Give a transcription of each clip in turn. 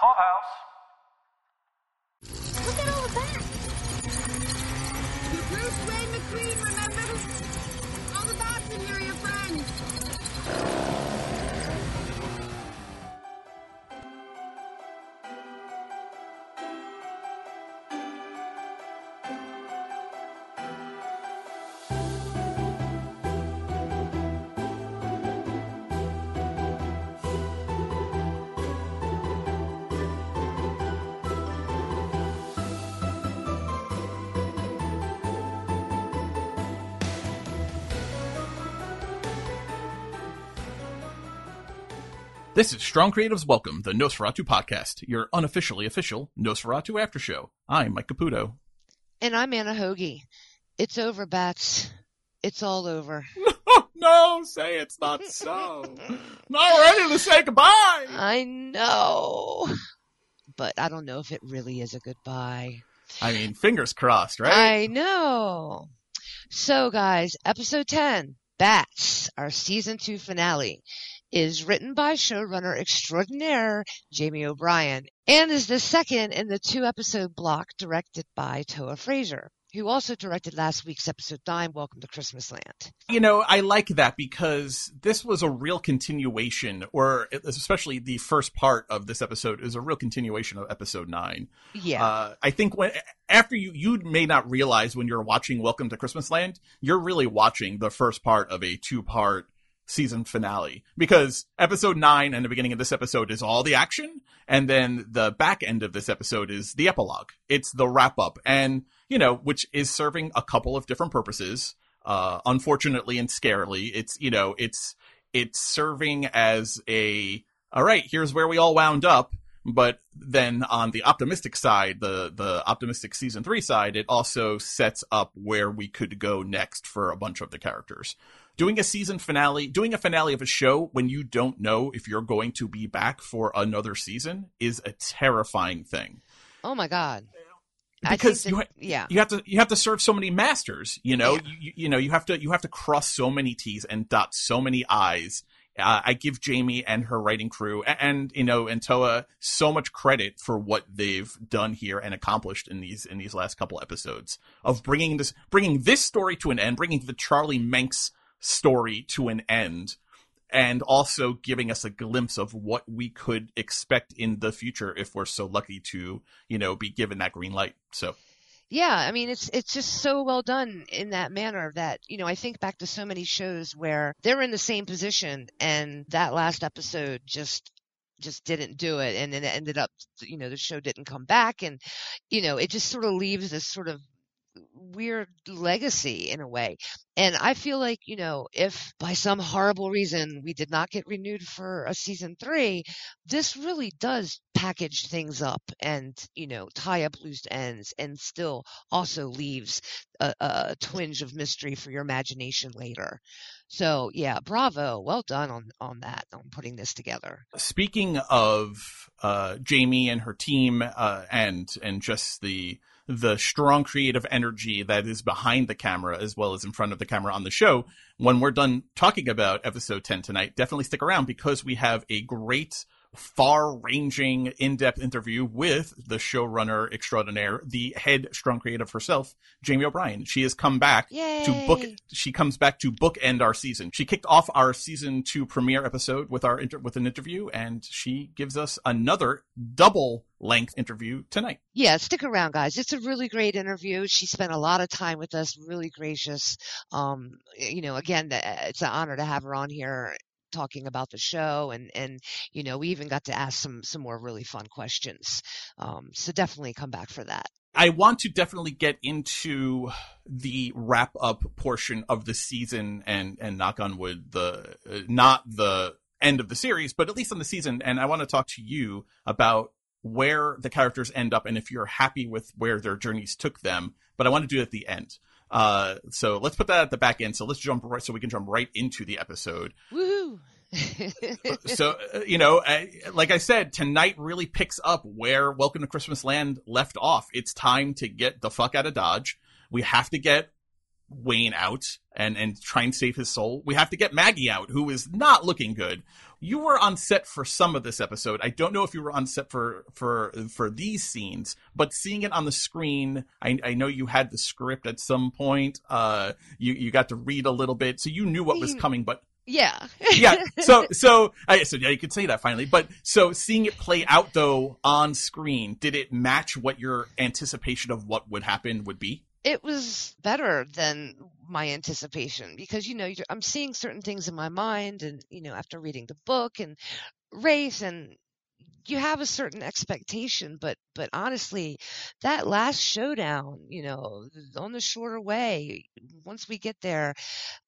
Clubhouse. Look at all of that. Bruce Wayne McQueen, remember? All the bats in here are your friends. This is Strong Creatives Welcome, the NOS4A2 podcast, your unofficially official NOS4A2 after show. I'm Mike Caputo. And I'm Anna Hoagie. It's over, bats. It's all over. no, say it's not so. not ready to say goodbye. I know. But I don't know if it really is a goodbye. I mean, fingers crossed, right? I know. So, guys, episode 10, Bats, our season two finale, is written by showrunner extraordinaire Jami O'Brien and is the second in the two episode block directed by Toa Fraser, who also directed last week's episode 9, Welcome to Christmas Land. You know, I like that because this was a real continuation, or especially the first part of this episode is a real continuation of episode nine. Yeah. Uh, I think when after you you may not realize when you're watching Welcome to Christmas Land, you're really watching the first part of a two part season finale because episode nine and the beginning of this episode is all the action, and then the back end of this episode is the epilogue. It's the wrap up, and you know, which is serving a couple of different purposes. Uh, unfortunately and scarily, it's you know, it's it's serving as a all right. Here's where we all wound up. But then on the optimistic side, the the optimistic season three side, it also sets up where we could go next for a bunch of the characters doing a season finale, doing a finale of a show when you don't know if you're going to be back for another season is a terrifying thing. Oh my god. Because that, you ha- yeah. you have to you have to serve so many masters, you know, Yeah. you, you know you have to you have to cross so many T's and dot so many I's. Uh, I give Jami and her writing crew and, and you know and Toa so much credit for what they've done here and accomplished in these in these last couple episodes of bringing this bringing this story to an end, bringing the Charlie Manx story to an end and also giving us a glimpse of what we could expect in the future if we're so lucky to, you know, be given that green light. So, Yeah, I mean it's it's just so well done in that manner that you know I think back to so many shows where they're in the same position and that last episode just just didn't do it and then it ended up you know the show didn't come back and you know it just sort of leaves this sort of weird legacy in a way. And i feel like you know if by some horrible reason we did not get renewed for a season 3 this really does package things up and you know tie up loose ends and still also leaves a, a twinge of mystery for your imagination later. So yeah bravo. Well done on on that on putting this together. Speaking of uh, Jami and her team, uh, and and just the the strong creative energy that is behind the camera as well as in front of the camera on the show. When we're done talking about episode ten tonight, definitely stick around because we have a great far-ranging, in-depth interview with the showrunner extraordinaire, the head strong creative herself, Jami O'Brien. She has come back to book. Yay. She comes back to bookend our season. She kicked off our season two premiere episode with our inter- with an interview, and she gives us another double length interview tonight. Yeah, stick around, guys. It's a really great interview. She spent a lot of time with us, really gracious. Um, you know, again, it's an honor to have her on here talking about the show and and you know we even got to ask some some more really fun questions. Um so definitely come back for that. I want to definitely get into the wrap up portion of the season and and knock on wood the uh, not the end of the series but at least on the season. And I want to talk to you about where the characters end up and if you're happy with where their journeys took them but I want to do it at the end uh so let's put that at the back end. So let's jump right so we can jump right into the episode. Woohoo! So uh, you know uh, like i said tonight really picks up where welcome to christmas land left off. It's time to get the fuck out of dodge. We have to get wayne out and and try and save his soul. We have to get maggie out who is not looking good you were on set for some of this episode. I don't know if you were on set for for for these scenes, but seeing it on the screen, I, I know you had the script at some point. Uh, you you got to read a little bit, so you knew what was coming. But Yeah. yeah, so so I so yeah, you could say that finally. But so seeing it play out though on screen, did it match what your anticipation of what would happen would be? It was better than my anticipation because you know I'm seeing certain things in my mind and you know after reading the book and race and you have a certain expectation but but honestly that last showdown you know on the shorter way once we get there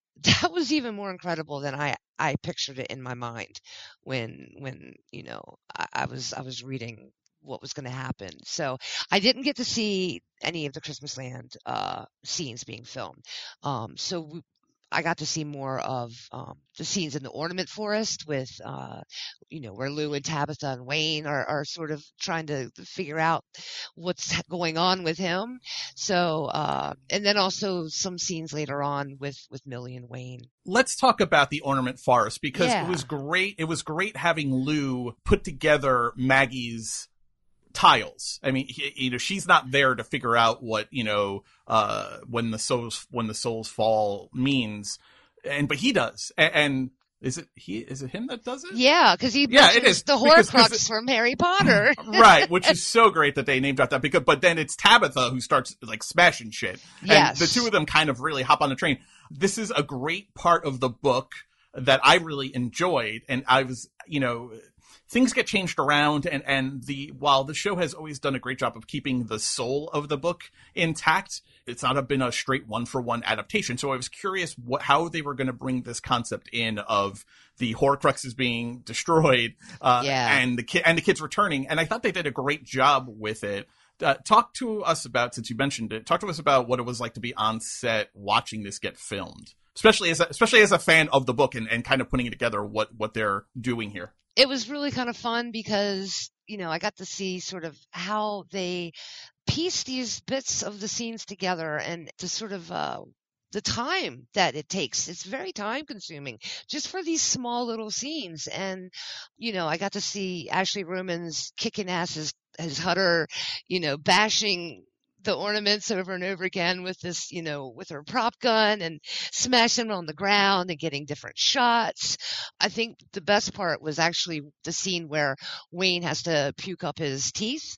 that was even more incredible than I I pictured it in my mind when when you know I, I was I was reading what was going to happen. So I didn't get to see any of the Christmas Land uh, scenes being filmed. Um, so we, I got to see more of um, the scenes in the ornament forest with, uh, you know, where Lou and Tabitha and Wayne are, are sort of trying to figure out what's going on with him. So, uh, and then also some scenes later on with, with Millie and Wayne. let's talk about the ornament forest because Yeah. it was great. It was great having Lou put together Maggie's tiles. I mean, he, you know, she's not there to figure out what you know uh, when the souls when the souls fall means, and but he does. A- And, is it he? Is it him that does it? Yeah, because he Yeah, it is the Horcrux from Harry Potter. right, which is so great that they named out that because, but then it's Tabitha who starts like smashing shit. And Yes. the two of them kind of really hop on the train. This is a great part of the book that I really enjoyed, and I was, you know, things get changed around, and and the while the show has always done a great job of keeping the soul of the book intact, it's not a, been a straight one for one adaptation. So I was curious what how they were going to bring this concept in of the Horcruxes being destroyed, uh, Yeah. and the ki- and the kids returning, and I thought they did a great job with it. Uh, talk to us about since you mentioned it. Talk to us about what it was like to be on set watching this get filmed, especially as a, especially as a fan of the book and, and kind of putting it together what what they're doing here. It was really kind of fun because you know I got to see sort of how they piece these bits of the scenes together and to sort of uh the time that it takes. It's very time consuming just for these small little scenes. And you know I got to see Ashley Romans kicking ass as as Hutter you know bashing the ornaments over and over again with this, you know, with her prop gun and smashing them on the ground and getting different shots. I think the best part was actually the scene where Wayne has to puke up his teeth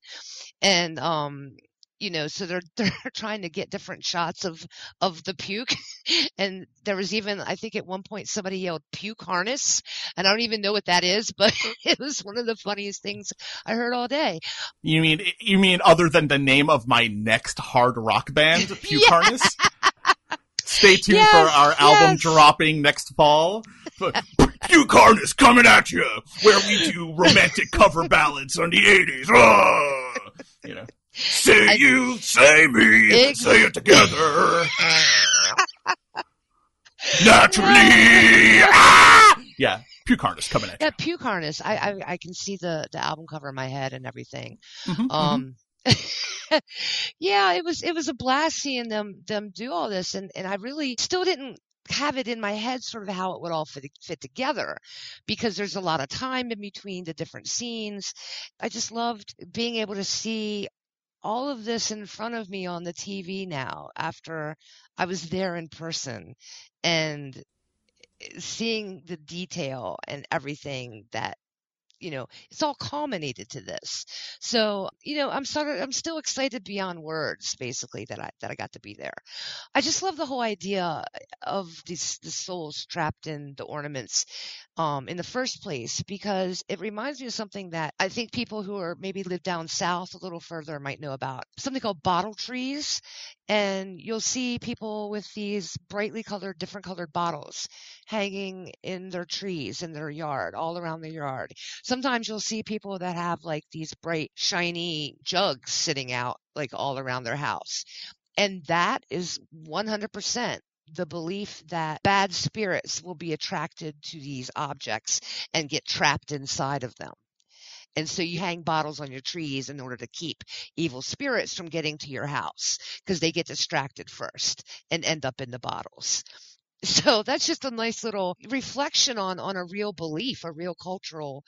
and um you know so they're they're trying to get different shots of of the puke and there was even I think at one point somebody yelled puke harness and I don't even know what that is but it was one of the funniest things I heard all day. You mean you mean other than the name of my next hard rock band, Puke Yeah. Harness? Stay tuned Yes, for our album yes. dropping next fall. Puke Harness coming at you, where we do romantic cover ballads on the '80s. Ah! You know, say I- you, say me, Ex- say it together. Naturally. Ah! Yeah, Puke Harness coming at you. Yeah, puke harness. I, I I can see the the album cover in my head and everything. Mhm, mhm. Um, yeah, it was it was a blast seeing them them do all this, and and I really still didn't have it in my head sort of how it would all fit fit together because there's a lot of time in between the different scenes. I just loved being able to see all of this in front of me on the TV now after I was there in person and seeing the detail and everything that you know it's all culminated to this. So you know i'm sort of i'm still excited beyond words basically that i that i got to be there. I just love the whole idea of these the souls trapped in the ornaments um in the first place because it reminds me of something that i think people who are maybe live down south a little further might know about something called bottle trees and you'll see people with these brightly colored different colored bottles hanging in their trees in their yard all around the yard. Sometimes you'll see people that have like these bright shiny jugs sitting out like all around their house. And that is 100% the belief that bad spirits will be attracted to these objects and get trapped inside of them and so you hang bottles on your trees in order to keep evil spirits from getting to your house because they get distracted first and end up in the bottles. So that's just a nice little reflection on on a real belief, a real cultural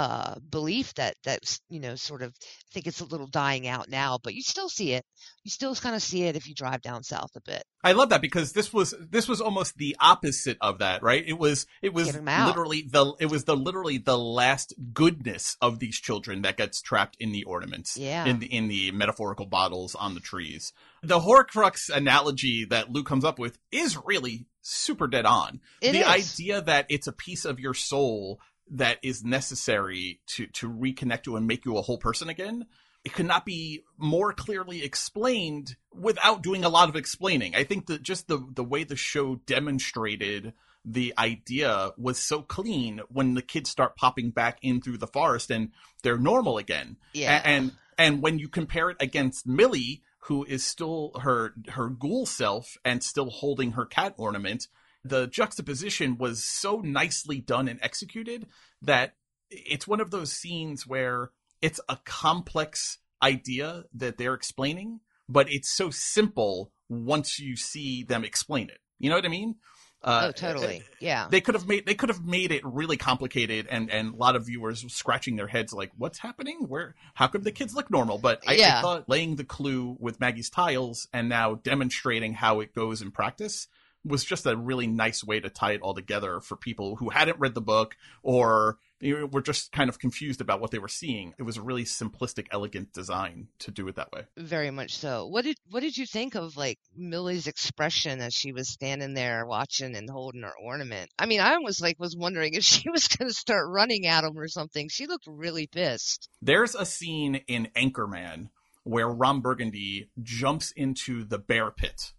uh, belief that that's you know sort of I think it's a little dying out now, but you still see it. You still kind of see it if you drive down south a bit. I love that because this was this was almost the opposite of that, right? It was it was Get 'em out. literally the it was the literally the last goodness of these children that gets trapped in the ornaments, Yeah. in the in the metaphorical bottles on the trees. The Horcrux analogy that Luke comes up with is really super dead on. It the is. idea that it's a piece of your soul that is necessary to to reconnect you and make you a whole person again it could not be more clearly explained without doing a lot of explaining i think that just the the way the show demonstrated the idea was so clean when the kids start popping back in through the forest and they're normal again Yeah. And and when you compare it against Millie, who is still her her ghoul self and still holding her cat ornament, the juxtaposition was so nicely done and executed that it's one of those scenes where it's a complex idea that they're explaining, but it's so simple once you see them explain it. You know what I mean? Uh, oh, totally. Yeah. they could have made they could have made it really complicated and and a lot of viewers scratching their heads like what's happening where how come the kids look normal but I, I thought laying the clue with maggie's tiles and now demonstrating how it goes in practice was just a really nice way to tie it all together for people who hadn't read the book or you know, were just kind of confused about what they were seeing it was a really simplistic elegant design to do it that way Very much so. What did what did you think of like Millie's expression as she was standing there watching and holding her ornament? I mean, I almost like was wondering if she was going to start running at him or something. She looked really pissed. There's a scene in Anchorman where Ron Burgundy jumps into the bear pit.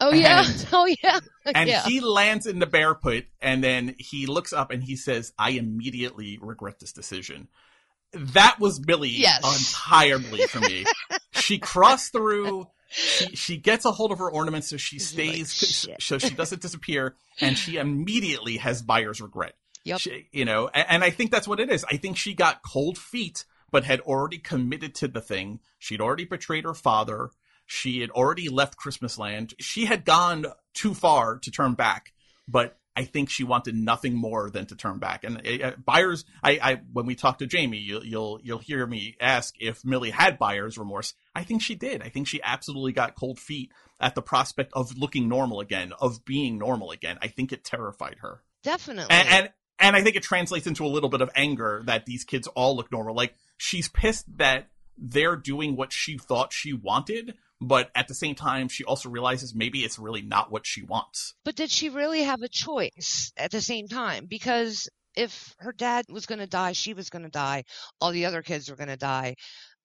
Oh yeah. And- oh yeah. And yeah. he lands in the bear pit and then he looks up and he says, I immediately regret this decision. That was Billy Yes. entirely for me. she crossed through, she, she gets a hold of her ornaments so she stays, like, so she doesn't disappear, and she immediately has buyer's regret. Yep. She, you know, and, and I think that's what it is. I think she got cold feet, but had already committed to the thing. She'd already betrayed her father. She had already left Christmas land. She had gone too far to turn back, but I think she wanted nothing more than to turn back. And uh, buyers, I, I, when we talk to Jami, you'll, you'll, you'll hear me ask if Millie had buyer's remorse. I think she did. I think she absolutely got cold feet at the prospect of looking normal again, of being normal again. I think it terrified her Definitely. and, and and I think it translates into a little bit of anger that these kids all look normal. Like she's pissed that they're doing what she thought she wanted, but at the same time, she also realizes maybe it's really not what she wants. But did she really have a choice at the same time? Because if her dad was going to die, she was going to die, all the other kids were going to die.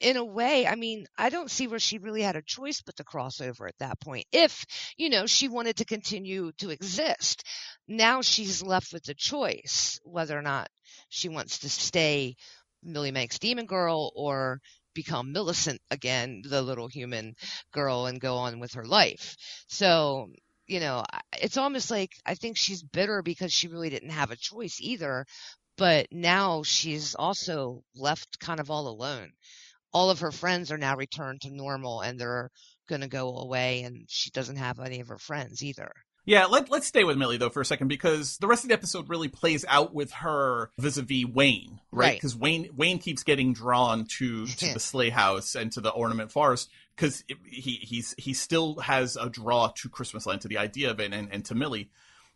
In a way, I mean, I don't see where she really had a choice but to cross over at that point. If, you know, she wanted to continue to exist. Now she's left with the choice whether or not she wants to stay Millie Manx Demon Girl or become Millicent again, the little human girl, and go on with her life. So, you know, it's almost like I think she's bitter because she really didn't have a choice either. But now she's also left kind of all alone. All of her friends are now returned to normal and they're going to go away, and she doesn't have any of her friends either. Yeah, let, let's stay with Millie though for a second because the rest of the episode really plays out with her vis-a-vis Wayne, right? Right. Because Wayne Wayne keeps getting drawn to to the sleigh house and to the ornament forest because he he's he still has a draw to Christmas land to the idea of it and, and to Millie.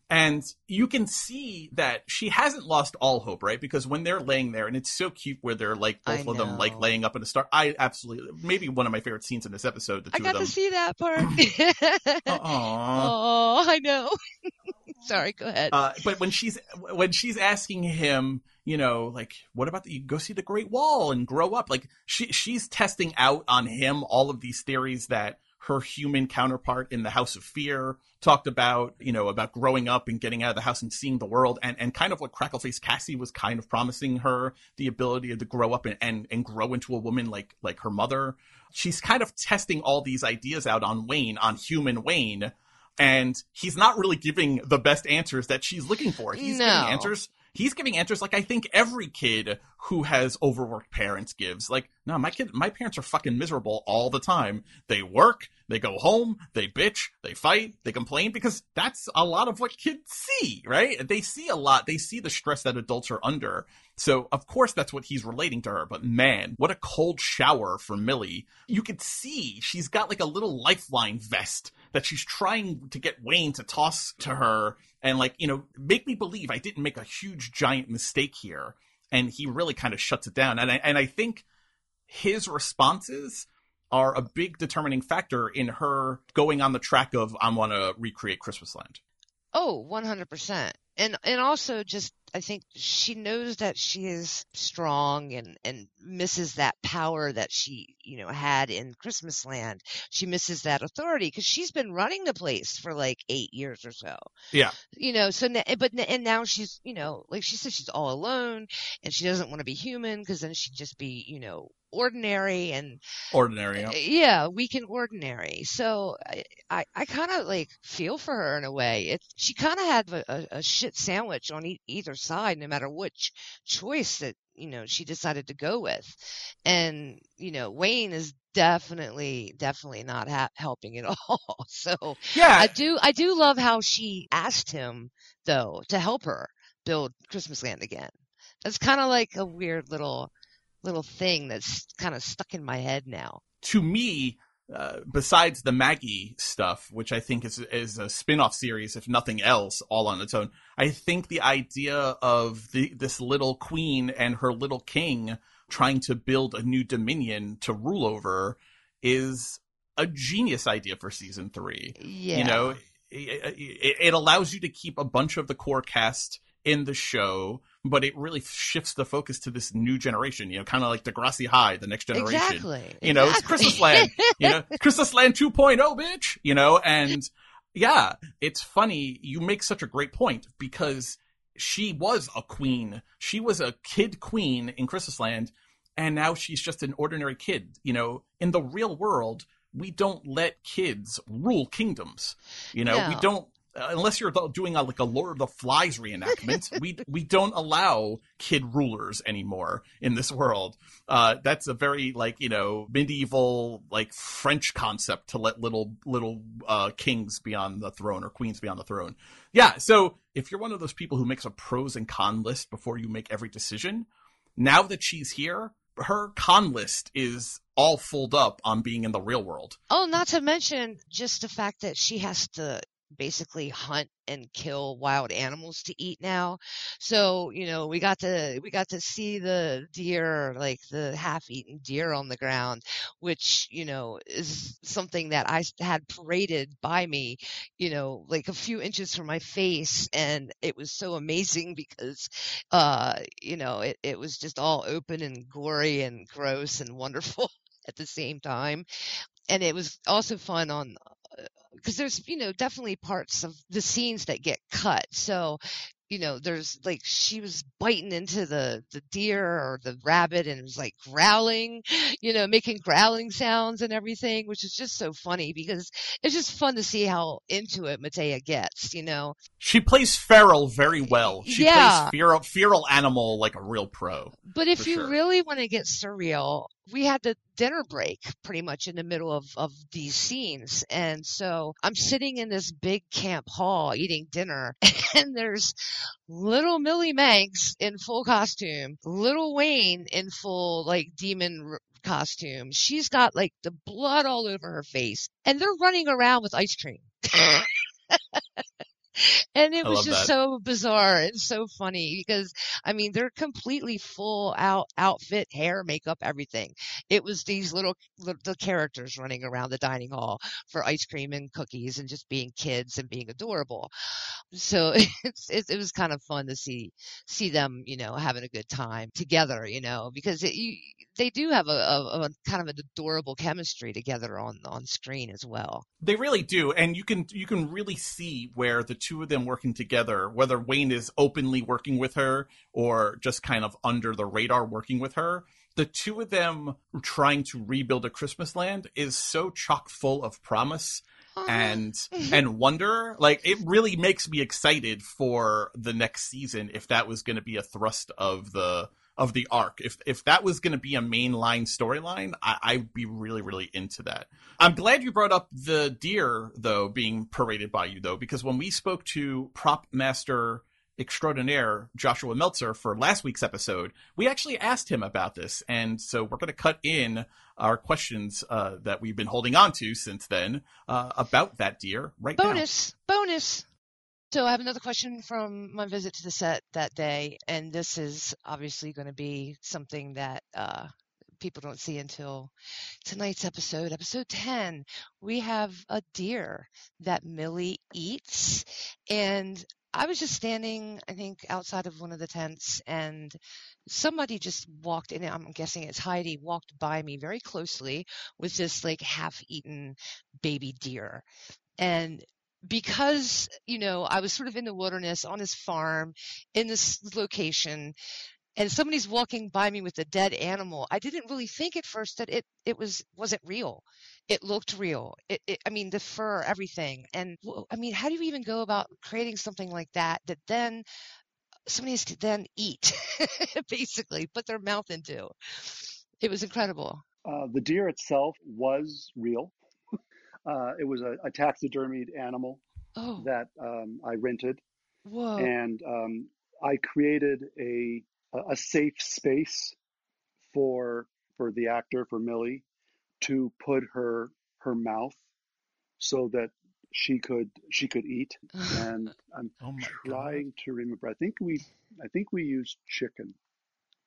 And you can see that she hasn't lost all hope, right? Because when they're laying there, and it's so cute where they're like both of them like laying up in a star. I absolutely maybe one of my favorite scenes in this episode. The I two got of to see that part. Oh, I know. Sorry, go ahead. Uh, but when she's when she's asking him, you know, like, what about the, you go see the Great Wall and grow up? Like she she's testing out on him all of these theories that her human counterpart in the House of Fear talked about, you know, about growing up and getting out of the house and seeing the world, and and kind of what Crackleface Cassie was kind of promising her the ability to grow up and and, and grow into a woman like like her mother. She's kind of testing all these ideas out on Wayne, on human Wayne and he's not really giving the best answers that she's looking for. He's No. giving answers. He's giving answers like I think every kid who has overworked parents gives. Like, no, my kid, my parents are fucking miserable all the time. They work, they go home, they bitch, they fight, they complain because that's a lot of what kids see, right? They see a lot. They see the stress that adults are under. So of course that's what he's relating to her. But man, what a cold shower for Millie. You could see she's got like a little lifeline vest that she's trying to get Wayne to toss to her and like, you know, make me believe I didn't make a huge giant mistake here. And he really kind of shuts it down. And I, and I think his responses are a big determining factor in her going on the track of I want to recreate Christmas Land. Oh, 100%. And and also just I think she knows that she is strong and and misses that power that she, you know, had in Christmas Land. She misses that authority cuz she's been running the place for like 8 years or so. Yeah. You know, so but and now she's, you know, like she said she's all alone and she doesn't want to be human cuz then she'd just be, you know, ordinary and ordinary yeah, eh, yeah weak and ordinary. So i i, I kind of like feel for her in a way. It she kind of had a, a, shit sandwich on e- either side no matter which choice that you know she decided to go with. And you know wayne is definitely definitely not ha- helping at all. So yeah. I do i do love how she asked him though to help her build christmas land again. That's kind of like a weird little little thing that's kind of stuck in my head now. To me, uh, besides the Maggie stuff, which I think is is a spin-off series, if nothing else, all on its own, I think the idea of the this little queen and her little king trying to build a new dominion to rule over is a genius idea for season three. Yeah. You know, it, it, it allows you to keep a bunch of the core cast in the show, but it really shifts the focus to this new generation, you know, kind of like Degrassi High, the next generation. Exactly. You know, exactly. it's Christmas Land, you know, Christmas Land 2.0, bitch, you know, and yeah, it's funny. You make such a great point because she was a queen. She was a kid queen in Christmas Land, and now she's just an ordinary kid. You know, in the real world, we don't let kids rule kingdoms. You know, No. we don't unless you're doing a, like a Lord of the Flies reenactment, we we don't allow kid rulers anymore in this world. Uh, that's a very like you know medieval like French concept to let little little uh, kings be on the throne or queens be on the throne. Yeah, so if you're one of those people who makes a pros and con list before you make every decision, now that she's here, her con list is all fulled up on being in the real world. Oh, not to mention just the fact that she has to basically hunt and kill wild animals to eat now. So, you know, we got to we got to see the deer, like the half-eaten deer on the ground, which, you know, is something that I had paraded by me, you know, like a few inches from my face and it was so amazing because uh, you know, it it was just all open and gory and gross and wonderful at the same time. And it was also fun on because there's you know definitely parts of the scenes that get cut so you know there's like she was biting into the the deer or the rabbit and it was like growling you know making growling sounds and everything which is just so funny because it's just fun to see how into it Mattea gets you know She plays feral very well. She Yeah. plays feral, feral animal like a real pro. But if you sure. really want to get surreal, we had the dinner break pretty much in the middle of, of these scenes. And so I'm sitting in this big camp hall eating dinner and there's little Millie Manx in full costume, little Wayne in full like demon costume. She's got like the blood all over her face and they're running around with ice cream. And it I was just that. so bizarre and so funny because I mean they're completely full out outfit, hair, makeup, everything. It was these little little characters running around the dining hall for ice cream and cookies and just being kids and being adorable. So it's it, it was kind of fun to see see them you know having a good time together you know because it, you, they do have a, a, a kind of an adorable chemistry together on on screen as well. They really do, and you can you can really see where the two of them working together, whether Wayne is openly working with her or just kind of under the radar working with her. The two of them trying to rebuild a Christmas land is so chock full of promise and and wonder like it really makes me excited for the next season if that was going to be a thrust of the of the arc if if that was going to be a mainline storyline I, i'd be really really into that i'm glad you brought up the deer though being paraded by you though because when we spoke to prop master extraordinaire Joshua Meltzer for last week's episode, we actually asked him about this. And so we're going to cut in our questions uh, that we've been holding on to since then uh, about that deer right bonus, now. Bonus, bonus. So I have another question from my visit to the set that day, and this is obviously going to be something that uh, people don't see until tonight's episode, episode 10. We have a deer that Millie eats, and I was just standing, I think, outside of one of the tents, and somebody just walked in. I'm guessing it's Heidi, walked by me very closely with this like half eaten baby deer. And because, you know, I was sort of in the wilderness on his farm in this location, and somebody's walking by me with a dead animal, I didn't really think at first that it, it was, wasn't real it looked real. It, it, I mean, the fur, everything. And I mean, how do you even go about creating something like that that then somebody has to then eat, basically, put their mouth into? It was incredible. Uh, the deer itself was real. Uh, it was a, a, taxidermied animal oh. that um, I rented. Whoa. And um, I created a, a safe space for for the actor for Millie to put her her mouth so that she could she could eat and i'm oh trying God. to remember i think we i think we used chicken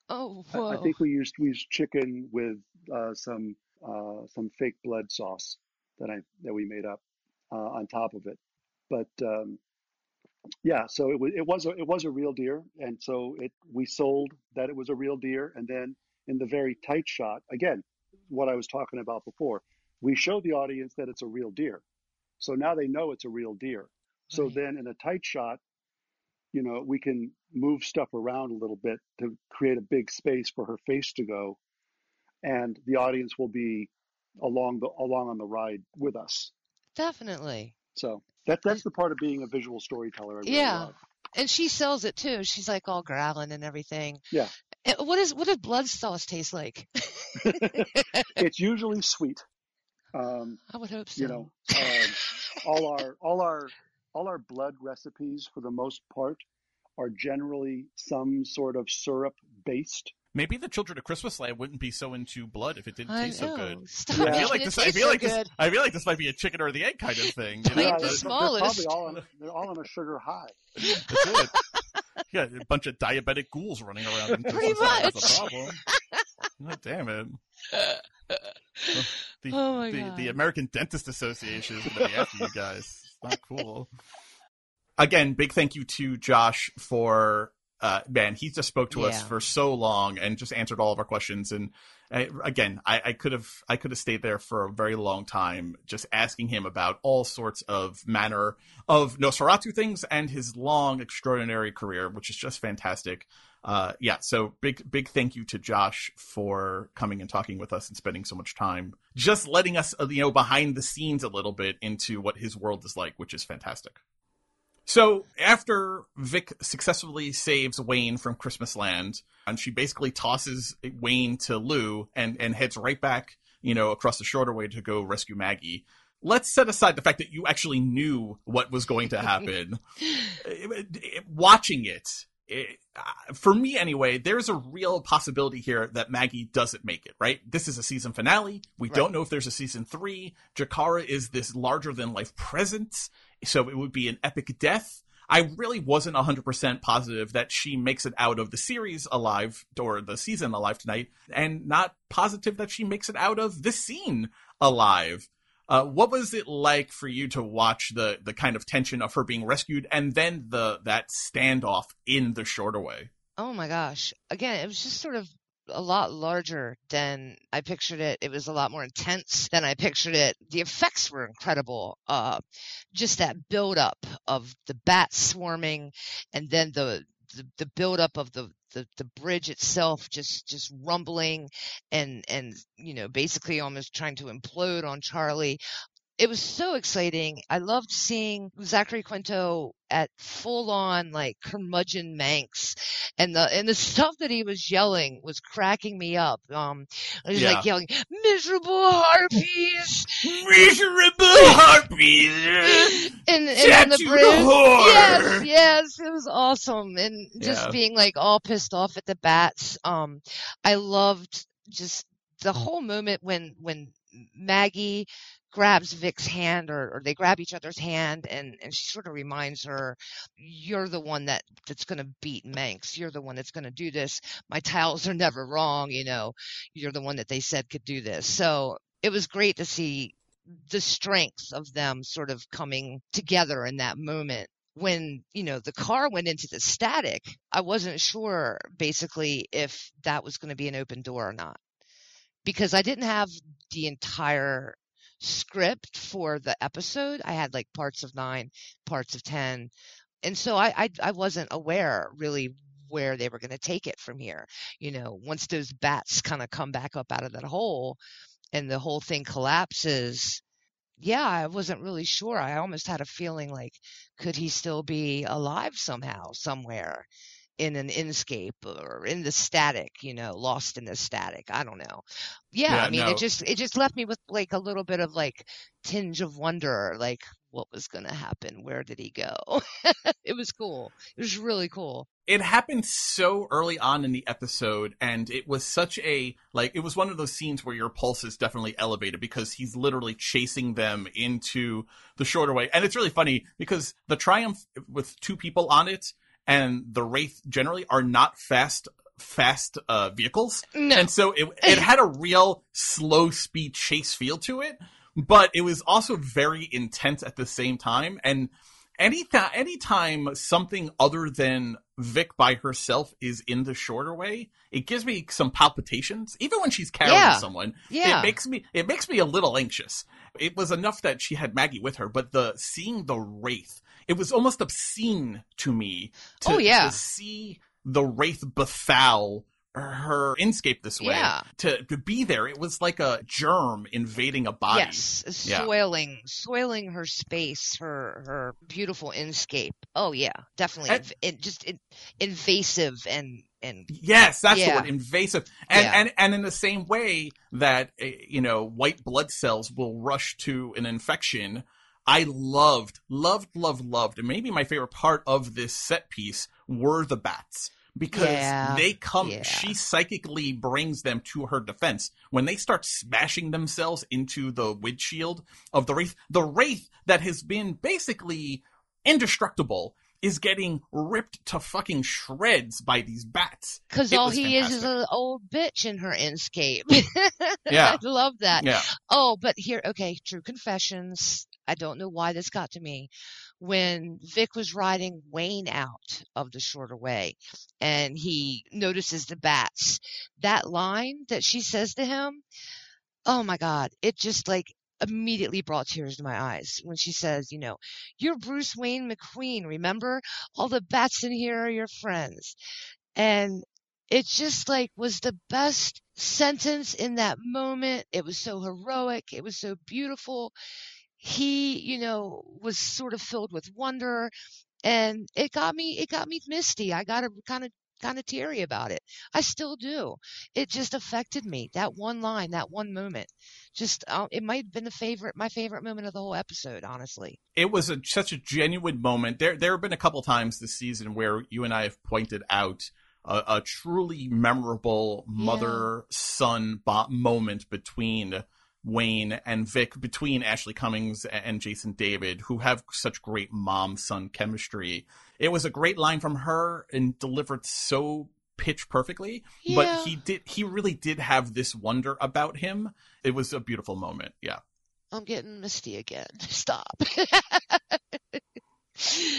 oh whoa. I, I think we used we used chicken with uh, some uh, some fake blood sauce that i that we made up uh, on top of it but um, yeah so it was it was a, it was a real deer and so it we sold that it was a real deer and then in the very tight shot again what I was talking about before. We show the audience that it's a real deer. So now they know it's a real deer. So right. then in a tight shot, you know, we can move stuff around a little bit to create a big space for her face to go. And the audience will be along the along on the ride with us. Definitely. So that that's the part of being a visual storyteller. Really yeah. Love. And she sells it too. She's like all growling and everything. Yeah. What is what does blood sauce taste like? it's usually sweet. Um, I would hope so. You know, um, all our all our all our blood recipes, for the most part, are generally some sort of syrup based. Maybe the children of Christmas Land wouldn't be so into blood if it didn't I taste know. so good. Stop I feel like this. I feel so like good. this. I feel like this might be a chicken or the egg kind of thing. You know? Yeah, the they're, smallest. They're probably all on, they're all on a sugar high. That's it. Yeah, a bunch of diabetic ghouls running around. Pretty much. That's a problem. oh, damn it. The, oh my the, God. the American Dentist Association is going to be after you guys. It's not cool. Again, big thank you to Josh for uh, man, he just spoke to Yeah. us for so long and just answered all of our questions. And uh, again, I, I could have I could have stayed there for a very long time, just asking him about all sorts of manner of NOS4A2 things and his long, extraordinary career, which is just fantastic. Uh, yeah, so big big thank you to Josh for coming and talking with us and spending so much time, just letting us you know behind the scenes a little bit into what his world is like, which is fantastic. So after Vic successfully saves Wayne from Christmas Land, and she basically tosses Wayne to Lou and, and heads right back, you know, across the shorter way to go rescue Maggie. Let's set aside the fact that you actually knew what was going to happen. Watching it, it, uh, for me anyway, there's a real possibility here that Maggie doesn't make it, right? This is a season finale. We Right. don't know if there's a season three. Jahkara is this larger than life presence, so it would be an epic death. I really wasn't 100% positive that she makes it out of the series alive or the season alive tonight, and not positive that she makes it out of this scene alive. Uh, what was it like for you to watch the the kind of tension of her being rescued and then the that standoff in the shorter way? Oh my gosh. Again, it was just sort of a lot larger than I pictured it. It was a lot more intense than I pictured it. The effects were incredible. Uh, just that build up of the bats swarming and then the, the, the build up of the, the, the bridge itself just, just rumbling and, and, you know, basically almost trying to implode on Charlie. It was so exciting. I loved seeing Zachary Quinto at full on like curmudgeon Manx and the and the stuff that he was yelling was cracking me up. Um I was Yeah. like yelling, Miserable harpies Miserable harpies. and, and on the bridge. Yes, yes, it was awesome. And just Yeah. being like all pissed off at the bats. Um I loved just the whole moment when when Maggie grabs Vic's hand or, or they grab each other's hand and, and she sort of reminds her, You're the one that, that's gonna beat Manx. You're the one that's gonna do this. My tiles are never wrong, you know. You're the one that they said could do this. So it was great to see the strength of them sort of coming together in that moment when you know the car went into the static i wasn't sure basically if that was going to be an open door or not because i didn't have the entire script for the episode. I had like parts of 9 parts of 10 and so i i, I wasn't aware really where they were going to take it from here. You know once those bats kind of come back up out of that hole and the whole thing collapses yeah, I wasn't really sure. I almost had a feeling like, could he still be alive somehow, somewhere in an inscape or in the static, you know, lost in the static? I don't know. Yeah, Yeah, I mean, no. it just it just left me with like a little bit of like tinge of wonder, like what was going to happen? Where did he go? it was cool. It was really cool. it happened so early on in the episode and it was such a like it was one of those scenes where your pulse is definitely elevated because he's literally chasing them into the shorter way and it's really funny because the triumph with two people on it and the wraith generally are not fast fast uh vehicles No. and so it it had a real slow speed chase feel to it but it was also very intense at the same time and any anytime anytime something other than Vic by herself is in the shorter way, it gives me some palpitations. Even when she's carrying Yeah. someone, Yeah. it makes me it makes me a little anxious. It was enough that she had Maggie with her, but the seeing the wraith, it was almost obscene to me to, Oh, yeah. to see the wraith befoul her inscape this way. Yeah. To, to be there, it was like a germ invading a body. Yes, Yeah. soiling, soiling her space, her her beautiful inscape. Oh yeah, definitely. And- it just in, invasive and and Yes, that's Yeah. the word, invasive. And, Yeah. and and in the same way that uh, you know white blood cells will rush to an infection, I loved, loved, loved, loved, and maybe my favorite part of this set piece were the bats because Yeah. they come. Yeah. She psychically brings them to her defense when they start smashing themselves into the windshield of the wraith. The wraith that has been basically indestructible. Is getting ripped to fucking shreds by these bats. because all he is is an old bitch in her inscape. Yeah. I love that. Yeah. Oh, but here, okay, true confessions. I don't know why this got to me. When Vic was riding Wayne out of the shorter way and he notices the bats, that line that she says to him, oh my God, it just like immediately brought tears to my eyes when she says, you know, you're Bruce Wayne McQueen, remember? All the bats in here are your friends. And it just like was the best sentence in that moment. It was so heroic. It was so beautiful. He, you know, was sort of filled with wonder and it got me, it got me misty. I got a kind of, kind of teary about it. I still do. It just affected me. That one line, that one moment, just, uh, it might have been the favorite, my favorite moment of the whole episode, honestly. it was a, such a genuine moment. There, there have been a couple times this season where you and I have pointed out a, a truly memorable mother-son bo- moment between Wayne and Vic, between Ashleigh Cummings and Jason David, who have such great mom-son chemistry. It was a great line from her and delivered so pitch perfectly. Yeah. But he did, he really did have this wonder about him. It was a beautiful moment. Yeah. I'm getting misty again. Stop.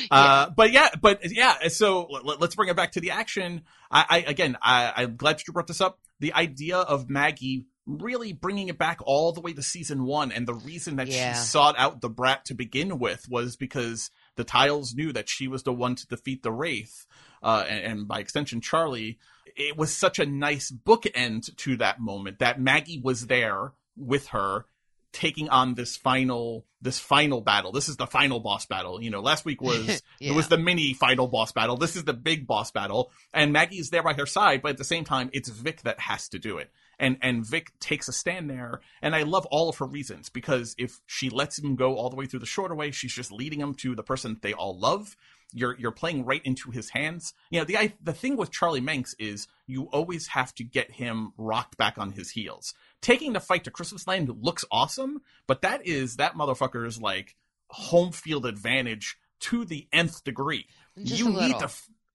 Uh, but yeah, but yeah. So let, us bring it back to the action. I, I again, I, I'm glad you brought this up. The idea of Maggie really bringing it back all the way to season one, and the reason that Yeah. she sought out the brat to begin with was because the Tiles knew that she was the one to defeat the Wraith, uh, and, and by extension, Charlie. It was such a nice bookend to that moment that Maggie was there with her taking on this final this final battle. This is the final boss battle. You know, last week was Yeah. it was the mini final boss battle. This is the big boss battle, and Maggie's there by her side, but at the same time, it's Vic that has to do it. And and Vic takes a stand there, and I love all of her reasons because if she lets him go all the way through the shorter way, she's just leading him to the person they all love. You're you're playing right into his hands. You know the I, the thing with Charlie Manx is you always have to get him rocked back on his heels. Taking the fight to Christmas Land looks awesome, but that is that motherfucker's like home field advantage to the nth degree. Just you need to,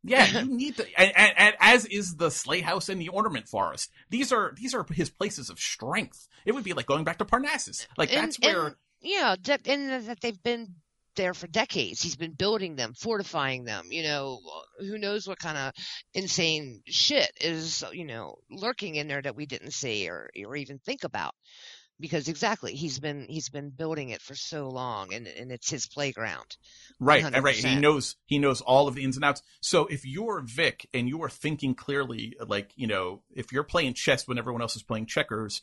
yeah, you need to, and, and, and as is the sleigh house and the ornament forest. These are these are his places of strength. It would be like going back to Parnassus. Like And- that's where. yeah, de- and that they've been there for decades. He's been building them, fortifying them. You know, who knows what kind of insane shit is you know lurking in there that we didn't see or or even think about. Because exactly, he's been he's been building it for so long, and and it's his playground. Right, and right. He knows he knows all of the ins and outs. So if you're Vic and you are thinking clearly, like you know, if you're playing chess when everyone else is playing checkers,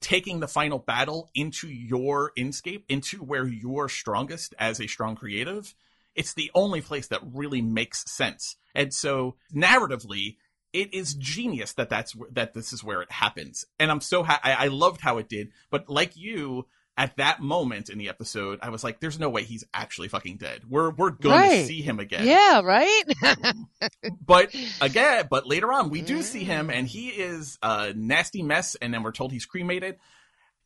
taking the final battle into your inscape, into where you're strongest as a strong creative, it's the only place that really makes sense. And so narratively, it is genius that that's that this is where it happens. And I'm so ha- I, I loved how it did. But like you, at that moment in the episode, I was like, "There's no way he's actually fucking dead. We're we're going to Right. see him again." Yeah, right. But again, but later on, we do see him, Mm. and he is a nasty mess. And then we're told he's cremated.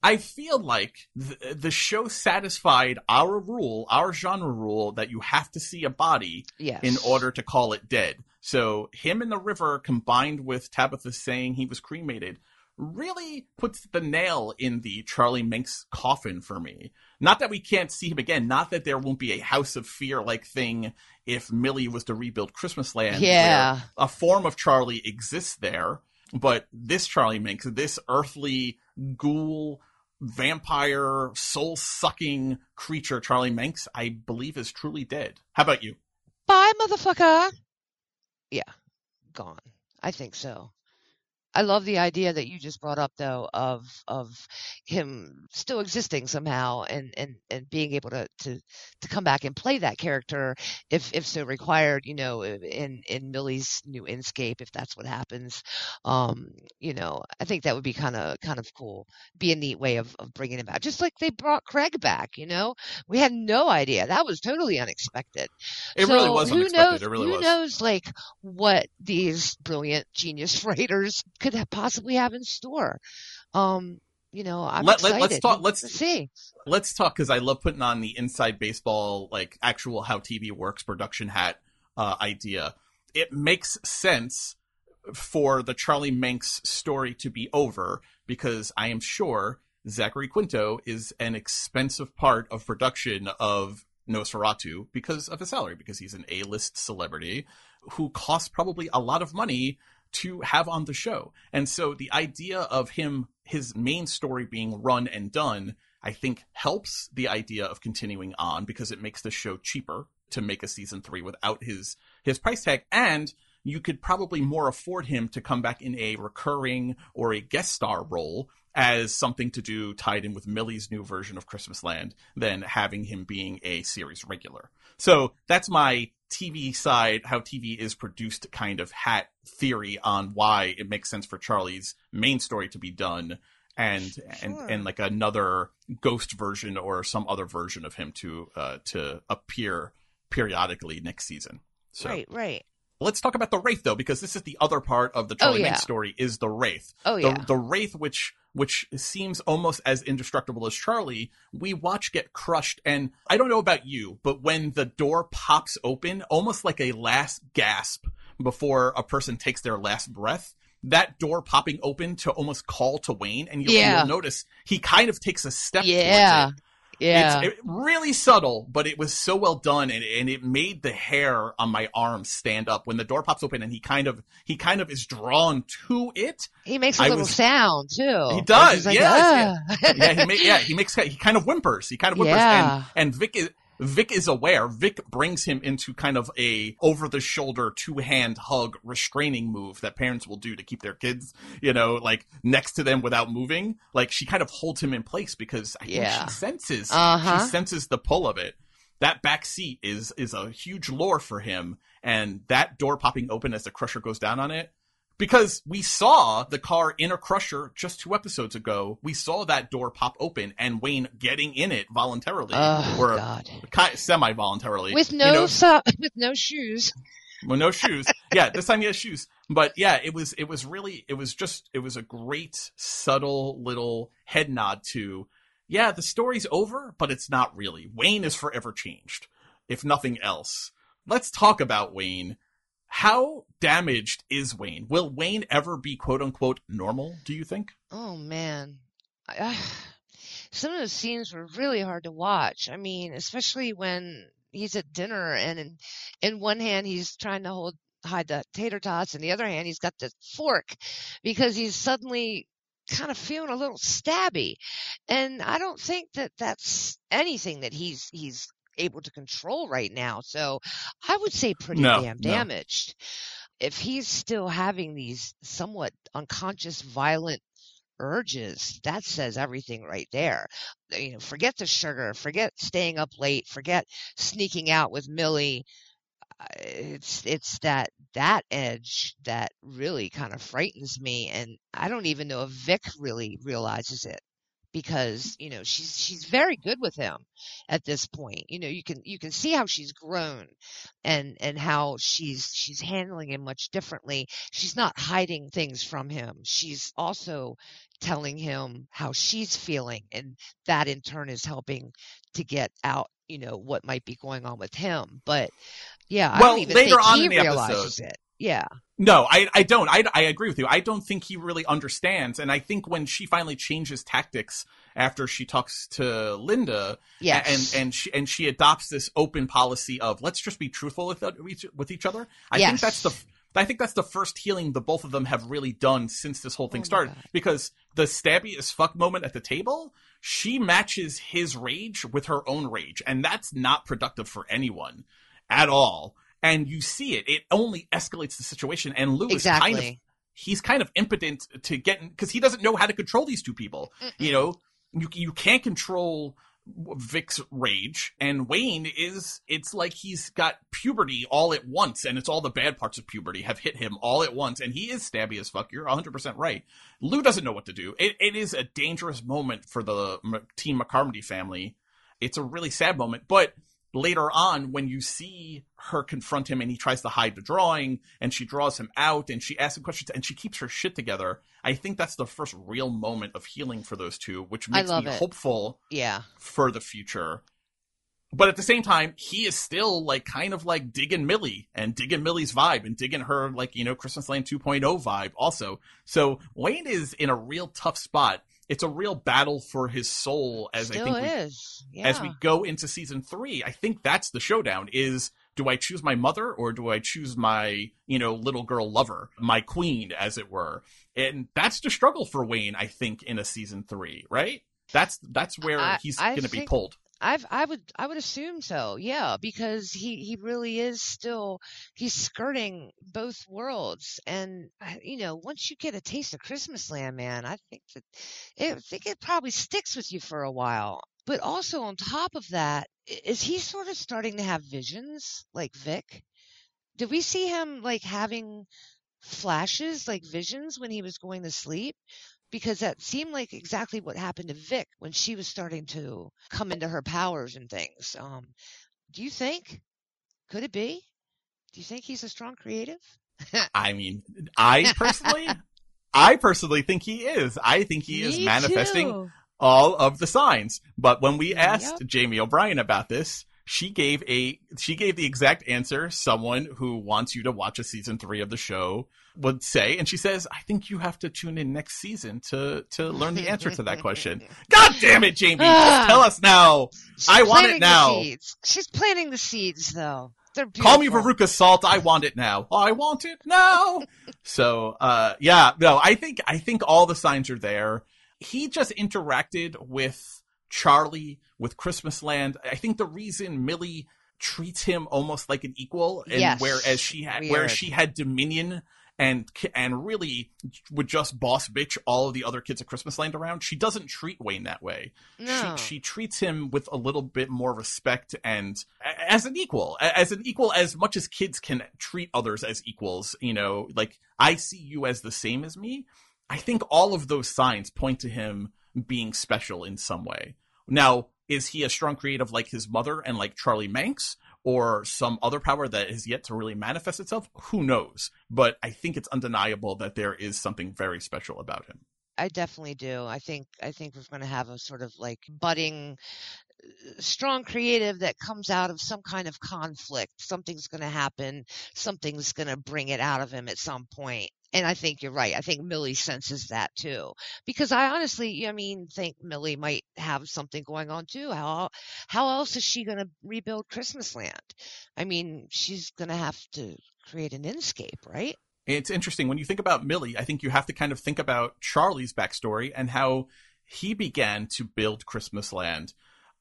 I feel like the, the show satisfied our rule, our genre rule, that you have to see a body yes. in order to call it dead. So him in the river combined with Tabitha saying he was cremated really puts the nail in the Charlie Manx coffin for me. Not that we can't see him again, not that there won't be a House of Fear like thing if Millie was to rebuild Christmas Land. Yeah. a form of Charlie exists there, but this Charlie Manx, this earthly ghoul vampire soul sucking creature Charlie Manx, I believe is truly dead. How about you? Bye, motherfucker. Yeah, gone. I think so. I love the idea that you just brought up though of of him still existing somehow and and and being able to to to come back and play that character if if so required, you know, in in Millie's new Inscape if that's what happens. Um, you know, I think that would be kind of kind of cool. Be a neat way of of bringing him back. Just like they brought Craig back, you know. We had no idea. That was totally unexpected. It So really was who unexpected. Knows, it really who was. knows, like what these brilliant genius writers could possibly have in store? Um, you know, I'm Let- excited. let's talk- let's- see. Let's talk because I love putting on the inside baseball, like actual how TV works production hat uh, idea. It makes sense for the Charlie Manx story to be over because I am sure Zachary Quinto is an expensive part of production of NOS4A2 because of his salary, because he's an A-list celebrity who costs probably a lot of money to have on the show. And so the idea of him, his main story being run and done, I think helps the idea of continuing on because it makes the show cheaper to make a season three without his, his price tag. And you could probably more afford him to come back in a recurring or a guest star role as something to do tied in with Millie's new version of Christmas Land than having him being a series regular. So that's my TV side, how TV is produced kind of hat theory on why it makes sense for Charlie's main story to be done and and and like another ghost version or some other version of him to uh to appear periodically next season. So Right, right. Let's talk about the Wraith though, because this is the other part of the Oh, Charlie yeah. Manx story is the Wraith. Oh the, yeah. the Wraith, which which seems almost as indestructible as Charlie, we watch get crushed. And I don't know about you, but when the door pops open, almost like a last gasp before a person takes their last breath, that door popping open to almost call to Wayne, and you'll, Yeah. you'll notice he kind of takes a step Yeah. Yeah. It's it, really subtle, but it was so well done, and, and it made the hair on my arm stand up when the door pops open, and he kind of he kind of is drawn to it. he makes a I little was- sound too. He does, like, yes, "Ah." yeah, he ma- yeah he makes he kind of whimpers, he kind of whimpers, Yeah. and and Vic is Vic is aware. Vic brings him into kind of a over the shoulder two hand hug restraining move that parents will do to keep their kids, you know, like next to them without moving. Like she kind of holds him in place because I Yeah. think she senses Uh-huh. she senses the pull of it. That back seat is is a huge lure for him, and that door popping open as the crusher goes down on it. Because we saw the car in a crusher just two episodes ago. We saw that door pop open and Wayne getting in it voluntarily, Oh or God. semi voluntarily, With no you know, so- with no shoes. with no shoes. yeah, this time he has shoes. But yeah, it was it was really it was just it was a great subtle little head nod to yeah, the story's over, but it's not really. Wayne is forever changed, if nothing else. Let's talk about Wayne. How damaged is Wayne? Will Wayne ever be quote unquote normal, do you think? Oh man, I, some of the scenes were really hard to watch. I mean, especially when he's at dinner and in, in one hand he's trying to hold hide the tater tots, and the other hand he's got the fork because he's suddenly kind of feeling a little stabby, and I don't think that that's anything that he's he's able to control right now. So I would say pretty No, damn no. damaged. If he's still having these somewhat unconscious violent urges, that says everything right there. You know, forget the sugar, forget staying up late, forget sneaking out with Millie. Uh, It's it's that that edge that really kind of frightens me, and I don't even know if Vic really realizes it because you know she's she's very good with him at this point. You know, you can you can see how she's grown and and how she's she's handling him much differently. She's not hiding things from him. She's also telling him how she's feeling and that in turn is helping to get out, you know, what might be going on with him. But yeah, I don't even later think on he in the realizes it. Yeah. No, I, I don't. I, I agree with you. I don't think he really understands. And I think when she finally changes tactics after she talks to Linda, Yes. and and she and she adopts this open policy of let's just be truthful with each, with each other. I think that's the I think that's the first healing the both of them have really done since this whole thing Oh started. God. Because the stabby as fuck moment at the table, she matches his rage with her own rage, and that's not productive for anyone at all. And you see it; it only escalates the situation. And Lou is kind of he's kind of impotent to get because he doesn't know how to control these two people. You know, you you can't control Vic's rage, and Wayne is it's like he's got puberty all at once, and it's all the bad parts of puberty have hit him all at once, and he is stabby as fuck. You're 100 percent right. Lou doesn't know what to do. It it is a dangerous moment for the Team McCarmody family. It's a really sad moment, but later on when you see her confront him and he tries to hide the drawing and she draws him out and she asks him questions and she keeps her shit together i think that's the first real moment of healing for those two which makes me it. hopeful Yeah. for the future but at the same time he is still like kind of like digging millie and digging millie's vibe and digging her like you know christmas land 2.0 vibe also so wayne is in a real tough spot it's a real battle for his soul as Still i think we. Yeah. as we go into season three, I think that's the showdown is do I choose my mother or do I choose my, you know, little girl lover, my queen, as it were? And that's the struggle for Wayne, I think, in a season three, right? That's that's where I- he's I gonna be pulled. I've I would I would assume so, yeah, because he he really is still he's skirting both worlds, and you know once you get a taste of Christmas Land, man, I think that it, I think it probably sticks with you for a while. But also on top of that, is he sort of starting to have visions like Vic? Did we see him like having flashes, like visions when he was going to sleep? Because that seemed like exactly what happened to Vic when she was starting to come into her powers and things. Um, do you think? Could it be? Do you think he's a strong creative? I mean, I personally, I personally think he is. I think he is manifesting too. all of the signs. But when we asked Yep. Jami O'Brien about this, she gave a she gave the exact answer someone who wants you to watch a season three of the show would say, and she says, "I think you have to tune in next season to to learn the answer to that question." God damn it, Jami! Just tell us now. She's I want it now. She's planting the seeds, though. Call me. Veruca Salt. I want it now. I want it now. so, uh, yeah, no, I think, I think all the signs are there. He just interacted with Charlie with Christmas Land. I think the reason Millie treats him almost like an equal, and Yes. whereas she had where she had dominion and and really would just boss bitch all of the other kids at Christmas Land around, she doesn't treat Wayne that way. No. She, she treats him with a little bit more respect and as an equal, as an equal as much as kids can treat others as equals. You know, like I see you as the same as me. I think all of those signs point to him being special in some way. Now, is he a strong creative like his mother and like Charlie Manx? Or some other power that has yet to really manifest itself? Who knows? But I think it's undeniable that there is something very special about him. I definitely do. I think I think we're going to have a sort of like budding, strong creative that comes out of some kind of conflict. Something's going to happen. Something's going to bring it out of him at some point. And I think you're right. I think Millie senses that too, because I honestly, I mean, think Millie might have something going on too. How how else is she going to rebuild Christmas Land? I mean, she's going to have to create an inscape, right? It's interesting when you think about Millie. I think you have to kind of think about Charlie's backstory and how he began to build Christmas Land.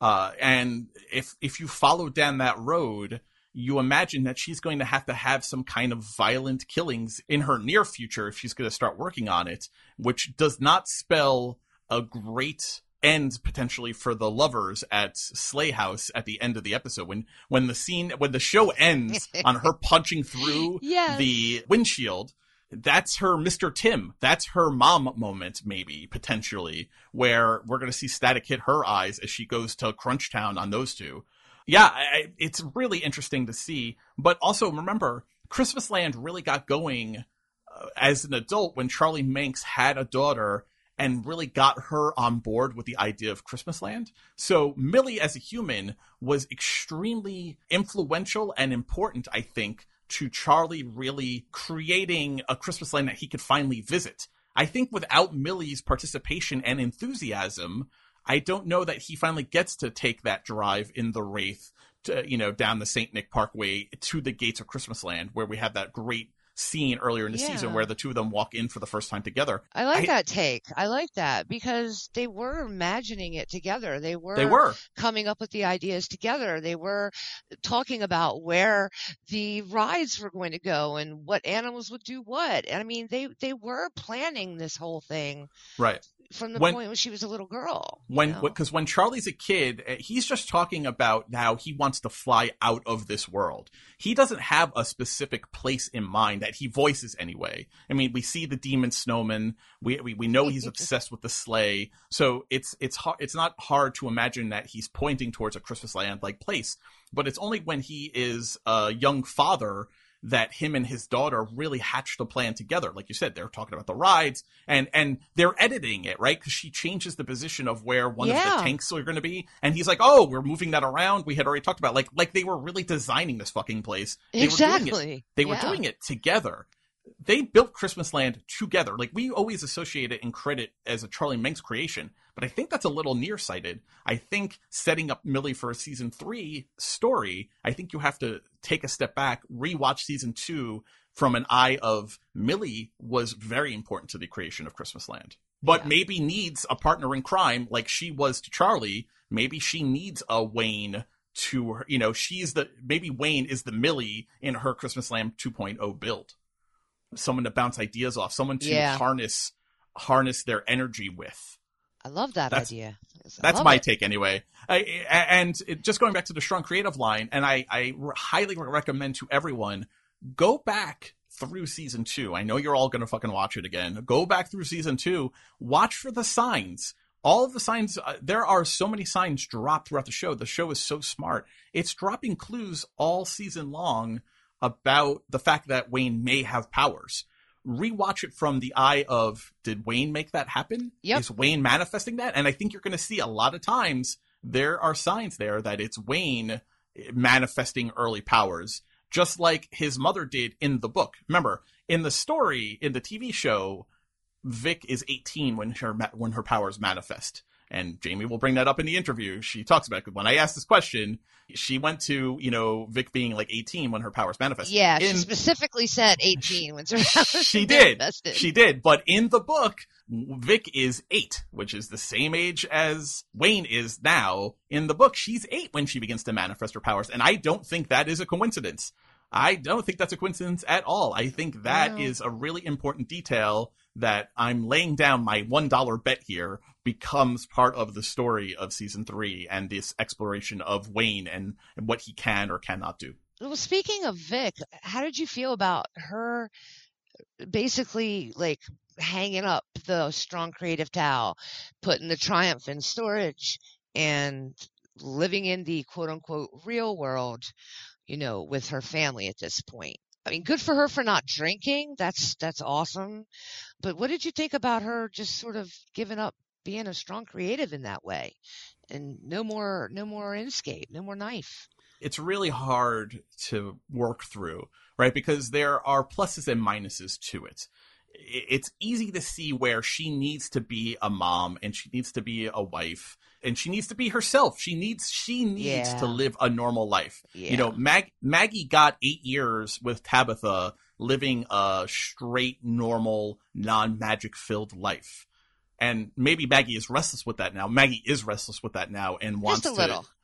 Uh, and if if you follow down that road, you imagine that she's going to have to have some kind of violent killings in her near future if she's going to start working on it, which does not spell a great end potentially for the lovers at Sleigh House at the end of the episode when when the scene when the show ends on her punching through Yes. the windshield that's her Mr. Tim. That's her mom moment, maybe, potentially, where we're going to see static hit her eyes as she goes to Crunchtown on those two. Yeah, I, it's really interesting to see. But also remember, Christmas Land really got going uh, as an adult when Charlie Manx had a daughter and really got her on board with the idea of Christmas Land. So Millie as a human was extremely influential and important, I think, to Charlie really creating a Christmas Land that he could finally visit. I think without Millie's participation and enthusiasm, I don't know that he finally gets to take that drive in the Wraith, to, you know, down the St. Nick Parkway to the gates of Christmas Land, where we have that great scene earlier in the season where the two of them walk in for the first time together. I like I- that take. I like that because they were imagining it together. They were, They were. coming up with the ideas together. They were talking about where the rides were going to go and what animals would do what. And I mean, they they were planning this whole thing Right. from the When- point when she was a little girl. when because when Charlie's a kid, eh, he's just talking about how he wants to fly out of this world. He doesn't have a specific place in mind that he voices anyway. I mean, we see the demon snowman. We we, we know he's obsessed with the sleigh. So it's it's hard, it's not hard to imagine that he's pointing towards a Christmas land like place. But it's only when he is a young father that him and his daughter really hatched a plan together. Like you said, they're talking about the rides and and they're editing it right because she changes the position of where one of the tanks are going to be, and he's like, "Oh, we're moving that around." We had already talked about like like they were really designing this fucking place. They Were doing it, exactly. they were Yeah. doing it together. They built Christmas Land together. Like we always associate it and credit as a Charlie Manx creation, but I think that's a little nearsighted. I think setting up Millie for a season three story, I think you have to take a step back, rewatch season two from an eye of Millie was very important to the creation of Christmas Land. But Yeah. maybe needs a partner in crime like she was to Charlie. Maybe she needs a Wayne to her, you know, she's the, maybe Wayne is the Millie in her Christmas Land 2.0 build. Someone to bounce ideas off, someone to Yeah. harness, harness their energy with. I love that That's- idea. That's my it. take anyway. I, I- and it, just going back to the strong creative line, and I, I highly recommend to everyone go back through season two. I know you're all going to fucking watch it again. Go back through season two, watch for the signs. All of the signs, uh, there are so many signs dropped throughout the show. The show is so smart. It's dropping clues all season long about the fact that Wayne may have powers. Rewatch it from the eye of did Wayne make that happen? Yep. Is Wayne manifesting that? And I think you're going to see a lot of times there are signs there that it's Wayne eh, manifesting early powers, just like his mother did in the book. Remember, in the story, in the TV show, Vic is 18 when her when her powers manifest, And Jami will bring that up in the interview. She talks about it. When I asked this question, she went to, you know, Vic being like 18 when her powers manifested. Yeah, In- she specifically said 18 when she was. She did. Manifested. She did. But in the book, Vic is eight, which is the same age as Wayne is now. In the book, she's eight when she begins to manifest her powers. And I don't think that is a coincidence. I don't think that's a coincidence at all. I think that is No. a really important detail that I'm laying down my $1 bet here becomes part of the story of season three and this exploration of Wayne and, and what he can or cannot do. Well, speaking of Vic, how did you feel about her basically like hanging up the strong creative towel, putting the triumph in storage, and living in the quote unquote real world, you know, with her family at this point? I mean, good for her for not drinking. That's that's awesome. But what did you think about her just sort of giving up being a strong creative in that way? And no more no more Inscape, no more knife. it's really hard to work through, right? Because there are pluses and minuses to it. It's easy to see where she needs to be a mom and she needs to be a wife and she needs to be herself. She needs she needs Yeah. to live a normal life. Yeah. You know, Mag- Maggie got 8 years with Tabitha living a straight normal non-magic filled life. And maybe Maggie is restless with that now. Maggie is restless with that now and wants to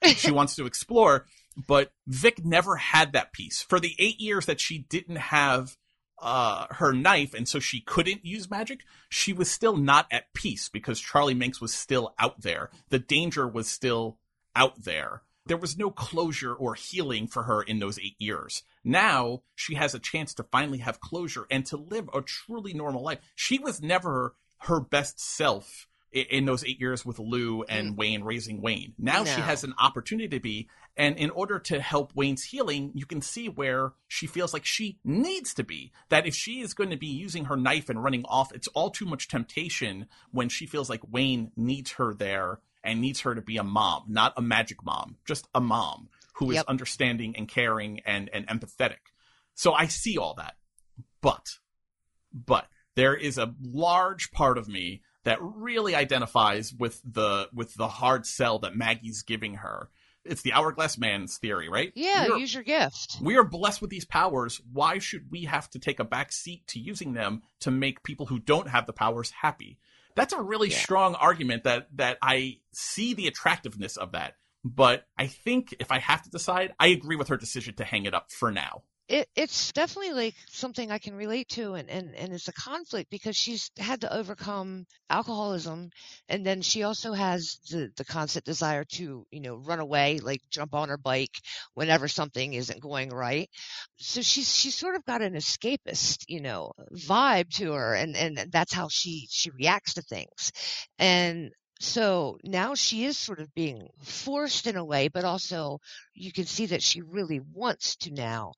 she wants to explore. But Vic never had that piece for the eight years that she didn't have uh, her knife, and so she couldn't use magic. She was still not at peace because Charlie Manx was still out there. The danger was still out there. There was no closure or healing for her in those eight years. Now she has a chance to finally have closure and to live a truly normal life. She was never her best self in those eight years with Lou and mm. Wayne raising Wayne. Now she has an opportunity to be, and in order to help Wayne's healing, you can see where she feels like she needs to be. That if she is going to be using her knife and running off, it's all too much temptation when she feels like Wayne needs her there and needs her to be a mom, not a magic mom, just a mom who is Yep. understanding and caring and, and empathetic. So I see all that. But, but there is a large part of me that really identifies with the with the hard sell that Maggie's giving her. It's the hourglass man's theory, right? Yeah, are- use your gift. we are blessed with these powers. Why should we have to take a back seat to using them to make people who don't have the powers happy? That's a really Yeah. strong argument that that I see the attractiveness of that. But I think if I have to decide, I agree with her decision to hang it up for now. It, it's definitely like something I can relate to, and, and, and it's a conflict because she's had to overcome alcoholism, and then she also has the, the constant desire to, you know, run away, like jump on her bike whenever something isn't going right. So she's she's sort of got an escapist, you know, vibe to her, and and that's how she she reacts to things, and so now she is sort of being forced in a way, but also you can see that she really wants to now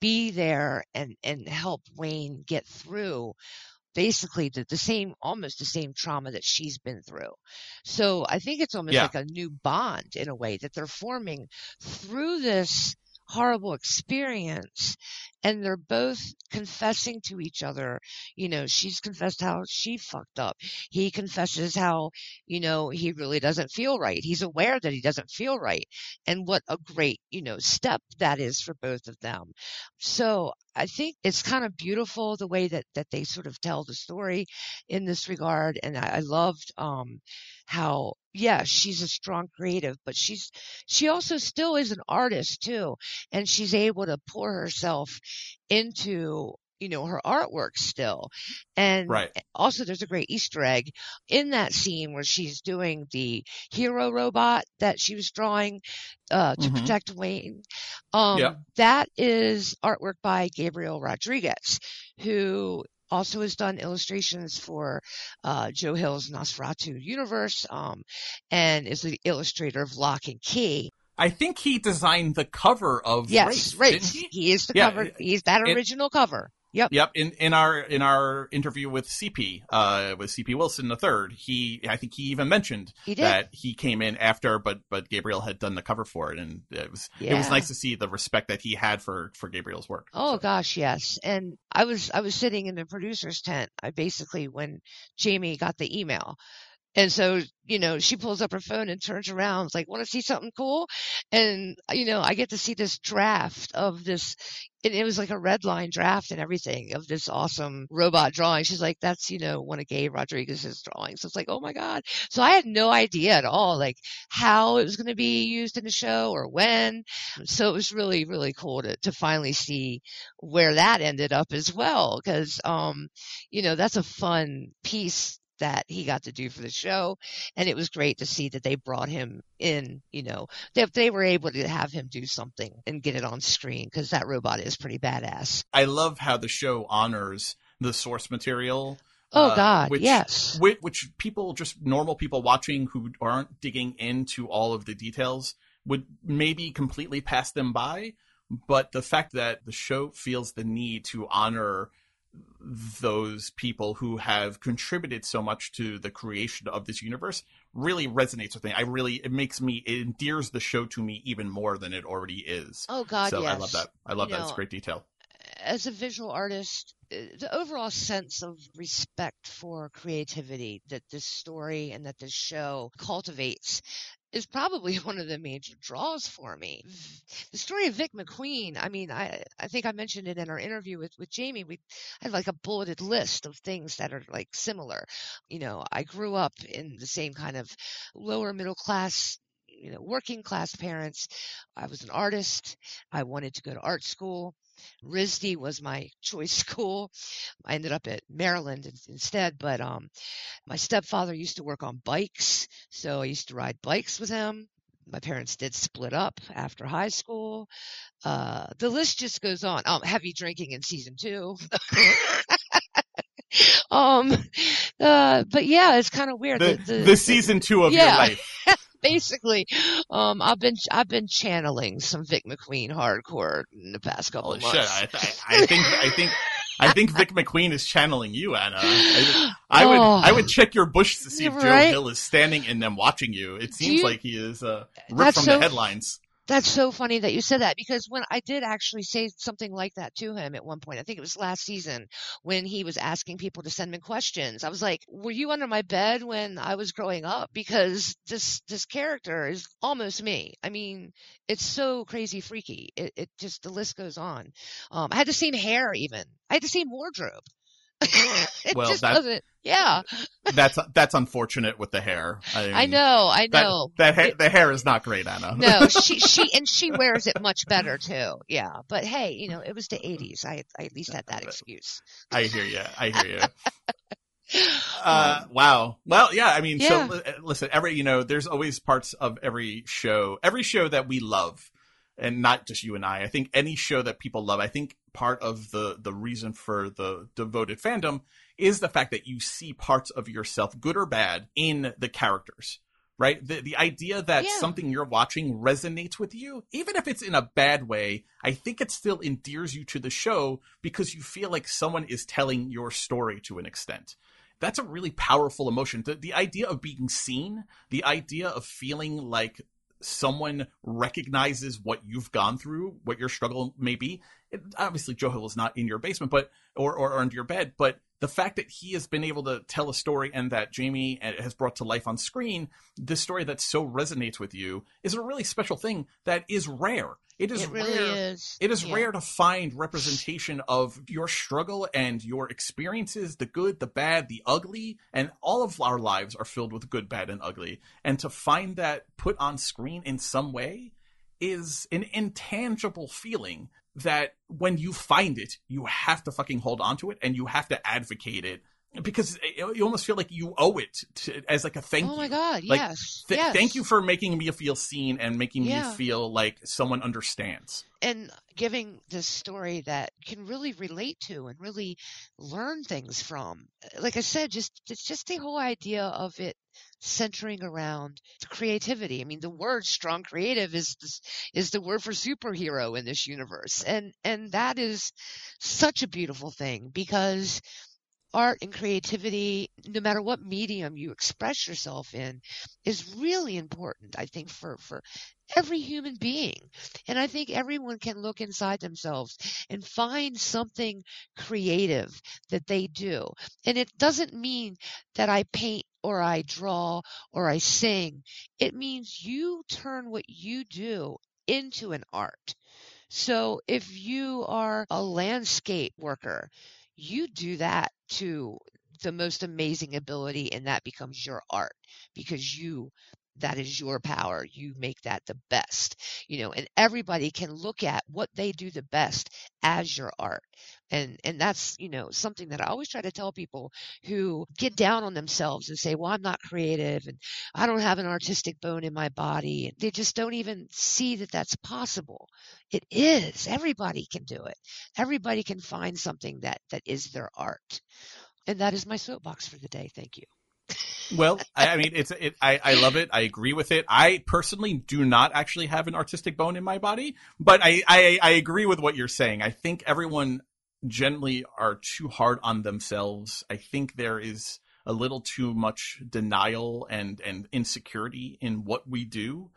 be there and and help Wayne get through basically the, the same almost the same trauma that she's been through. So I think it's almost Yeah. like a new bond in a way that they're forming through this horrible experience and they're both confessing to each other. You know she's confessed how she fucked up. He confesses how you know he really doesn't feel right. He's aware that he doesn't feel right and what a great you know step that is for both of them. So i think it's kind of beautiful the way that that they sort of tell the story in this regard and i, I loved um how yeah she's a strong creative but she's she also still is an artist too and she's able to pour herself into you know her artwork still and Right. also there's a great easter egg in that scene where she's doing the hero robot that she was drawing uh, to Mhm. protect wayne um, Yeah. that is artwork by gabriel rodriguez who also has done illustrations for uh, Joe Hill's NOS4A2 universe, um, and is the illustrator of Locke and Key. I think he designed the cover of Yes, didn't he? He is the Yeah, cover. it- He's that it- original cover. Yep. Yep. In in our in our interview with CP, uh, with CP Wilson the third, he I think he even mentioned He that he came in after, but but Gabriel had done the cover for it, and it was it was nice to see the respect that he had for for Gabriel's work. Oh So, gosh, yes. And I was I was sitting in the producer's tent. I basically when Jami got the email And so, you know, she pulls up her phone and turns around, like, want to see something cool? And, you know, I get to see this draft of this, and it was like a red line draft and everything of this awesome robot drawing. She's like, that's, you know, one of Gabe Rodriguez's drawings. So it's like, oh my God. So I had no idea at all, like how it was going to be used in the show or when. So it was really, really cool to, to finally see where that ended up as well. Cause, um, you know, that's a fun piece that he got to do for the show. And it was great to see that they brought him in, you know, that they were able to have him do something and get it on screen because that robot is pretty badass. I love how the show honors the source material. Oh uh, God, which, yes. Which, which people, just normal people watching who aren't digging into all of the details would maybe completely pass them by. But the fact that the show feels the need to honor those people who have contributed so much to the creation of this universe really resonates with me. I really it makes me it endears the show to me even more than it already is. Oh God, so yes. I love that. I love You that. It's great detail. as a visual artist, uh, the overall sense of respect for creativity that this story and that this show cultivates is probably one of the major draws for me. The story of Vic McQueen, I mean, I, I think I mentioned it in our interview with, with Jami. We had like a bulleted list of things that are like similar. You know, I grew up in the same kind of lower middle class you know, working class parents. I was an artist. I wanted to go to art school. RISD was my choice school. I ended up at Maryland instead, but um, my stepfather used to work on bikes, so I used to ride bikes with him. My parents did split up after high school. Uh, the list just goes on. Um, heavy drinking in season two. um, uh, but yeah, it's kind of weird. The, The- the- the season two of yeah. your life. Basically, um, I've been I've been channeling some Vic McQueen hardcore in the past couple Holy of shit! months. I, I, I think I think I think Vic McQueen is channeling you, Anna. I, I would Oh. I would check your bush to see if Joe Right? Hill is standing in them watching you. It seems you- like he is uh, ripped from so- the headlines. That's so funny that you said that because when I did actually say something like that to him at one point, I think it was last season when he was asking people to send me questions. I was like, "Were you under my bed when I was growing up?" Because this this character is almost me. I mean, it's so crazy freaky. It, it just the list goes on. Um, I had the same hair even. I had the same wardrobe. it Well, just that- doesn't. Yeah, That's that's unfortunate with the hair. I, I know. I know. that ha- the hair is not great, Anna. No, she she and she wears it much better too. Yeah, but hey, you know, it was the '80s. I I at least had that excuse. I hear you. I hear you. Uh, wow. Well, yeah. I mean, Yeah. so listen. Every you know, there's always parts of every show, every show that we love, and not just you and I. I think any show that people love. I think part of the the reason for the devoted fandom is the fact that you see parts of yourself, good or bad, in the characters. Right? The the idea that Yeah. something you're watching resonates with you, even if it's in a bad way, I think it still endears you to the show because you feel like someone is telling your story to an extent that's a really powerful emotion. The, the idea of being seen, the idea of feeling like someone recognizes what you've gone through, what your struggle may be. It, obviously, Joe Hill is not in your basement, but or, or under your bed, but the fact that he has been able to tell a story and that Jami uh, has brought to life on screen the story that so resonates with you is a really special thing that is rare. It is it really rare. is. It is Yeah. rare to find representation of your struggle and your experiences, the good, the bad, the ugly, and all of our lives are filled with good, bad, and ugly. And to find that put on screen in some way is an intangible feeling that when you find it, you have to fucking hold on to it and you have to advocate it because you almost feel like you owe it to, as like a thank you. Oh my God! Like, yes. Th- yes. Thank you for making me feel seen and making Yeah. me feel like someone understands. and giving this story that can really relate to and really learn things from. Like I said, just it's just the whole idea of it centering around creativity. I mean, the word "strong creative" is this, is the word for superhero in this universe, and and that is such a beautiful thing because art and creativity, no matter what medium you express yourself in, is really important. I think for for every human being. And I think everyone can look inside themselves and find something creative that they do. And it doesn't mean that I paint or I draw or I sing. It means you turn what you do into an art. So if you are a landscape worker, you do that to the most amazing ability and that becomes your art because you that is your power. You make that the best, you know, and everybody can look at what they do the best as your art. And, and that's, you know, something that I always try to tell people who get down on themselves and say, well, I'm not creative and I don't have an artistic bone in my body. And they just don't even see that that's possible. It is. Everybody can do it. Everybody can find something that, that is their art. And that is my soapbox for the day. Thank you. Well, I, mean, it's it. I, I love it. I agree with it. I personally do not actually have an artistic bone in my body, but I, I, I agree with what you're saying. I think everyone generally are too hard on themselves. I think there is a little too much denial and and insecurity in what we do,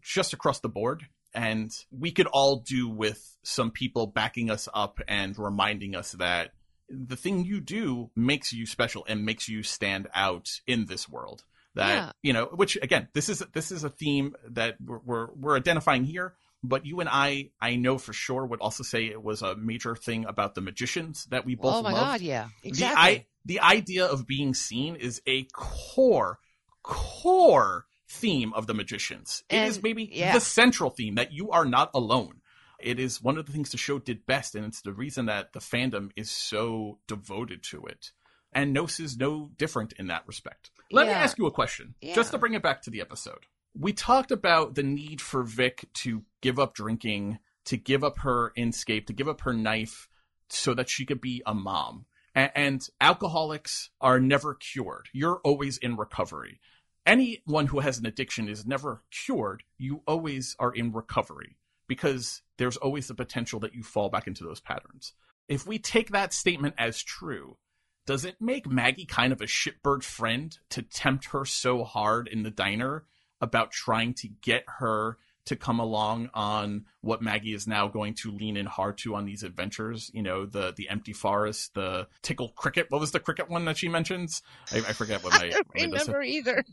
just across the board. And we could all do with some people backing us up and reminding us that the thing you do makes you special and makes you stand out in this world that yeah. you know which again this is this is a theme that we're, we're, we're identifying here but you and I, I know for sure would also say it was a major thing about the magicians that we both. Oh my loved. god, yeah, exactly. The, I, the idea of being seen is a core, core theme of the magicians. And, it is maybe yeah. the central theme that you are not alone it is one of the things the show did best, and it's the reason that the fandom is so devoted to it. And Nos is no different in that respect. Let yeah. me ask you a question, yeah. just to bring it back to the episode. We talked about the need for Vic to give up drinking, to give up her inscape, to give up her knife, so that she could be a mom. And, and alcoholics are never cured. You're always in recovery. Anyone who has an addiction is never cured. You always are in recovery because there's always the potential that you fall back into those patterns. If we take that statement as true, does it make Maggie kind of a shitbird friend to tempt her so hard in the diner about trying to get her to come along on what Maggie is now going to lean in hard to on these adventures. You know, the the empty forest, the tickle cricket. What was the cricket one that she mentions? I, I forget what my. I don't remember either.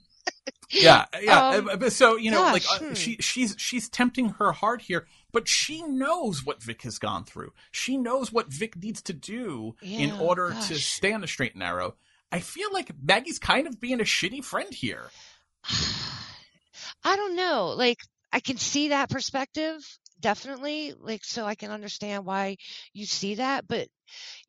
Yeah, yeah. Um, so you know, gosh, like uh, hmm. she she's she's tempting her heart here, but she knows what Vic has gone through. She knows what Vic needs to do yeah, in order gosh. to stay on the straight and narrow. I feel like Maggie's kind of being a shitty friend here. I don't know. Like I can see that perspective definitely. Like so I can understand why you see that, but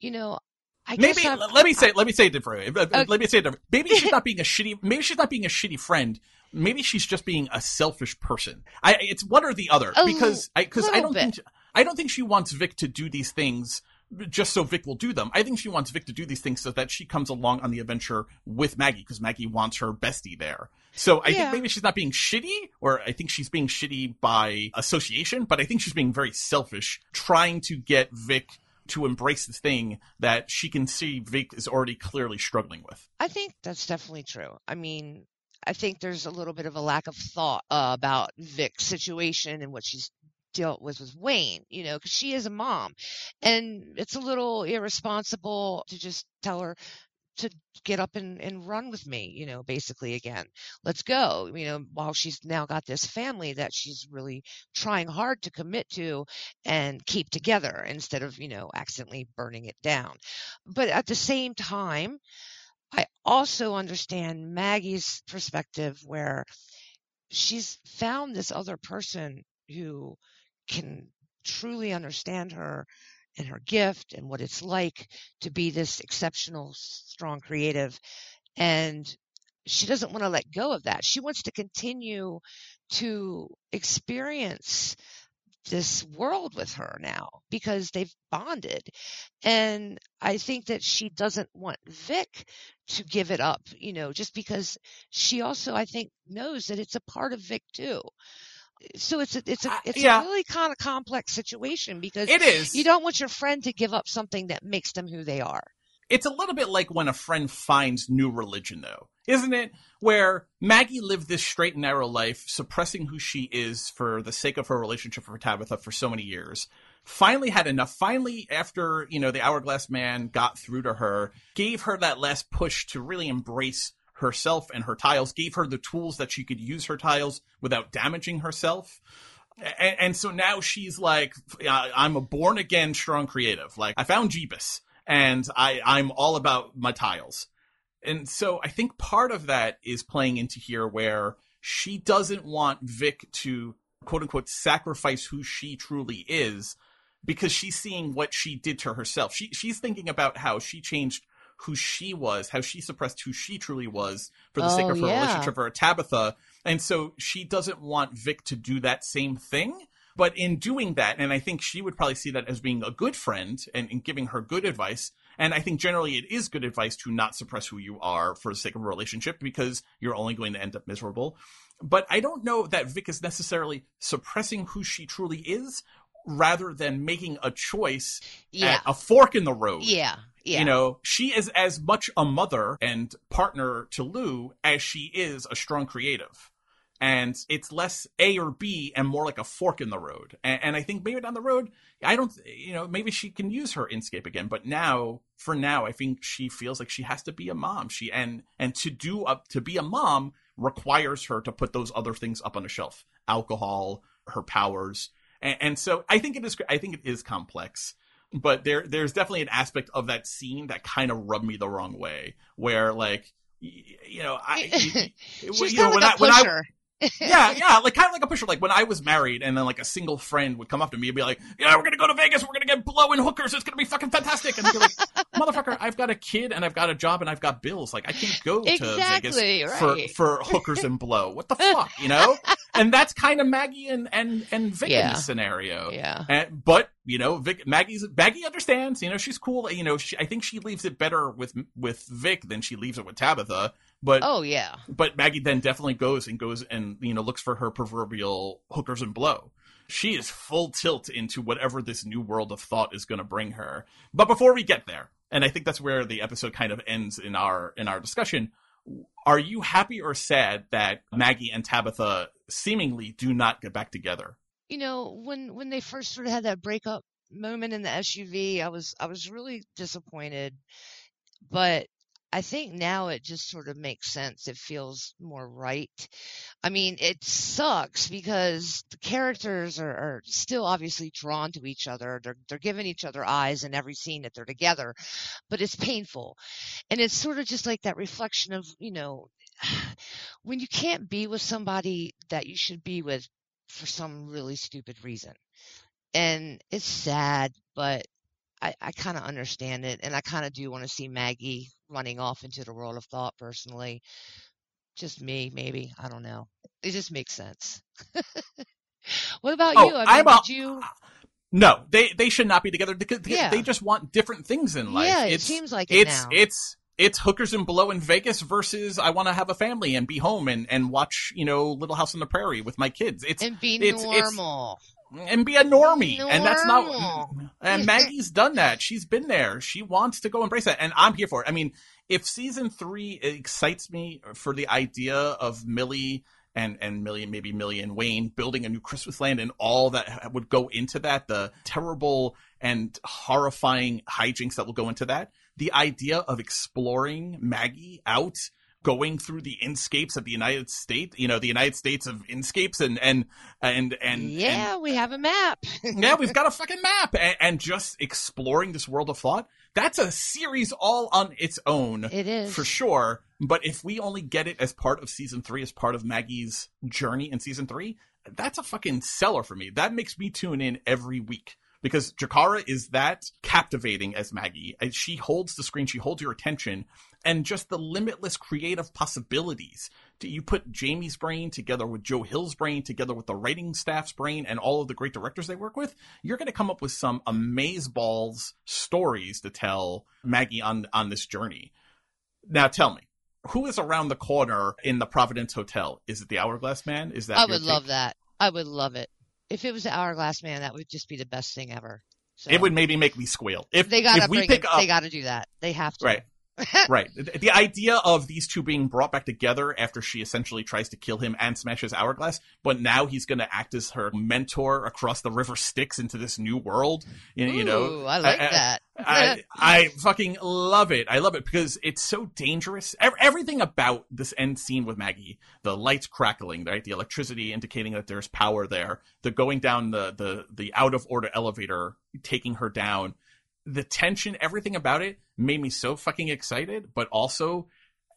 you know, I maybe let me say let me say it differently. Okay. Let me say it different. Maybe she's not being a shitty. Maybe she's not being a shitty friend. Maybe she's just being a selfish person. I it's one or the other a because I because I don't bit. think I don't think she wants Vic to do these things just so Vic will do them. I think she wants Vic to do these things so that she comes along on the adventure with Maggie because Maggie wants her bestie there. So I yeah. think maybe she's not being shitty, or I think she's being shitty by association, but I think she's being very selfish, trying to get Vic to embrace the thing that she can see Vic is already clearly struggling with. I think that's definitely true. I mean, I think there's a little bit of a lack of thought uh, about Vic's situation and what she's dealt with with Wayne, you know, because she is a mom. And it's a little irresponsible to just tell her, to get up and, and run with me, you know, basically again. Let's go. You know, while she's now got this family that she's really trying hard to commit to and keep together instead of, you know, accidentally burning it down. But at the same time, I also understand Maggie's perspective where she's found this other person who can truly understand her and her gift and what it's like to be this exceptional, strong creative. And she doesn't want to let go of that. She wants to continue to experience this world with her now because they've bonded. And I think that she doesn't want Vic to give it up, you know, just because she also, I think, knows that it's a part of Vic too so it's a it's a it's yeah. a really kind of complex situation because it is. You don't want your friend to give up something that makes them who they are. It's a little bit like when a friend finds new religion, though, isn't it? Where Maggie lived this straight and narrow life, suppressing who she is for the sake of her relationship with Tabitha for so many years. Finally had enough. Finally, after you know the Hourglass Man got through to her, gave her that last push to really embrace herself and her tiles, gave her the tools that she could use her tiles without damaging herself. And, and so now she's like, I'm a born again strong creative. Like I found Jeebus and I, I'm all about my tiles. And so I think part of that is playing into here where she doesn't want Vic to quote unquote sacrifice who she truly is because she's seeing what she did to herself. She she's thinking about how she changed who she was, how she suppressed who she truly was for the Oh, sake of her yeah. relationship with Tabitha. And so she doesn't want Vic to do that same thing. But in doing that, and I think she would probably see that as being a good friend and, and giving her good advice. And I think generally it is good advice to not suppress who you are for the sake of a relationship because you're only going to end up miserable. But I don't know that Vic is necessarily suppressing who she truly is rather than making a choice Yeah. at a fork in the road. Yeah. Yeah. You know, she is as much a mother and partner to Lou as she is a strong creative. And it's less A or B and more like a fork in the road. And, and I think maybe down the road, I don't, you know, maybe she can use her Inscape again. But now, for now, I think she feels like she has to be a mom. She and and to do up to be a mom requires her to put those other things up on a shelf, alcohol, her powers, and, and so I think it is. I think it is complex but there there's definitely an aspect of that scene that kind of rubbed me the wrong way where like you know i y- y- She's you kind know of when like i when i. yeah yeah like kind of like a pusher like when i was married and then like a single friend would come up to me and be like yeah we're gonna go to vegas we're gonna get blowing hookers it's gonna be fucking fantastic and I'd be like motherfucker i've got a kid and i've got a job and i've got bills like i can't go to vegas for right. for hookers and blow what the fuck you know and that's kind of maggie and and and Vic Yeah. scenario Yeah. and, but you know, Vic Maggie's Maggie understands. You know, she's cool. You know, she, I think she leaves it better with with Vic than she leaves it with Tabitha. But Oh yeah. but Maggie then definitely goes and goes and you know looks for her proverbial hookers and blow. She is full tilt into whatever this new world of thought is going to bring her. But before we get there, and I think that's where the episode kind of ends in our in our discussion. Are you happy or sad that Maggie and Tabitha seemingly do not get back together? you know when when they first sort of had that breakup moment in the SUV I was I was really disappointed but I think now it just sort of makes sense it feels more right I mean it sucks because the characters are, are still obviously drawn to each other they're they're giving each other eyes in every scene that they're together but it's painful and it's sort of just like that reflection of you know when you can't be with somebody that you should be with for some really stupid reason. And it's sad, but I, I kind of understand it. And I kind of do want to see Maggie running off into the world of thought personally. Just me, maybe. I don't know. It just makes sense. what about Oh, you? I mean, I'm a- did you? No, they they should not be together because they- Yeah. they just want different things in life. Yeah, it it's, seems like it it's now. it's it's hookers and blow in Vegas versus I want to have a family and be home and and watch you know Little House on the Prairie with my kids. It's And be it's- it's- normal. And be a normie, and that's not. And Maggie's done that. She's been there. She wants to go embrace that, and I'm here for it. I mean, if season three excites me for the idea of Millie and and Millie, maybe Millie and Wayne building a new Christmasland and all that would go into that, the terrible and horrifying hijinks that will go into that. The idea of exploring Maggie out going through the inscapes of the United States, you know, the United States of inscapes and and and and and- yeah, we have a map. yeah, we've got a fucking map and, and just exploring this world of thought. That's a series all on its own It is. for sure. But if we only get it as part of season three, as part of Maggie's journey in season three, that's a fucking seller for me. That makes me tune in every week because Jahkara is that captivating as Maggie. And She holds the screen, she holds your attention, and just the limitless creative possibilities. Do You put Jami's brain together with Joe Hill's brain, together with the writing staff's brain, and all of the great directors they work with. You're going to come up with some amazeballs stories to tell Maggie on on this journey. Now, tell me, who is around the corner in the Providence Hotel? Is it the Hourglass Man? Is that I would love that. I would love it. If it was the Hourglass Man, that would just be the best thing ever. So It would maybe make me squeal if they gotta if we bring pick it, up they gotta do that. They have to. right. right. The idea of these two being brought back together after she essentially tries to kill him and smashes Hourglass, but now he's going to act as her mentor across the river Styx into this new world. You, you know, I like that. I, I fucking love it. I love it because it's so dangerous. Everything about this end scene with Maggie, the lights crackling, right? The electricity indicating that there's power there, the going down the, the, the out of order elevator, taking her down, the tension, everything about it made me so fucking excited, but also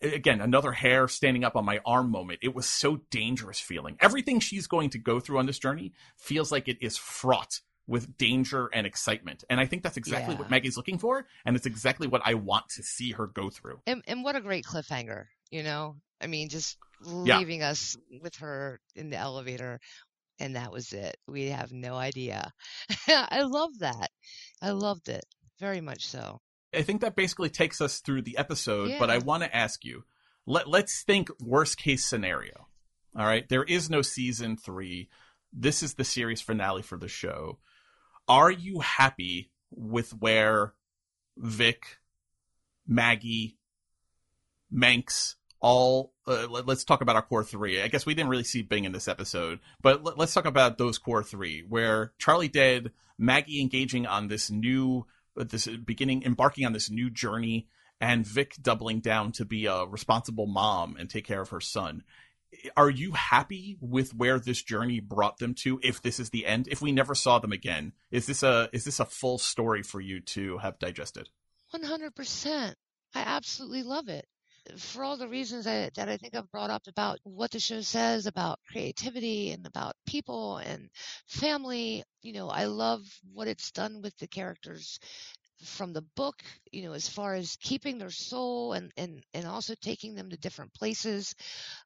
again, another hair standing up on my arm moment. It was so dangerous feeling. Everything she's going to go through on this journey feels like it is fraught with danger and excitement. And I think that's exactly Yeah. what Maggie's looking for. And it's exactly what I want to see her go through. And, and what a great cliffhanger, you know? I mean, just Yeah. leaving us with her in the elevator, and that was it. We have no idea. I love that. I loved it very much so. I think that basically takes us through the episode, but I want to ask you, let, let's think worst case scenario. All right. There is no season three. This is the series finale for the show. Are you happy with where Vic, Maggie, Manx, all, uh, let, us talk about our core three. I guess we didn't really see Bing in this episode, but let, let's talk about those core three where Charlie dead, Maggie engaging on this new uh, this beginning embarking on this new journey and Vic doubling down to be a responsible mom and take care of her son. Are you happy with where this journey brought them to if this is the end? If we never saw them again, is this a is this a full story for you to have digested? 100%. I absolutely love it. For all the reasons that, that I think I've brought up about what the show says about creativity and about people and family, you know, I love what it's done with the characters from the book, you know, as far as keeping their soul and, and, and also taking them to different places.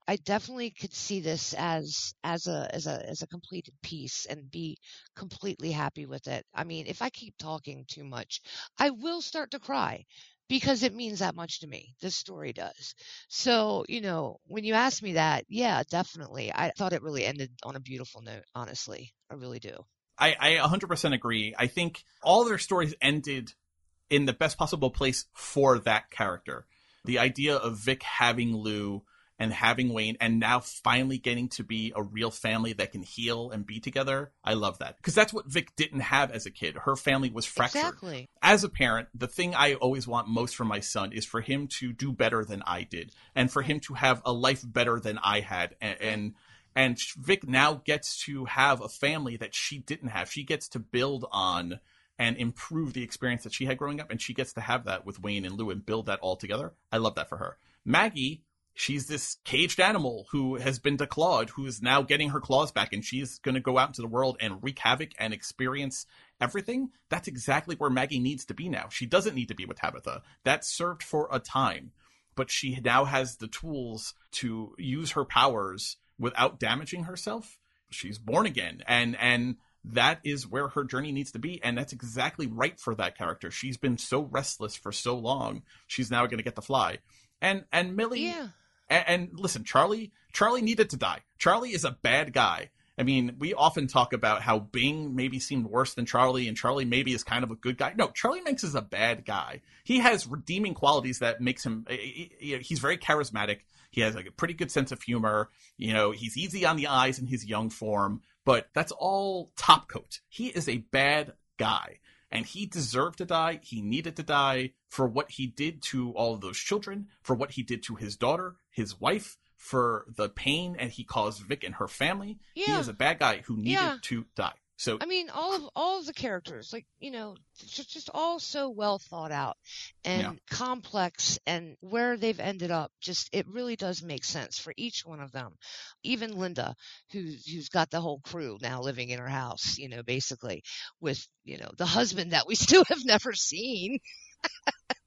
I definitely could see this as as a as a as a completed piece and be completely happy with it. I mean, if I keep talking too much, I will start to cry because it means that much to me. This story does. So, you know, when you ask me that, yeah, definitely. I thought it really ended on a beautiful note, honestly. I really do. I, I 100% agree. I think all their stories ended in the best possible place for that character. The idea of Vic having Lou and having Wayne and now finally getting to be a real family that can heal and be together. I love that. Because that's what Vic didn't have as a kid. Her family was fractured. Exactly. As a parent, the thing I always want most from my son is for him to do better than I did and for him to have a life better than I had. And, and and Vic now gets to have a family that she didn't have. She gets to build on and improve the experience that she had growing up, and she gets to have that with Wayne and Lou and build that all together. I love that for her. Maggie, she's this caged animal who has been declawed, who is now getting her claws back, and she's going to go out into the world and wreak havoc and experience everything. That's exactly where Maggie needs to be now. She doesn't need to be with Tabitha. That served for a time, but she now has the tools to use her powers without damaging herself. She's born again, and and that is where her journey needs to be, and that's exactly right for that character. She's been so restless for so long. She's now going to get to fly, and and Millie. Yeah. And, and listen, Charlie. Charlie needed to die. Charlie is a bad guy. I mean, we often talk about how Bing maybe seemed worse than Charlie, and Charlie maybe is kind of a good guy. No, Charlie Manx is a bad guy. He has redeeming qualities that makes him. Eh, eh, eh, he- he- He's very charismatic. He has like a pretty good sense of humor. You know, he's easy on the eyes in his young form, but that's all top coat. He is a bad guy. And he deserved to die. He needed to die for what he did to all of those children, for what he did to his daughter, his wife, for the pain and he caused Vic and her family. He Yeah. is a bad guy who needed Yeah. to die. So I mean, all of all of the characters, like you know, just just all so well thought out and Yeah. complex, and where they've ended up, just it really does make sense for each one of them. Even Linda, who's who's got the whole crew now living in her house, you know, basically with you know the husband that we still have never seen.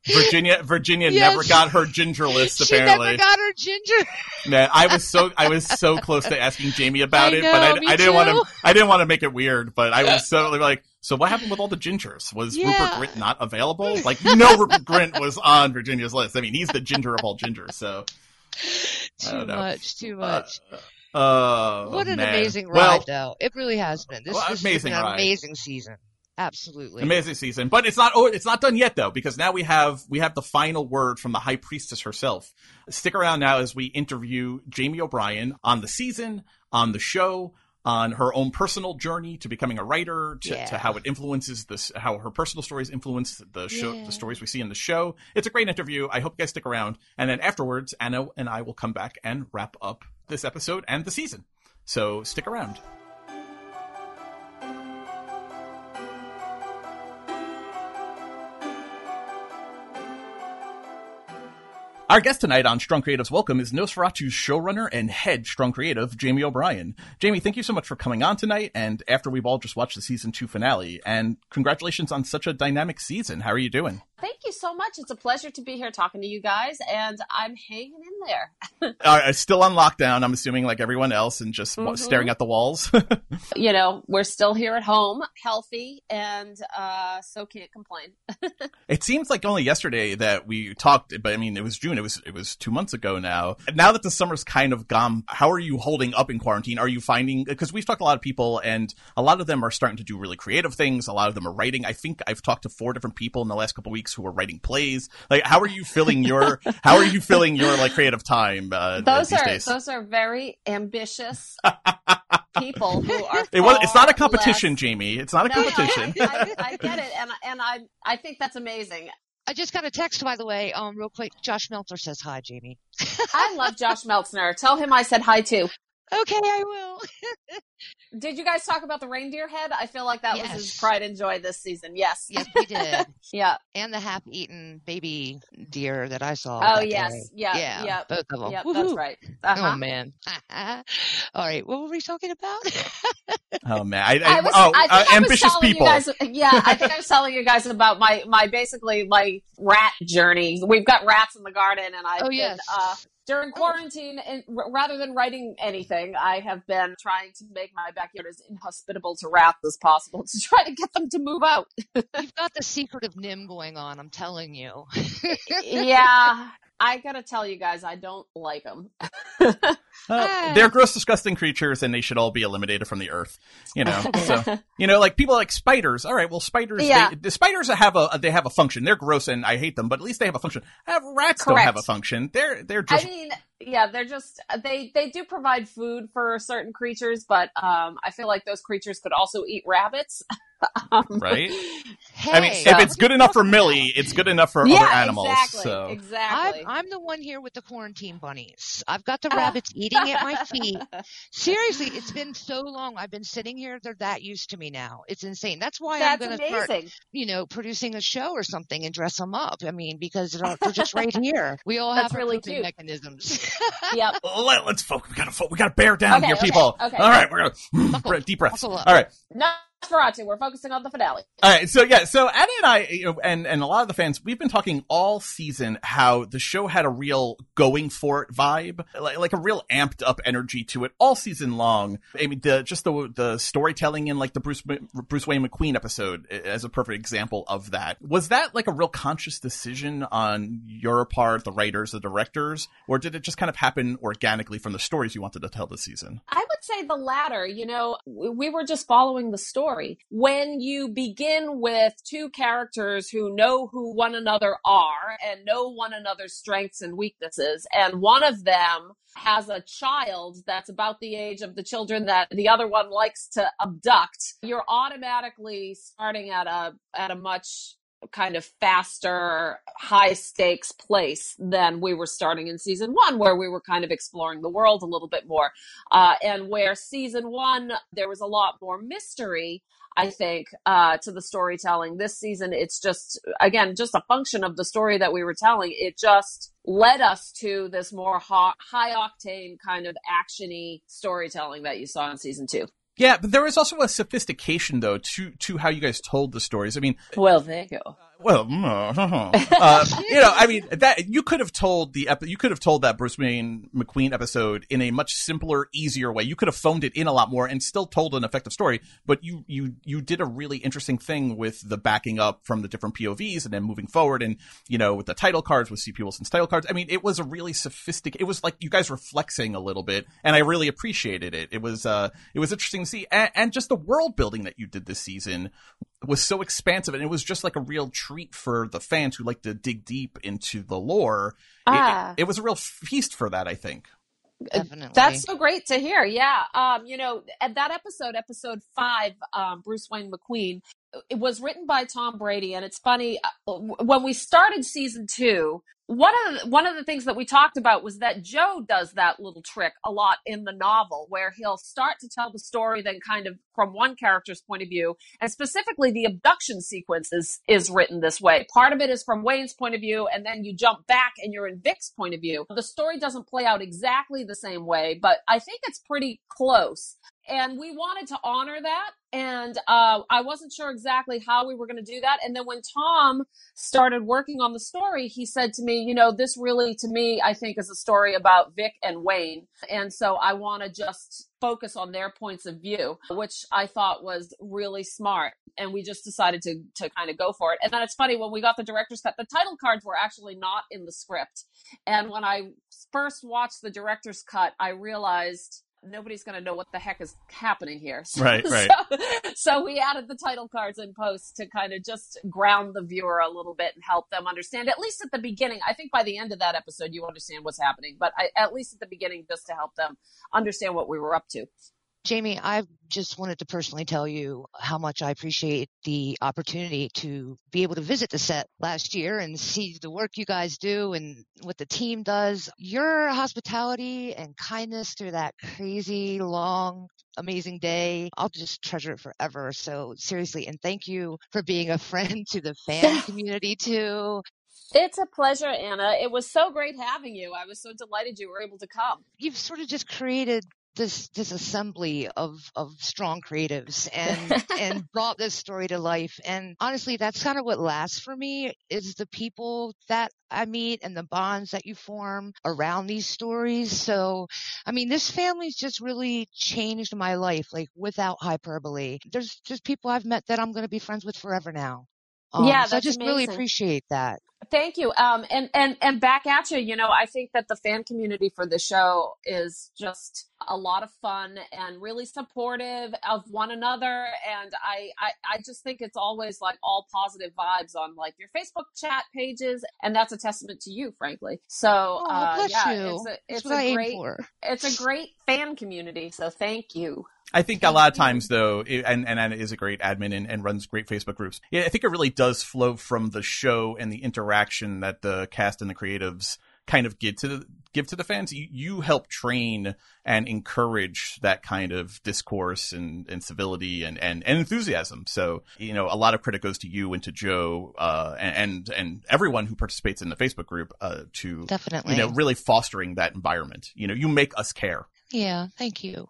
Virginia, Virginia Yes. never got her ginger list. she Apparently, never got her ginger. Man, I was so I was so close to asking Jami about I it, but I, I didn't want to. I didn't want to make it weird, but I was so like, so what happened with all the gingers? Was Rupert Grint not available? Like, no Rupert Grint was on Virginia's list. I mean, he's the ginger of all gingers. So, too much, too much. uh, what an man. amazing ride, Well, though. It really has been. This, Well, this amazing has been an ride. amazing season. Absolutely. Amazing season, but it's not. Oh, it's not done yet though, because now we have we have the final word from the High Priestess herself. Stick around now as we interview Jami O'Brien on the season, on the show, on her own personal journey to becoming a writer, to, Yeah. to how it influences this, how her personal stories influence the show, Yeah. the stories we see in the show. It's a great interview. I hope you guys stick around, and then afterwards, Anna and I will come back and wrap up this episode and the season. So stick around. Our guest tonight on Strong Creative's Welcome is NOS4A2's showrunner and head Strong Creative, Jami O'Brien. Jami, thank you so much for coming on tonight, and after we've all just watched the season two finale, and congratulations on such a dynamic season. How are you doing? Thank you so much. It's a pleasure to be here talking to you guys, and I'm hanging in there. Uh, still on lockdown, I'm assuming, like everyone else, and just Mhm. staring at the walls. You know, we're still here at home, healthy, and uh, so can't complain. it seems like only yesterday that we talked, but I mean, it was June. It was it was two months ago now. Now that the summer's kind of gone, how are you holding up in quarantine? Are you finding because we've talked to a lot of people, and a lot of them are starting to do really creative things. A lot of them are writing. I think I've talked to four different people in the last couple of weeks who are writing plays. Like, how are you filling your how are you filling your like creative time uh, Those these are days? those are very ambitious people who are. it was, it's not a competition, less- Jami. It's not a No, no, competition. I, I, I get it, and and I I think that's amazing. I just got a text, by the way, um, real quick. Josh Meltzer says hi, Jami. I love Josh Meltzner. Tell him I said hi too. Okay, I will. Did you guys talk about the reindeer head? I feel like that was his pride and joy this season. Yes. yes, we did. Yeah. and the half-eaten baby deer that I saw. Oh yes. day. Yeah. yeah, Yeah. both of them. Yep. That's right. Uh-huh. Oh man! All right, what were we talking about? Oh man, I, I, I was, oh, I uh, I ambitious telling people. You guys, yeah, I think I was telling you guys about my my basically my rat journey. We've got rats in the garden, and I've Oh, been yes. uh, during oh. quarantine, and r- rather than writing anything, I have been trying to make my backyard as inhospitable to rats as possible to try to get them to move out. You've got the secret of NIMH going on. I'm telling you. yeah. I gotta tell you guys, I don't like them. Uh, Ah. they're gross, disgusting creatures, and they should all be eliminated from the earth. You know, so you know, like people like spiders. All right, well, spiders. Yeah. They, the spiders have a they have a function. They're gross, and I hate them, but at least they have a function. Have rats don't have a function. They're they're just I mean, yeah, they're just they they do provide food for certain creatures, but um, I feel like those creatures could also eat rabbits. um, right. Hey, I mean, so- if it's good enough for Millie, it's good enough for yeah, other animals. exactly, So exactly. I'm, I'm the one here with the quarantine bunnies. I've got the rabbits eating at my feet. Seriously, it's been so long. I've been sitting here. They're that used to me now. It's insane. That's why That's I'm going to start, you know, producing a show or something and dress them up. I mean, because they're, they're just right here. We all That's have our really coping cute. mechanisms. Yep. Let, us focus. We gotta fo- we gotta bear down Okay, here, okay, people. okay. All right, we're gonna Buckle- deep breaths. buckle up. All right. NOS4A2. We're focusing on the finale. All right, so yeah, so Annie and I, you know, and and a lot of the fans, we've been talking all season how the show had a real going for it vibe, like, like a real amped up energy to it all season long. I mean, the just the the storytelling in like the Bruce Bruce Wayne McQueen episode as a perfect example of that. Was that like a real conscious decision on your part, the writers, the directors, or did it just kind of happen organically from the stories you wanted to tell this season? I would say the latter. You know, we were just following the story. When you begin with two characters who know who one another are and know one another's strengths and weaknesses, and one of them has a child that's about the age of the children that the other one likes to abduct, you're automatically starting at a at a much kind of faster, high stakes place than we were starting in season one, where we were kind of exploring the world a little bit more. Uh, and where season one, there was a lot more mystery. I think uh, to the storytelling this season, it's just again just a function of the story that we were telling. It just led us to this more high octane kind of actiony storytelling that you saw in season two. Yeah, but there was also a sophistication though to to how you guys told the stories. I mean, Well, there you go. Well, uh, you know, I mean that you could have told the epi- you could have told that Bruce Wayne McQueen episode in a much simpler, easier way. You could have phoned it in a lot more and still told an effective story. But you you you did a really interesting thing with the backing up from the different POVs and then moving forward, and you know, with the title cards with C.P. Wilson's title cards. I mean, it was a really sophisticated. It was like you guys were flexing a little bit, and I really appreciated it. It was uh, it was interesting to see, and, and just the world building that you did this season was so expansive and it was just like a real treat for the fans who like to dig deep into the lore. It- Ah. it, it was a real feast for that, I think. Definitely. That's so great to hear. Yeah. Um, you know, at that episode, episode five, um, Bruce Wayne McQueen, it was written by Tom Brady. And it's funny, uh, when we started season two, one of the, one of the things that we talked about was that Joe does that little trick a lot in the novel where he'll start to tell the story then kind of from one character's point of view and specifically the abduction sequence is, is written this way. Part of it is from Wayne's point of view and then you jump back and you're in Vic's point of view. The story doesn't play out exactly the same way, but I think it's pretty close and we wanted to honor that and uh, i wasn't sure exactly how we were going to do that and then when tom started working on the story he said to me you know this really to me i think is a story about vic and wayne and so i want to just focus on their points of view which i thought was really smart and we just decided to to kind of go for it. And then it's funny when we got the director's cut the title cards were actually not in the script. And when i first watched the director's cut i realized nobody's going to know what the heck is happening here. So, Right, right. So, so we added the title cards in post to kind of just ground the viewer a little bit and help them understand, at least at the beginning. I think by the end of that episode, you understand what's happening, but I, at least at the beginning, just to help them understand what we were up to. Jami, I just wanted to personally tell you how much I appreciate the opportunity to be able to visit the set last year and see the work you guys do and what the team does. Your hospitality and kindness through that crazy, long, amazing day, I'll just treasure it forever. So seriously, and thank you for being a friend to the fan community too. It's a pleasure, Anna. It was so great having you. I was so delighted you were able to come. You've sort of just created this this assembly of of strong creatives and and brought this story to life. And honestly that's kind of what lasts for me is the people that I meet and the bonds that you form around these stories. So I mean this family's just really changed my life like without hyperbole. There's just people I've met that I'm going to be friends with forever now. Um, Yeah, so I just really appreciate that Thank you. Um, and, and, and back at you, you know, I think that the fan community for the show is just a lot of fun and really supportive of one another. And I, I, I just think it's always like all positive vibes on like your Facebook chat pages. And that's a testament to you, frankly. So, oh uh, bless yeah, you it's a, it's what I a aim great, it's a great fan community. So thank you. I think a lot of times though, it, and, and Anna is a great admin and, and runs great Facebook groups. Yeah, I think it really does flow from the show and the interaction that the cast and the creatives kind of give to the, give to the fans. You, you help train and encourage that kind of discourse and, and civility and, and, and enthusiasm. So, you know, a lot of credit goes to you and to Joe, uh, and, and everyone who participates in the Facebook group, uh, to, definitely you know, really fostering that environment. You know, you make us care. yeah thank you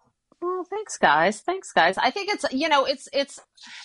thanks, guys. Thanks, guys. I think it's you know it's it's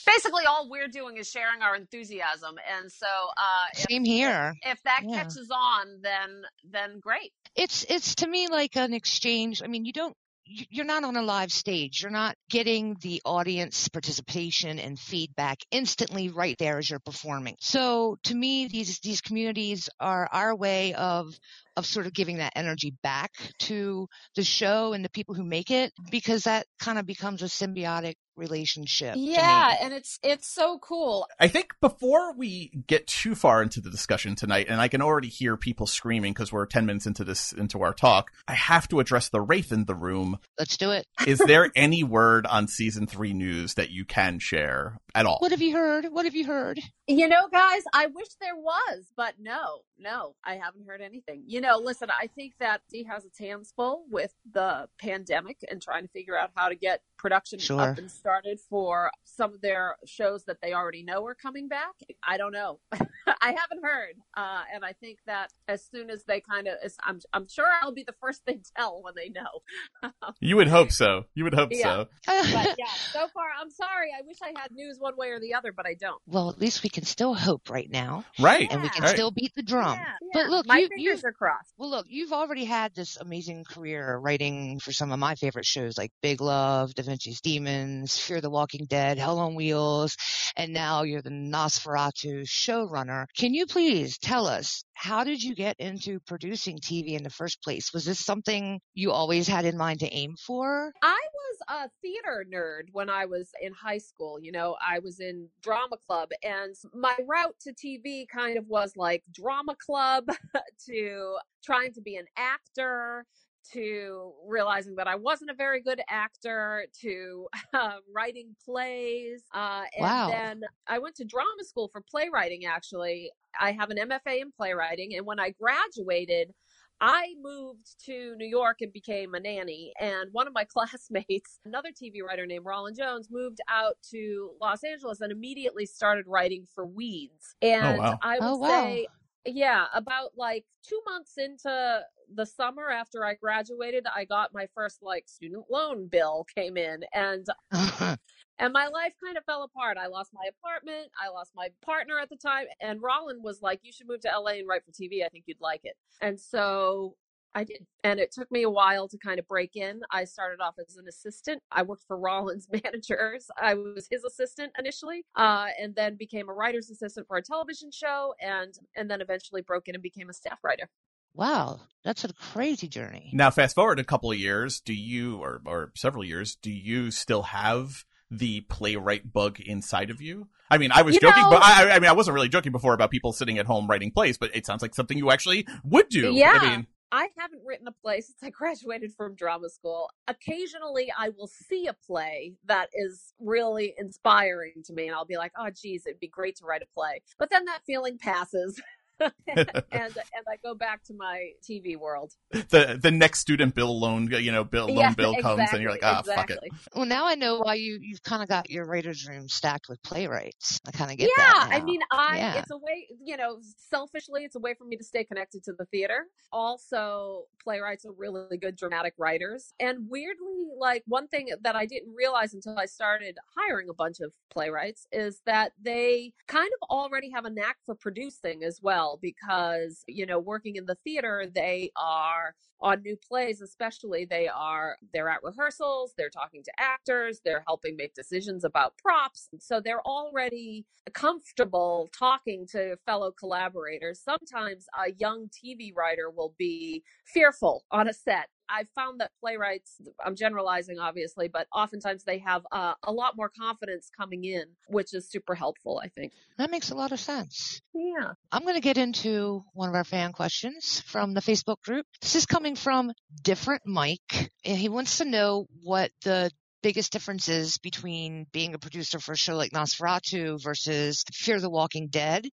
basically all we're doing is sharing our enthusiasm, and so uh, if, same here if that Yeah. catches on, then then great. it's it's to me like an exchange. I mean, you don't you're not on a live stage. You're not getting the audience participation and feedback instantly right there as you're performing. So to me, these these communities are our way of of sort of giving that energy back to the show and the people who make it because that kind of becomes a symbiotic relationship. to me. Yeah, and it's it's so cool. I think before we get too far into the discussion tonight, and I can already hear people screaming because we're 10 minutes into this, into our talk, I have to address the Wraith in the room. Let's do it. Is there any word on season three news that you can share at all? What have you heard? What have you heard? You know, guys, I wish there was, but no, no, I haven't heard anything. You know, listen, I think that he has its hands full with the pandemic and trying to figure out how to get production Sure. up and started for some of their shows that they already know are coming back. I don't know. I haven't heard, uh, and I think that as soon as they kind of, I'm, I'm sure I'll be the first they tell when they know. You would hope so. You would hope Yeah. so. But yeah, so far, I'm sorry. I wish I had news one way or the other, but I don't. well, at least we can still hope right now. Right. and we can Right. still beat the drum. Yeah, But look, my you, fingers you've are crossed. well, look, you've already had this amazing career writing for some of my favorite shows like Big Love, Da Vinci's Demons, Fear the Walking Dead, Hell on Wheels, and now you're the NOS4A2 showrunner. Can you please tell us how did you get into producing TV in the first place? Was this something you always had in mind to aim for? I was a theater nerd when I was in high school. You know, I I was in drama club, and my route to TV kind of was like drama club to trying to be an actor to realizing that I wasn't a very good actor, to um, writing plays. Uh, and Wow. then I went to drama school for playwriting, actually. I have an MFA in playwriting. And when I graduated, I moved to New York and became a nanny. And one of my classmates, another TV writer named Rolin Jones, moved out to Los Angeles and immediately started writing for Weeds. Oh, and wow. I would Oh, wow. say, yeah, about like two months into the summer after I graduated, I got my first like student loan bill came in and and my life kind of fell apart. I lost my apartment, I lost my partner at the time, and Rolin was like, "You should move to LA and write for TV. I think you'd like it." And so I did. And it took me a while to kind of break in. I started off as an assistant. I worked for Rolin's managers. I was his assistant initially, uh, and then became a writer's assistant for a television show, and and then eventually broke in and became a staff writer. wow, that's a crazy journey. Now, fast forward a couple of years, do you, or, or several years, do you still have the playwright bug inside of you? I mean, I was You joking, know- but I, I mean, I wasn't really joking before about people sitting at home writing plays, but it sounds like something you actually would do. Yeah. I mean, I haven't written a play since I graduated from drama school. Occasionally, I will see a play that is really inspiring to me, and I'll be like, "Oh, geez, it'd be great to write a play." But then that feeling passes, and and I go back to my TV world. the the next student bill loan, you know, bill loan Yeah, bill comes, and you're like, ah, exactly, fuck it. Well, now I know why you you've kind of got your writers' room stacked with playwrights. I kind of get yeah, that. I mean, I Yeah. it's a way, you know, selfishly, it's a way for me to stay connected to the theater. Also, playwrights are really good dramatic writers, and weirdly, like one thing that I didn't realize until I started hiring a bunch of playwrights is that they kind of already have a knack for producing as well, because you know, working in the theater, they are on new plays especially they are they're at rehearsals they're talking to actors they're helping make decisions about props so they're already comfortable talking to fellow collaborators. Sometimes a young tv writer will be fearful on a set I've found that playwrights, I'm generalizing obviously, but oftentimes they have uh, a lot more confidence coming in, which is super helpful, I think. that makes a lot of sense. Yeah. I'm going to get into one of our fan questions from the Facebook group. This is coming from Different Mike. He wants to know what the biggest difference is between being a producer for a show like NOS4A2 versus Fear the Walking Dead.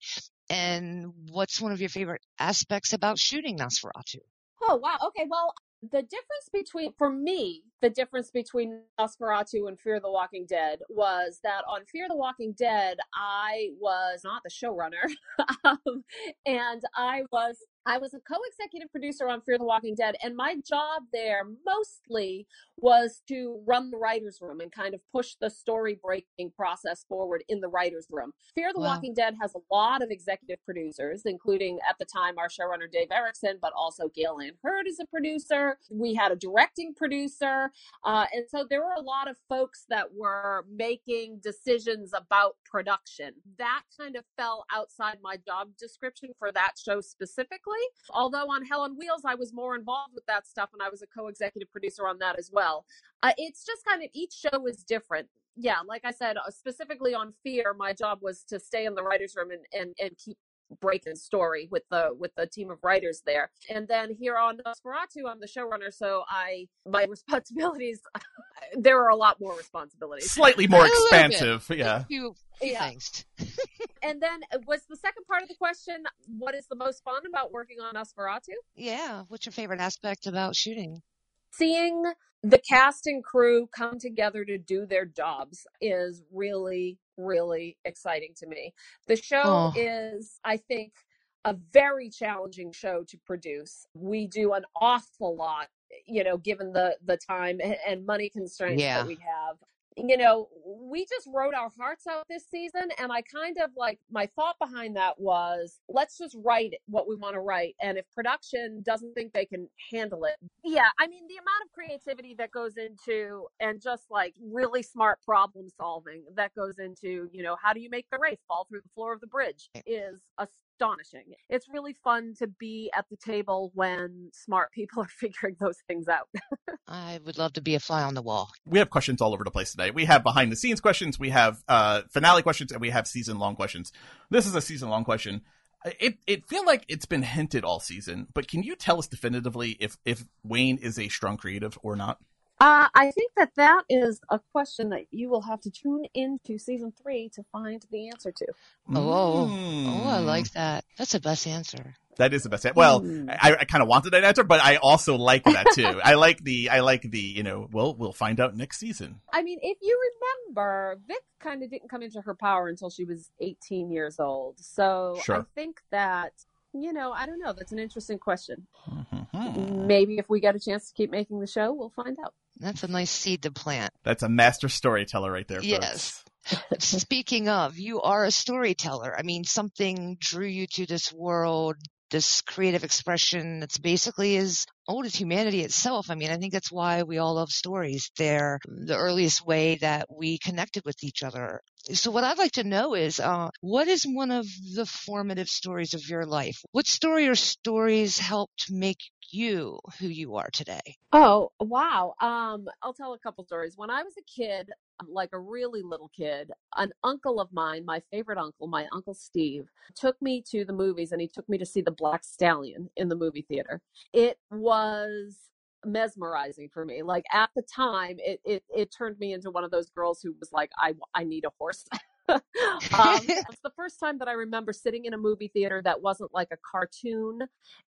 And what's one of your favorite aspects about shooting Nosferatu? Oh, wow. Okay. Well, the difference between, for me, the difference between NOS4A2 and Fear the Walking Dead was that on Fear the Walking Dead, I was not the showrunner. um, and I was. I was a co-executive producer on Fear the Walking Dead, and my job there mostly was to run the writers' room and kind of push the story breaking process forward in the writers' room. Fear the Wow. Walking Dead has a lot of executive producers, including at the time our showrunner Dave Erickson, but also Gale Anne Hurd is a producer. We had a directing producer, uh, and so there were a lot of folks that were making decisions about production. That kind of fell outside my job description for that show specifically. Although on Hell on Wheels, I was more involved with that stuff, and I was a co-executive producer on that as well. Uh, it's just kind of each show is different. Yeah, like I said, uh, specifically on Fear, my job was to stay in the writers' room and and, and keep breaking story with the with the team of writers there. And then here on NOS4A2, I'm the showrunner, so I my responsibilities there are a lot more responsibilities. Slightly more A little bit. expansive, yeah. A few, few Yeah. things. And then uh, was the second part of the question, what is the most fun about working on NOS4A2? Yeah. What's your favorite aspect about shooting? seeing the cast and crew come together to do their jobs is really really exciting to me the show Oh. is i think a very challenging show to produce we do an awful lot you know given the the time and- and money constraints Yeah. that we have you know we just wrote our hearts out this season and i kind of like my thought behind that was let's just write what we want to write and if production doesn't think they can handle it yeah i mean the amount of creativity that goes into and just like really smart problem solving that goes into you know how do you make the wraith fall through the floor of the bridge is astonishing it's really fun to be at the table when smart people are figuring those things out I would love to be a fly on the wall. We have questions all over the place today. We have behind the scenes questions, we have uh, finale questions, and we have season long questions. This is a season long question. It it feel like it's been hinted all season, but can you tell us definitively if if Wayne is a strong creative or not? Uh, I think that that is a question that you will have to tune into season three to find the answer to. Oh, Mm. oh, I like that. That's the best answer. That is the best. an- Well, Mm. I, I kind of wanted that answer, but I also like that too. I like the I like the you know. Well, we'll find out next season. I mean, if you remember, Vic kind of didn't come into her power until she was 18 years old. So Sure. I think that, you know, I don't know. That's an interesting question. Mhm. Maybe if we get a chance to keep making the show, we'll find out. That's a nice seed to plant. That's a master storyteller right there. folks. Yes. Speaking of, you are a storyteller. I mean, something drew you to this world, this creative expression that's basically as old as humanity itself. I mean, I think that's why we all love stories. They're the earliest way that we connected with each other. So what I'd like to know is, uh, what is one of the formative stories of your life? What story or stories helped make you who you are today? Oh, wow. Um, I'll tell a couple stories. When I was a kid, like a really little kid, an uncle of mine, my favorite uncle, my uncle Steve, took me to the movies and he took me to see the Black Stallion in the movie theater. It was mesmerizing for me. Like at the time, it it, it turned me into one of those girls who was like, I I need a horse. um, it's the first time that I remember sitting in a movie theater that wasn't like a cartoon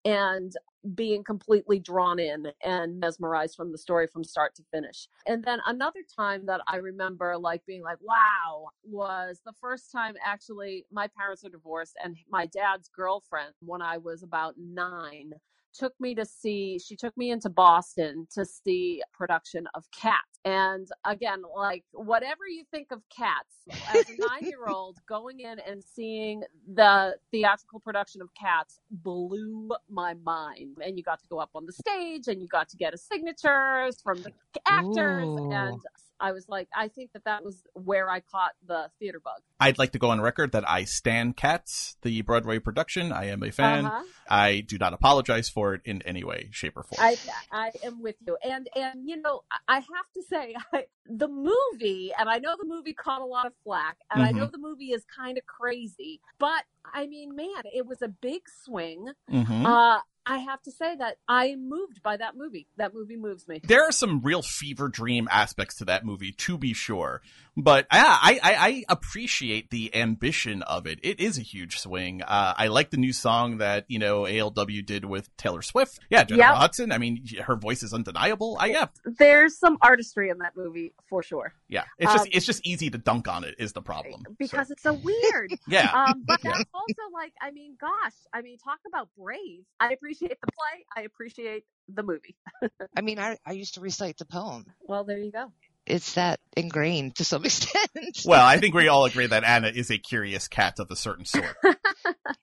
and being completely drawn in and mesmerized from the story from start to finish. And then another time that I remember like being like, wow, was the first time actually my parents are divorced and my dad's girlfriend when I was about nine took me to see she took me into Boston to see a production of Cats. And again, like whatever you think of Cats, as a 9-year-old going in and seeing the theatrical production of Cats blew my mind. And you got to go up on the stage and you got to get a signatures from the actors Ooh. and I was like I think that that was where I caught the theater bug. I'd like to go on record that I stand Cats, the Broadway production. I am a fan. Uh-huh. I do not apologize for it in any way, shape, or form. I I am with you, and and you know I- have to say I, the movie, and I know the movie caught a lot of flack, and I know the movie is kind of crazy, but I mean, man, it was a big swing. Mhm. Uh, I have to say that I am moved by that movie. That movie moves me. there are some real fever dream aspects to that movie, to be sure. But yeah, I, I, I appreciate the ambition of it. It is a huge swing. Uh, I like the new song that you know ALW did with Taylor Swift. Yeah, Jennifer Yep. Hudson. I mean, her voice is undeniable. I yeah, There's some artistry in that movie for sure, yeah. It's just Um, it's just easy to dunk on it. Is the problem because So, it's so weird. yeah. um, but Yeah. that's also like, I mean, gosh, I mean, talk about brave. I appreciate the play. I appreciate the movie. I mean, I, I used to recite the poem. Well, there you go. It's that ingrained to some extent. Well, I think we all agree that Anna is a curious cat of a certain sort.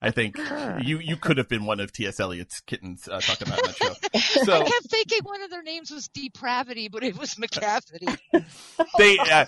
I think you you could have been one of T.S. Eliot's kittens uh, talking about in that show. I So kept thinking one of their names was Depravity, but it was Macavity. they uh,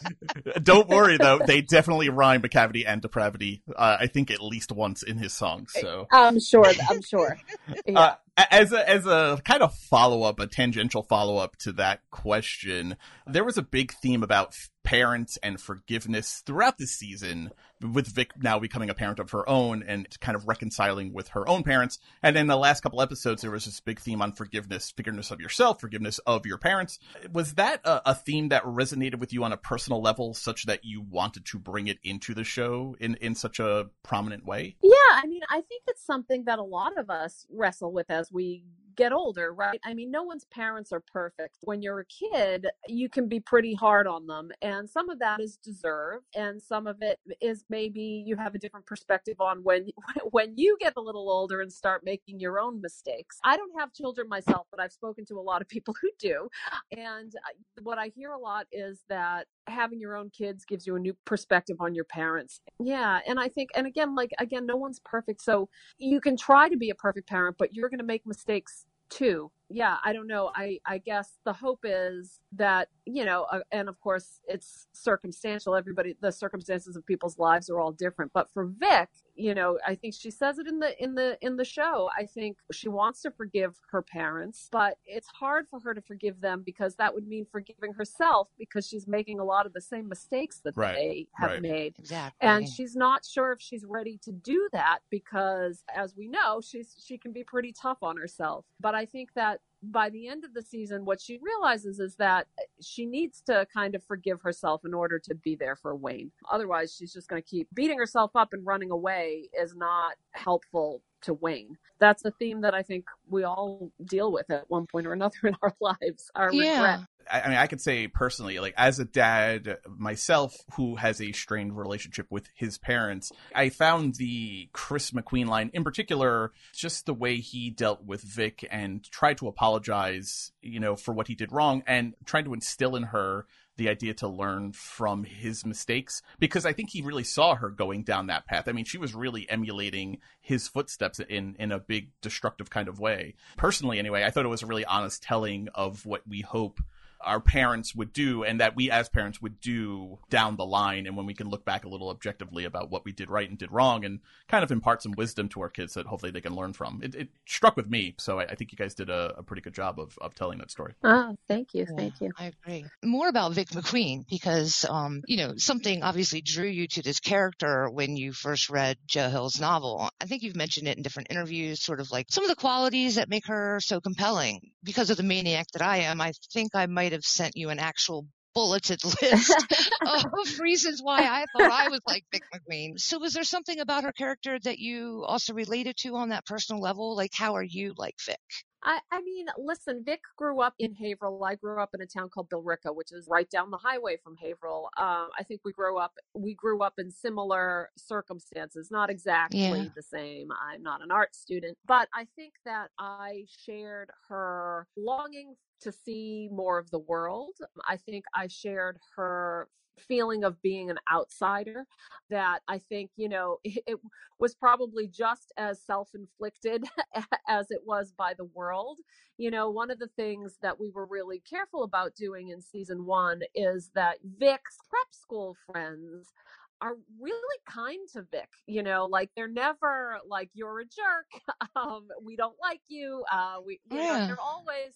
don't worry though; they definitely rhyme Macavity and depravity. Uh, I think at least once in his song. So. I'm sure. I'm sure. Yeah. As a as a kind of follow up, a tangential follow up to that question, there was a big theme about parents and forgiveness throughout the season, with Vic now becoming a parent of her own and kind of reconciling with her own parents. And in the last couple episodes, there was this big theme on forgiveness, forgiveness of yourself, forgiveness of your parents. Was that a, a theme that resonated with you on a personal level, such that you wanted to bring it into the show in in such a prominent way? Yeah, I mean, I think it's something that a lot of us wrestle with as we get older, right? I mean, no one's parents are perfect. When you're a kid, you can be pretty hard on them, and some of that is deserved, and some of it is maybe you have a different perspective on when when you get a little older and start making your own mistakes. I don't have children myself, but I've spoken to a lot of people who do, and uh, what I hear a lot is that having your own kids gives you a new perspective on your parents. Yeah, and I think and again like again no one's perfect. So you can try to be a perfect parent, but you're going to make mistakes too. Yeah, I don't know. I, I guess the hope is that, you know, uh, and of course it's circumstantial. Everybody, the circumstances of people's lives are all different. But for Vic, you know, I think she says it in the, in the, in the show. I think she wants to forgive her parents, but it's hard for her to forgive them because that would mean forgiving herself because she's making a lot of the same mistakes that Right, they have right. made. Exactly. And she's not sure if she's ready to do that because, as we know, she's she can be pretty tough on herself. But I think that by the end of the season, what she realizes is that she needs to kind of forgive herself in order to be there for Wayne. Otherwise, she's just going to keep beating herself up and running away is not helpful to Wayne. That's a theme that I think we all deal with at one point or another in our lives. Our yeah. regret. I mean, I could say personally, like as a dad myself who has a strained relationship with his parents, I found the Chris McQueen line in particular, just the way he dealt with Vic and tried to apologize, you know, for what he did wrong and trying to instill in her the idea to learn from his mistakes because I think he really saw her going down that path. I mean, she was really emulating his footsteps in in a big destructive kind of way. Personally, anyway, I thought it was a really honest telling of what we hope our parents would do and that we as parents would do down the line and when we can look back a little objectively about what we did right and did wrong and kind of impart some wisdom to our kids that hopefully they can learn from it, it struck with me so I, I think you guys did a, a pretty good job of, of telling that story Oh, thank you. Yeah, Thank you. I agree. More about Vic McQueen because, um, you know, something obviously drew you to this character when you first read Joe Hill's novel. I think you've mentioned it in different interviews, sort of like some of the qualities that make her so compelling. Because of the maniac that I am, I think I might have sent you an actual bulleted list of reasons why I thought I was like Vic McQueen. So was there something about her character that you also related to on that personal level? Like, how are you like Vic? I, I mean, listen, Vic grew up in Haverhill. I grew up in a town called Billerica, which is right down the highway from Haverhill. Um, I think we grew up we grew up in similar circumstances, not exactly Yeah. the same. I'm not an art student, but I think that I shared her longing to see more of the world. I think I shared her feeling of being an outsider that I think, you know, it, it was probably just as self-inflicted as it was by the world. You know, one of the things that we were really careful about doing in season one is that Vic's prep school friends are really kind to Vic. You know, like they're never like you're a jerk. Um, we don't like you. Uh, we, Yeah. they're always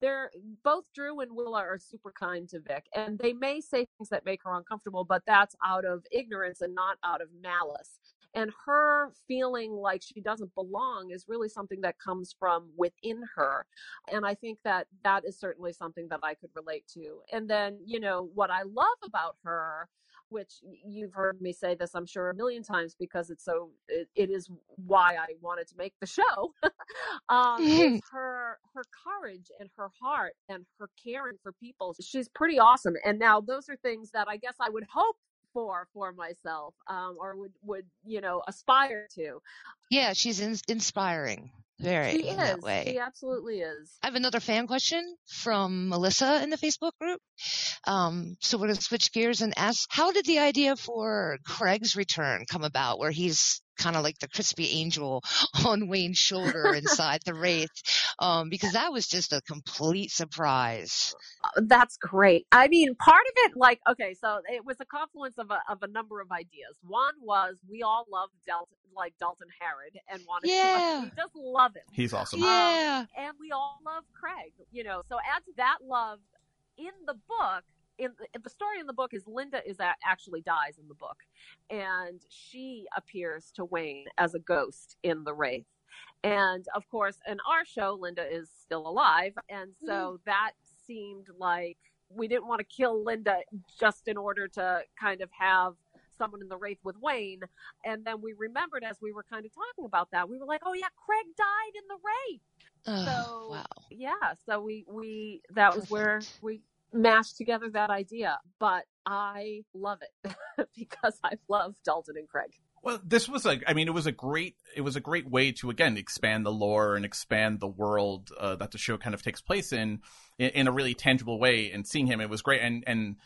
they're both Drew and Willa are super kind to Vic, and they may say things that make her uncomfortable, but that's out of ignorance and not out of malice. And her feeling like she doesn't belong is really something that comes from within her. And I think that that is certainly something that I could relate to. And then, you know, what I love about her which you've heard me say this, I'm sure, a million times because it's so, it, it is why I wanted to make the show, um, is her, her courage and her heart and her caring for people. She's pretty awesome. And now those are things that I guess I would hope for for myself um, or would would you know aspire to Yeah, she's in- inspiring. Very she in is that way. she absolutely is I have another fan question from Melissa in the Facebook group. Um, so we're going to switch gears and ask, how did the idea for Craig's return come about where he's kind of like the crispy angel on Wayne's shoulder inside the Wraith? Um, because that was just a complete surprise. Uh, That's great. I mean, part of it, like, okay, so it was a confluence of a, of a number of ideas. One was we all love Dalton, like Dalton Harrod, and wanted Yeah. to, we just love him. he's awesome Yeah. and we all love Craig, you know. So add to that love in the book. In the, the story in the book is Linda is a, actually dies in the book, and she appears to Wayne as a ghost in the Wraith. And of course, in our show, Linda is still alive, and so mm-hmm. that seemed like we didn't want to kill Linda just in order to kind of have someone in the Wraith with Wayne. And then we remembered as we were kind of talking about that, we were like, oh yeah, Craig died in the Wraith Oh, so wow. yeah so we we that was where we mashed together that idea but i love it because i love dalton and craig Well, this was a, I mean, it was a great, it was a great way to, again, expand the lore and expand the world uh, that the show kind of takes place in. in, in a really tangible way and seeing him it was great and and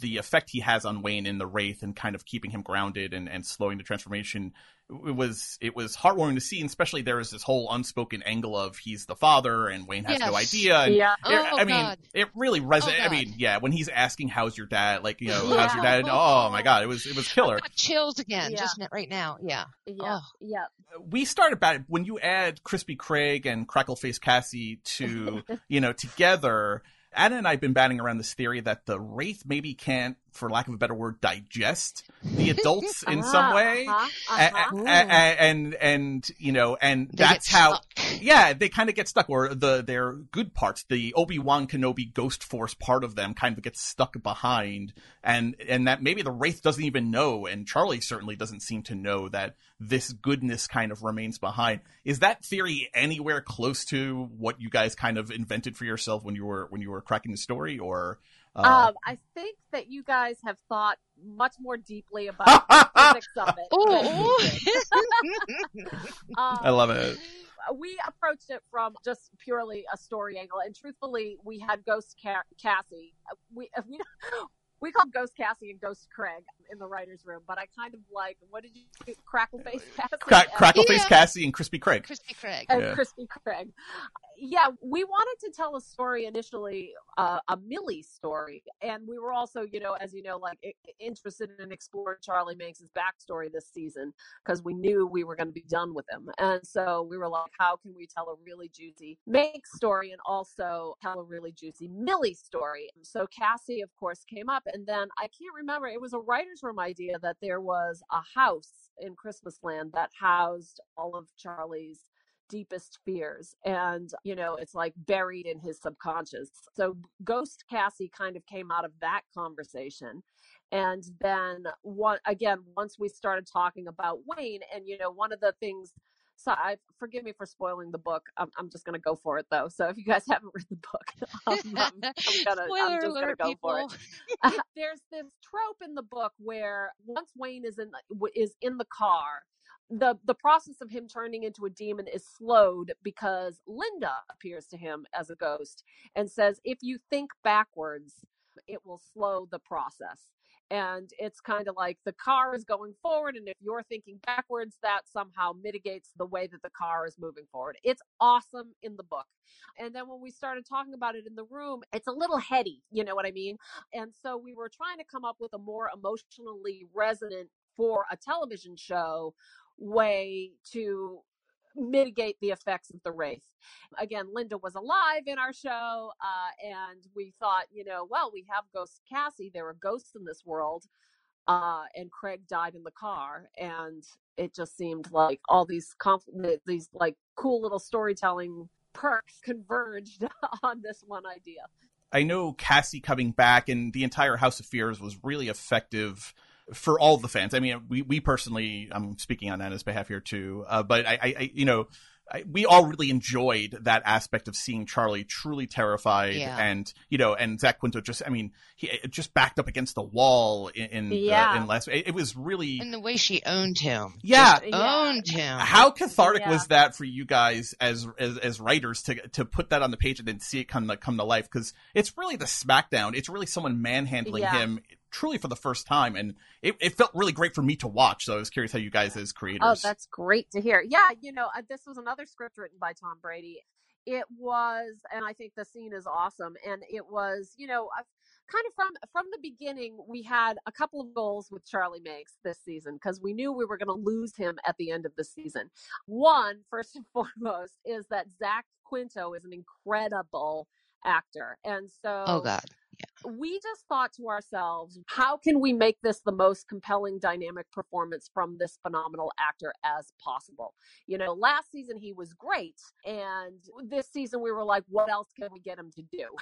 the effect he has on Wayne in the Wraith and kind of keeping him grounded and, and slowing the transformation it was it was heartwarming to see and especially there is this whole unspoken angle of he's the father and Wayne has no Yes. idea and Yeah. it- Oh, I mean God. it really resonated oh, I mean yeah when he's asking how's your dad like you know Yeah. how's your dad oh my god it was it was killer Got chills again, Yeah. just right now. Yeah. Yeah. Oh. Yeah. we started back when you add Crispy Craig and Crackleface Cassie to you know together. Anna and I have been batting around this theory that the Wraith maybe can't, for lack of a better word, digest the adults in some Uh-huh, way. uh-huh, uh-huh. a- a- and and you know and They that's how yeah they kind of get stuck or the their good parts the obi-wan kenobi ghost force part of them kind of gets stuck behind and and that maybe the wraith doesn't even know and charlie certainly doesn't seem to know that this goodness kind of remains behind is that theory anywhere close to what you guys kind of invented for yourself when you were when you were cracking the story or uh, Um, I think that you guys have thought much more deeply about the physics of it. than. Um, i love it we approached it from just purely a story angle, and truthfully, we had Ghost Ca- Cassie. We we we called Ghost Cassie and Ghost Craig in the writers' room, but I kind of like what did you crackle face Cassie Crack, crackleface Yeah. cassie and crispy craig Crispy Craig. and Yeah. Crispy Craig. Yeah, we wanted to tell a story initially, uh, a Millie story, and we were also, you know, as you know, like interested in exploring Charlie Manx's backstory this season because we knew we were going to be done with him, and so we were like, how can we tell a really juicy Manx story and also tell a really juicy Millie story? So Cassie, of course, came up, and then I can't remember. It was a writers' room idea that there was a house in Christmasland that housed all of Charlie's deepest fears and you know it's like buried in his subconscious so ghost cassie kind of came out of that conversation and then one again once we started talking about wayne and you know one of the things so I forgive me for spoiling the book. I'm, I'm just gonna go for it though. So if you guys haven't read the book, um, I'm, I'm gonna I'm just gonna alert, go for it. there's this trope in the book where once Wayne is in the, is in the car, the the process of him turning into a demon is slowed because Linda appears to him as a ghost and says, "If you think backwards, it will slow the process." And it's kind of like the car is going forward, and if you're thinking backwards, that somehow mitigates the way that the car is moving forward. It's awesome in the book. And then when we started talking about it in the room, it's a little heady, you know what I mean? And so we were trying to come up with a more emotionally resonant for a television show way to mitigate the effects of the wraith. Again, Linda was alive in our show, uh, and we thought, you know, well, we have Ghost Cassie. There are ghosts in this world, uh, and Craig died in the car, and it just seemed like all these conf- these like cool little storytelling perks converged on this one idea. I know Cassie coming back and the entire House of Fears was really effective for all the fans. I mean, we, we personally, I'm speaking on Anna's behalf here too, uh, but I, I, I, you know, I, we all really enjoyed that aspect of seeing Charlie truly terrified Yeah. and, you know, and Zach Quinto just, I mean, he just backed up against the wall in, in, Yeah. uh, in last, it, it was really, And the way she owned him. yeah, Just owned him. how cathartic Yeah. was that for you guys as, as as writers to to put that on the page and then see it come to come to life? Because it's really the SmackDown. It's really someone manhandling Yeah. him truly for the first time, and it, it felt really great for me to watch. So I was curious how you guys as creators. Oh, that's great to hear. Yeah, you know, uh, this was another script written by Tom Brady. It was, and I think the scene is awesome. And it was, you know, kind of from from the beginning, we had a couple of goals with Charlie Manx this season because we knew we were going to lose him at the end of the season. One, first and foremost, is that Zach Quinto is an incredible actor, and so Oh God. We just thought to ourselves, how can we make this the most compelling dynamic performance from this phenomenal actor as possible? You know, last season he was great, and this season we were like, what else can we get him to do?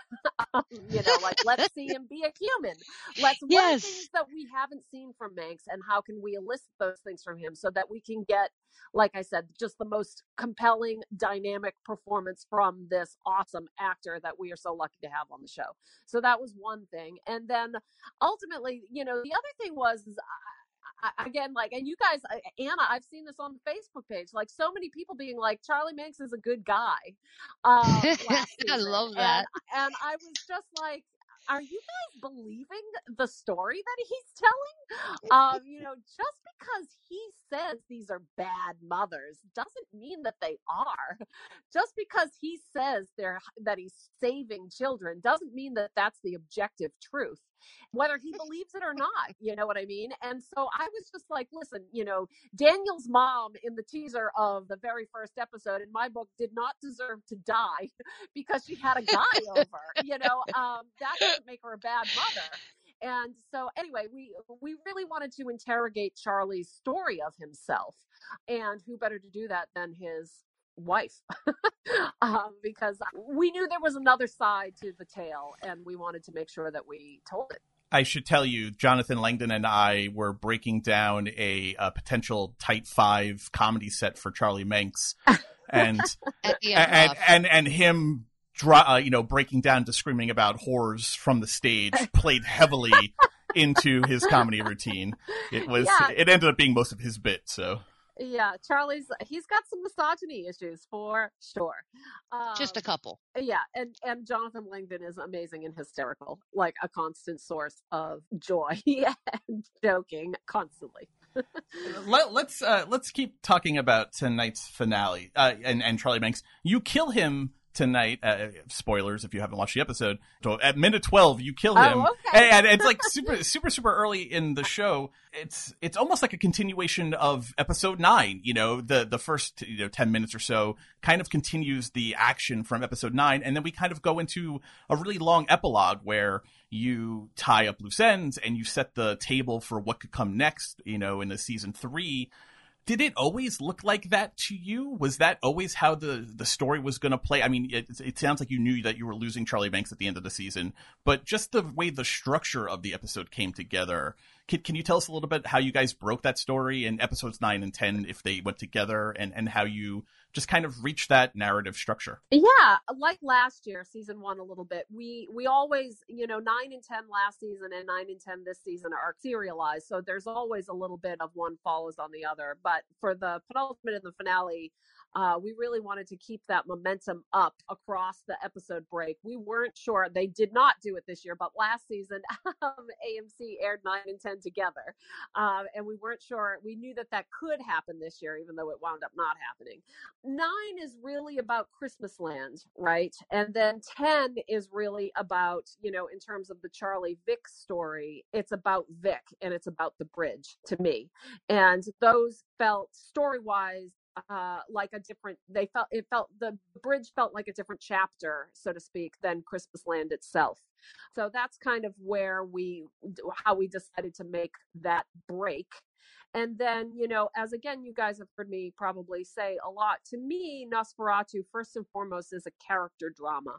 Um, you know, like let's see him be a human. Let's Yes. things that we haven't seen from Manx, and how can we elicit those things from him so that we can get, like I said, just the most compelling dynamic performance from this awesome actor that we are so lucky to have on the show. So that was one thing. And then ultimately, you know, the other thing was I, again, like, and you guys, Anna, I've seen this on the Facebook page. Like, so many people being like, Charlie Manx is a good guy. Uh, I love that. And, and I was just like, are you guys believing the story that he's telling? Um, you know, just because he says these are bad mothers doesn't mean that they are. Just because he says they're that he's saving children doesn't mean that that's the objective truth. Whether he believes it or not, you know what I mean? And so I was just like, listen, you know, Daniel's mom in the teaser of the very first episode in my book did not deserve to die because she had a guy over. You know, um, that doesn't make her a bad mother. And so anyway, we we really wanted to interrogate Charlie's story of himself. And who better to do that than his wife? um, because we knew there was another side to the tale and we wanted to make sure that we told it. I should tell you, Jonathan Langdon and I were breaking down a, a potential Tight Five comedy set for Charlie Manx, and At and, and and him, dra- uh, you know, breaking down to screaming about whores from the stage played heavily into his comedy routine. It was Yeah. it ended up being most of his bit. So Yeah, Charlie's he's got some misogyny issues for sure. Um, just a couple. yeah, and and Jonathan Langdon is amazing and hysterical, like a constant source of joy and joking constantly. Let, let's uh, let's keep talking about tonight's finale uh, and and Charlie Manx. You kill him tonight. Uh, spoilers if you haven't watched the episode. So at minute twelve, you kill him, Oh, okay. and, and it's like super super super early in the show. It's it's almost like a continuation of episode nine. You know, the the first you know ten minutes or so kind of continues the action from episode nine, and then we kind of go into a really long epilogue where you tie up loose ends and you set the table for what could come next. You know, in the season three did it always look like that to you? Was that always how the the story was going to play? I mean, it, it sounds like you knew that you were losing Charlie Manx at the end of the season, but just the way the structure of the episode came together. Can, can you tell us a little bit how you guys broke that story in episodes nine and ten, if they went together, and and how you just kind of reach that narrative structure? Yeah, like last year, season one, a little bit. We we always, you know, nine and ten last season and nine and ten this season are serialized, so there's always a little bit of one follows on the other. But for the penultimate and the finale, uh, we really wanted to keep that momentum up across the episode break. We weren't sure they did not do it this year, but last season um, AMC aired nine and ten together, um, and we weren't sure. We knew that that could happen this year, even though it wound up not happening nine is really about Christmasland, right? And then 10 is really about, you know, in terms of the Charlie Vic story, it's about Vic and it's about the bridge to me. And those felt story wise uh like a different they felt it felt the bridge felt like a different chapter so to speak than Christmasland itself. So that's kind of where we how we decided to make that break and then, you know, as again, you guys have heard me probably say a lot, to me, NOS4A2, first and foremost, is a character drama.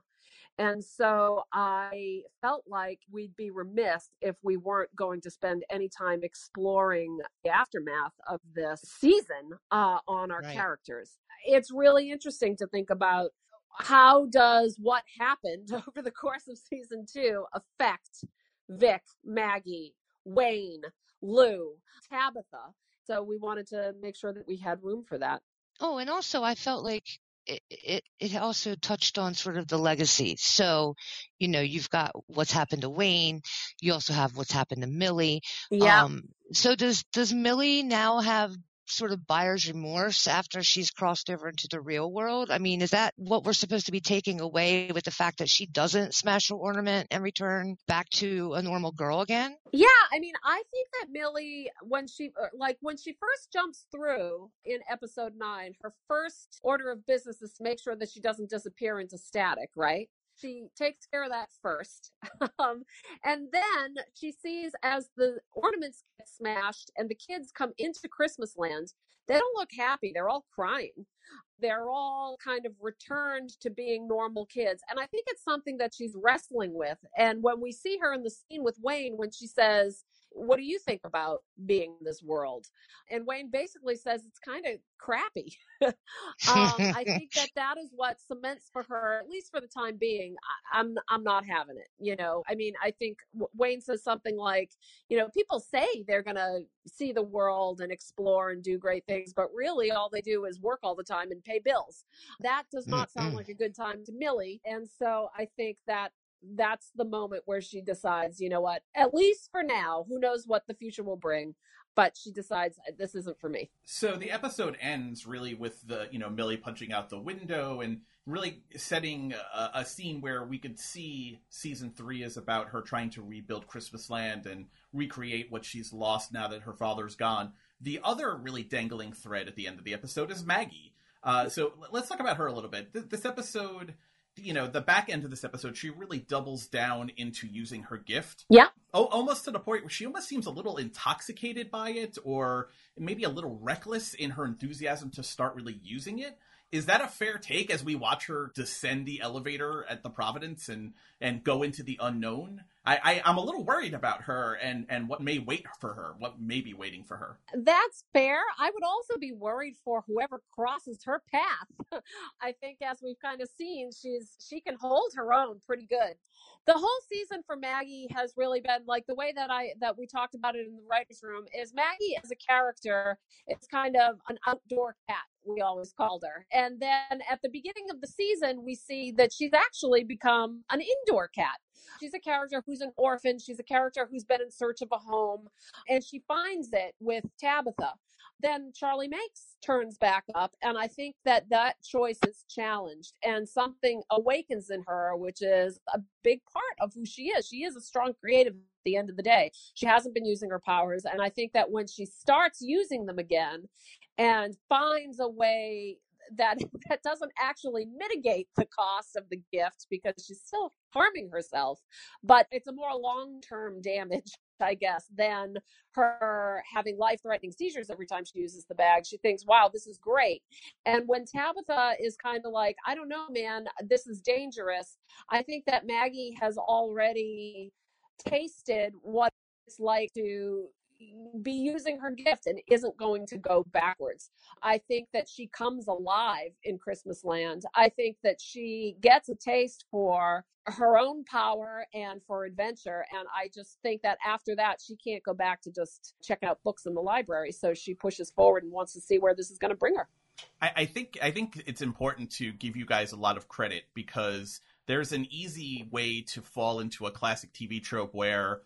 And so I felt like we'd be remiss if we weren't going to spend any time exploring the aftermath of this season uh, on our Right. characters. It's really interesting to think about how does what happened over the course of season two affect Vic, Maggie, Wayne, Lou, Tabitha. So we wanted to make sure that we had room for that. Oh, and also I felt like it, it, it also touched on sort of the legacy. So, you know, you've got what's happened to Wayne. You also have what's happened to Millie. Um, so does, does Millie now have sort of buyer's remorse after she's crossed over into the real world? I mean, is that what we're supposed to be taking away with the fact that she doesn't smash her ornament and return back to a normal girl again? Yeah, I mean, I think that Millie, when she uh, like when she first jumps through in episode nine, her first order of business is to make sure that she doesn't disappear into static, right? She takes care of that first, um, and then she sees as the ornaments get smashed and the kids come into Christmasland. They don't look happy; they're all crying. They're all kind of returned to being normal kids, and I think it's something that she's wrestling with. And when we see her in the scene with Wayne, when she says, what do you think about being in this world? And Wayne basically says it's kind of crappy. um, I think that that is what cements for her, at least for the time being. I, I'm I'm not having it. You know, I mean, I think Wayne says something like, you know, people say they're gonna see the world and explore and do great things, but really all they do is work all the time and pay bills. That does not sound like a good time to Millie. And so I think that that's the moment where she decides, you know what, at least for now, who knows what the future will bring, but she decides this isn't for me. So the episode ends really with the, you know, Millie punching out the window and really setting a, a scene where we could see season three is about her trying to rebuild Christmasland and recreate what she's lost now that her father's gone. The other really dangling thread at the end of the episode is Maggie. Uh, so let's talk about her a little bit. This episode you know, the back end of this episode, she really doubles down into using her gift. Yeah. Oh, almost to the point where she almost seems a little intoxicated by it, or maybe a little reckless in her enthusiasm to start really using it. Is that a fair take as we watch her descend the elevator at the Providence and and go into the unknown? I, I am a little worried about her and and what may wait for her, what may be waiting for her. That's fair. I would also be worried for whoever crosses her path. I think as we've kind of seen, she's she can hold her own pretty good. The whole season for Maggie has really been like the way that I that we talked about it in the writers' room is Maggie as a character. It's kind of an outdoor cat we always called her. And then at the beginning of the season, we see that she's actually become an indoor cat. She's a character who's an orphan. She's a character who's been in search of a home, and she finds it with Tabitha. Then Charlie Manx turns back up, and I think that that choice is challenged, and something awakens in her, which is a big part of who she is. She is a strong creative at the end of the day. She hasn't been using her powers, and I think that when she starts using them again and finds a way that that doesn't actually mitigate the cost of the gift because she's still harming herself but it's a more long-term damage i guess than her having life-threatening seizures every time she uses the bag. She thinks wow this is great. And when tabitha is kind of like i don't know man this is dangerous i think that maggie has already tasted what it's like to be using her gift and isn't going to go backwards. I think that she comes alive in Christmasland. I think that she gets a taste for her own power and for adventure. And I just think that after that, she can't go back to just check out books in the library. So she pushes forward and wants to see where this is going to bring her. I, I think I think it's important to give you guys a lot of credit because there's an easy way to fall into a classic TV trope where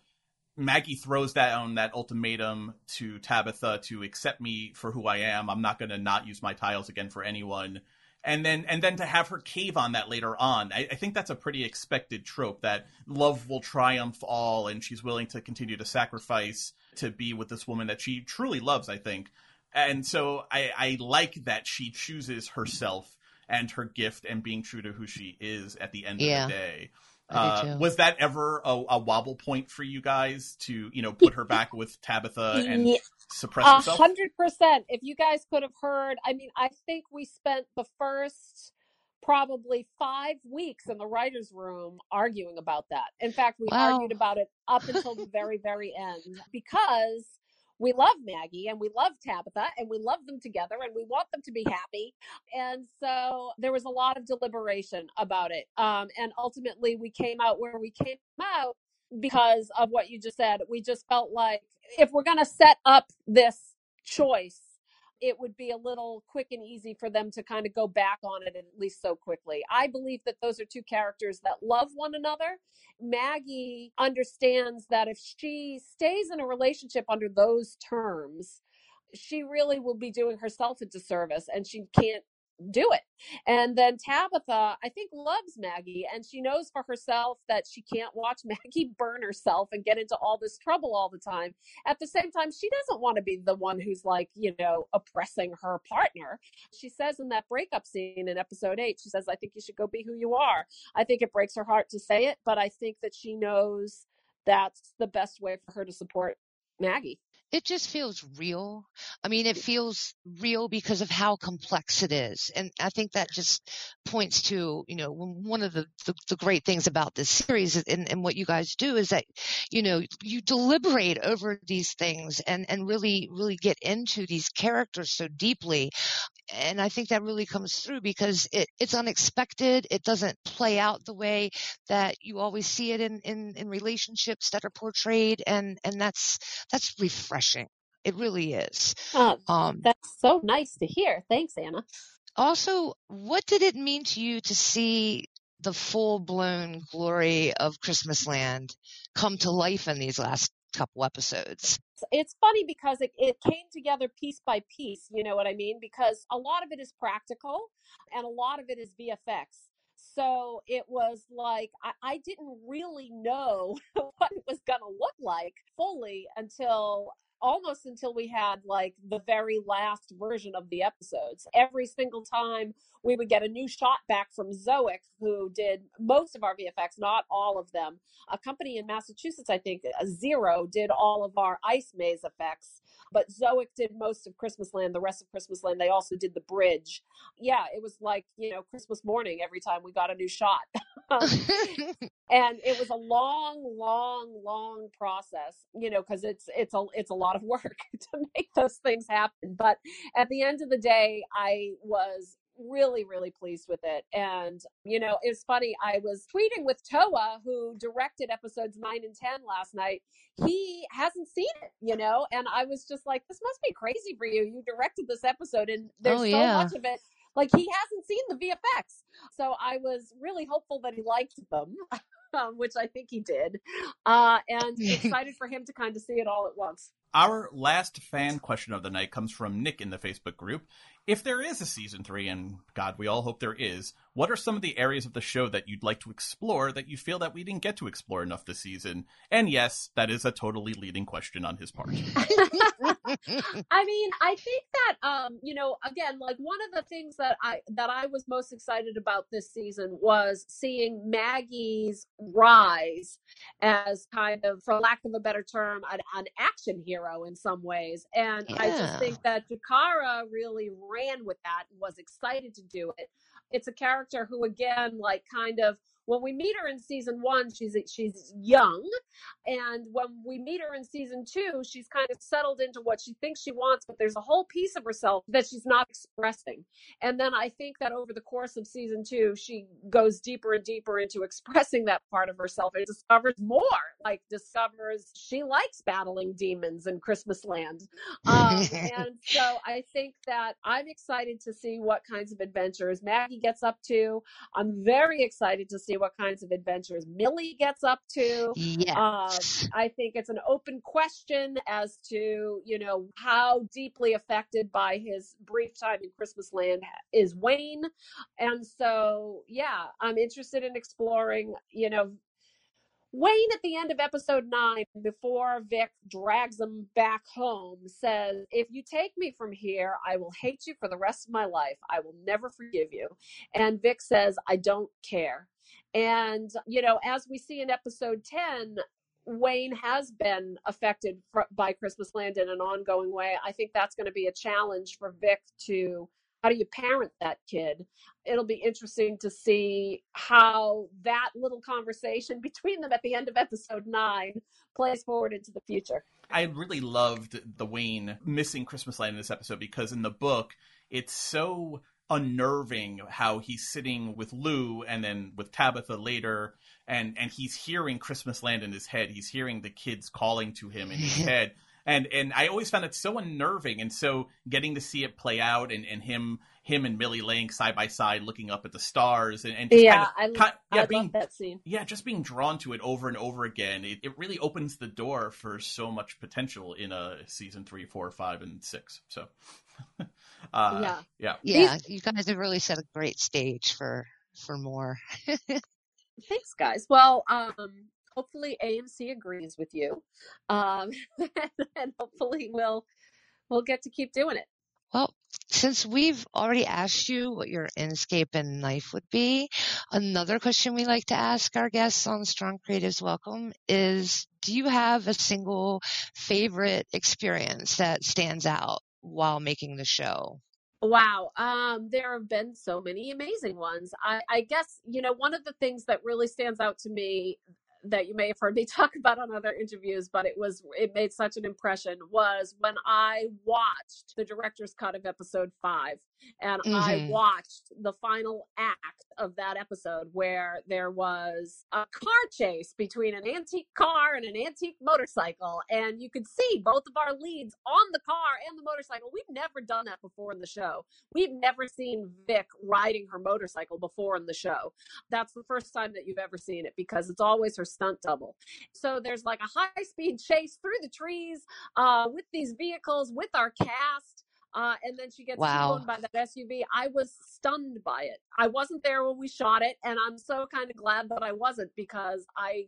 Maggie throws down um, that ultimatum to Tabitha to accept me for who I am. I'm not going to not use my tiles again for anyone. And then, and then to have her cave on that later on, I, I think that's a pretty expected trope that love will triumph all, and she's willing to continue to sacrifice to be with this woman that she truly loves. I think, and so I, I like that she chooses herself and her gift and being true to who she is at the end yeah. of the day. Uh, was that ever a, a, wobble point for you guys to, you know, put her back with Tabitha and yeah. suppress herself? A hundred percent. If you guys could have heard, I mean, I think we spent the first probably five weeks in the writers' room arguing about that. In fact, we wow. argued about it up until the very, very end because we love Maggie and we love Tabitha and we love them together and we want them to be happy. And so there was a lot of deliberation about it. Um, and ultimately, we came out where we came out because of what you just said. We just felt like if we're going to set up this choice, it would be a little quick and easy for them to kind of go back on it at least so quickly. I believe that those are two characters that love one another. Maggie understands that if she stays in a relationship under those terms, she really will be doing herself a disservice and she can't do it. And then Tabitha, I think, loves Maggie and she knows for herself that she can't watch Maggie burn herself and get into all this trouble all the time. At the same time, she doesn't want to be the one who's like, you know, oppressing her partner. She says in that breakup scene in episode eight, she says, I think you should go be who you are. I think it breaks her heart to say it, but I think that she knows that's the best way for her to support Maggie. It just feels real. I mean, it feels real because of how complex it is. And I think that just points to, you know, one of the, the, the great things about this series and, and what you guys do is that, you know, you deliberate over these things and, and really, really get into these characters so deeply. And I think that really comes through because it, it's unexpected. It doesn't play out the way that you always see it in, in, in relationships that are portrayed. And, and that's, that's refreshing. It really is. Oh, Um, that's so nice to hear. Thanks, Anna. Also, what did it mean to you to see the full blown glory of Christmasland come to life in these last couple episodes? it's funny because it, it came together piece by piece you know what i mean because a lot of it is practical and a lot of it is vfx so it was like i, I didn't really know what it was going to look like fully until almost until we had like the very last version of the episodes every single time we would get a new shot back from zoic who did most of our vfx not all of them a company in Massachusetts, I think, uh, Zero, did all of our ice maze effects. But Zoic did most of Christmasland, the rest of Christmasland. They also did the bridge. Yeah, it was like, you know, Christmas morning every time we got a new shot. and it was a long, long, long process, you know, because it's it's a it's a lot of work to make those things happen. But at the end of the day, I was really really pleased with it. And you know it's funny i was tweeting with toa who directed episodes 9 and 10 last night. He hasn't seen it you know? And i was just like this must be crazy for you. You directed this episode and there's Oh, so yeah. much of it. Like he hasn't seen the vfx so i was really hopeful that he liked them um, which i think he did. Uh, and excited for him to kind of see it all at once Our last fan question of the night comes from Nick in the Facebook group. If there is a season three, and God, we all hope there is, what are some of the areas of the show that you'd like to explore that you feel that we didn't get to explore enough this season? And yes, that is a totally leading question on his part. I mean, I think that um, you know, again, like one of the things that I that I was most excited about this season was seeing Maggie's rise as kind of, for lack of a better term, an, an action hero in some ways. And I just think that Jahkara really ran with that was excited to do it. It's a character who, again, like kind of when we meet her in season one, she's she's young, and when we meet her in season two, she's kind of settled into what she thinks she wants, but there's a whole piece of herself that she's not expressing. And then I think that over the course of season two, she goes deeper and deeper into expressing that part of herself and discovers more, like discovers she likes battling demons in Christmasland. Um, and so I think that I'm excited to see what kinds of adventures Maggie gets up to. I'm very excited to see what kinds of adventures Millie gets up to. Um, yes. I think it's an open question as to, you know, how deeply affected by his brief time in Christmasland is Wayne. And so, yeah, I'm interested in exploring, you know, Wayne at the end of episode nine, before Vic drags him back home, says, If you take me from here, I will hate you for the rest of my life. I will never forgive you. And Vic says, I don't care. And, you know, as we see in episode 10, Wayne has been affected by Christmasland in an ongoing way. I think that's going to be a challenge for Vic to how do you parent that kid? It'll be interesting to see how that little conversation between them at the end of episode nine plays forward into the future. I really loved the Wayne missing Christmasland in this episode because in the book, it's so unnerving how he's sitting with Lou and then with Tabitha later and and he's hearing Christmasland in his head. He's hearing the kids calling to him in his head. And and I always found it so unnerving and so getting to see it play out and, and him him and Millie laying side by side looking up at the stars and, and just Yeah, kind of, I, ki- yeah, I being love that scene. yeah, just being drawn to it over and over again, it, it really opens the door for so much potential in a season three, four, five, and six. So, uh, Yeah. yeah, yeah, you guys have really set a great stage for for more. Thanks, guys. Well, um, hopefully AMC agrees with you, um, and hopefully we'll we'll get to keep doing it. Well, since we've already asked you what your Inscape and knife would be, another question we like to ask our guests on Strong Creatives Welcome is do you have a single favorite experience that stands out while making the show? Wow. Um, there have been so many amazing ones. I, I guess, you know, one of the things that really stands out to me that you may have heard me talk about on other interviews, but it was it made such an impression was when I watched the director's cut of episode five, and mm-hmm. I watched the final act of that episode where there was a car chase between an antique car and an antique motorcycle, and you could see both of our leads on the car and the motorcycle. We've never done that before in the show. We've never seen Vic riding her motorcycle before in the show. That's the first time that you've ever seen it because it's always her stunt double. So there's like a high speed chase through the trees uh, with these vehicles with our cast. Uh, and then she gets wow. by that SUV. I was stunned by it. I wasn't there when we shot it, and I'm so kind of glad that I wasn't because I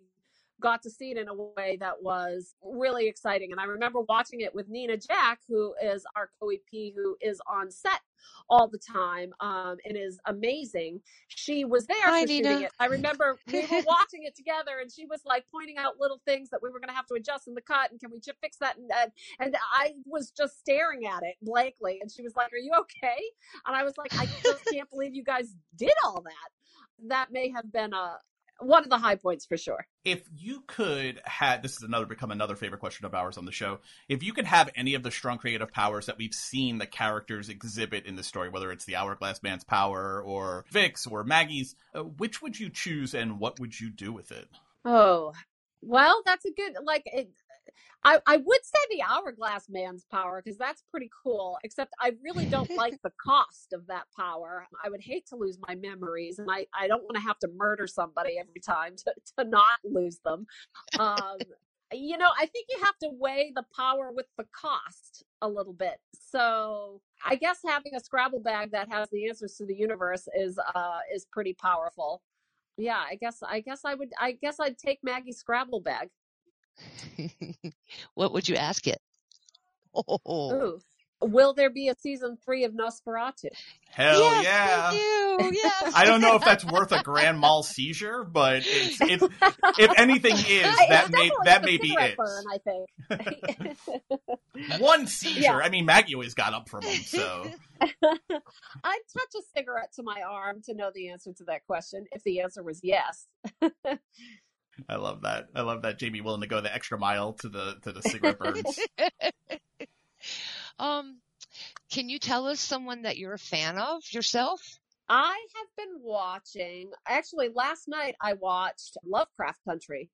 got to see it in a way that was really exciting. And I remember watching it with Nina Jack, who is our co-EP, who is on set all the time um, and is amazing. She was there Hi, shooting it. I remember we were watching it together, and she was like pointing out little things that we were going to have to adjust in the cut, and can we fix that? And, and and I was just staring at it blankly, and she was like, "Are you okay?" And I was like, "I just can't believe you guys did all that." That may have been a one of the high points for sure. If you could have this is another become another favorite question of ours on the show. If you could have any of the strong creative powers that we've seen the characters exhibit in the story, whether it's the Hourglass Man's power or Vic's or Maggie's, uh, which would you choose and what would you do with it? Oh, well, that's a good like it, I, I would say the hourglass man's power because that's pretty cool, except I really don't like the cost of that power. I would hate to lose my memories, and I, I don't want to have to murder somebody every time to, to not lose them. Um, you know, I think you have to weigh the power with the cost a little bit. So I guess having a Scrabble bag that has the answers to the universe is uh, is pretty powerful. Yeah, I guess I guess I would I guess I'd take Maggie's Scrabble bag. what would you ask it? Oh. Ooh. Will there be a season three of NOS4A2? Hell yes, yeah! Yes. I don't know if that's worth a grand mal seizure, but it's, it's, if anything is, that may that may be it. Burn, I think. One seizure. Yeah. I mean, Maggie always got up from them, so. I'd touch a cigarette to my arm to know the answer to that question. If the answer was yes. I love that. I love that Jami willing to go the extra mile to the to the cigarette burns. um, can you tell us someone that you're a fan of yourself? I have been watching. Actually, last night I watched Lovecraft Country.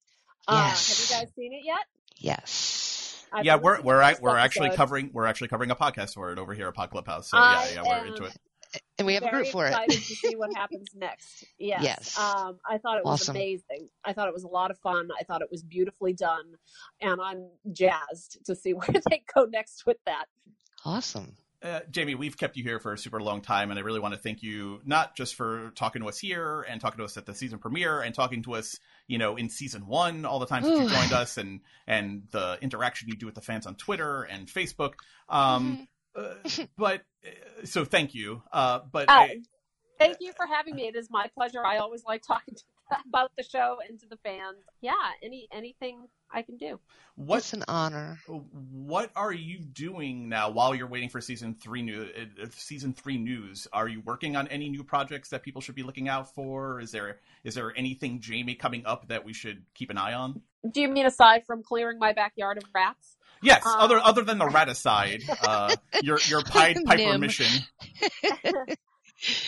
Yes. Uh, have you guys seen it yet? Yes. I've yeah, we're we're we're actually covering we're actually covering a podcast for it over here at Pod Clubhouse. So yeah, yeah, we're into it and we have a group for it. Excited to see what happens next. Yes. yes. Um, I thought it was awesome. amazing. I thought it was a lot of fun. I thought it was beautifully done, and I'm jazzed to see where they go next with that. Awesome. Uh, Jami, we've kept you here for a super long time, and I really want to thank you not just for talking to us here and talking to us at the season premiere and talking to us, you know, in season one, all the times that you joined us, and and the interaction you do with the fans on Twitter and Facebook. Um, mm-hmm. Uh, but uh, so thank you. Uh, but uh, I, thank you for having me. It is my pleasure. I always like talking to, about the show and to the fans. Yeah, any anything I can do. What's an honor? What are you doing now while you're waiting for season three new uh, season three news? Are you working on any new projects that people should be looking out for? Is there is there anything Jami coming up that we should keep an eye on? Do you mean aside from clearing my backyard of rats? Yes, um, other other than the raticide, uh, your your Pied Piper mission.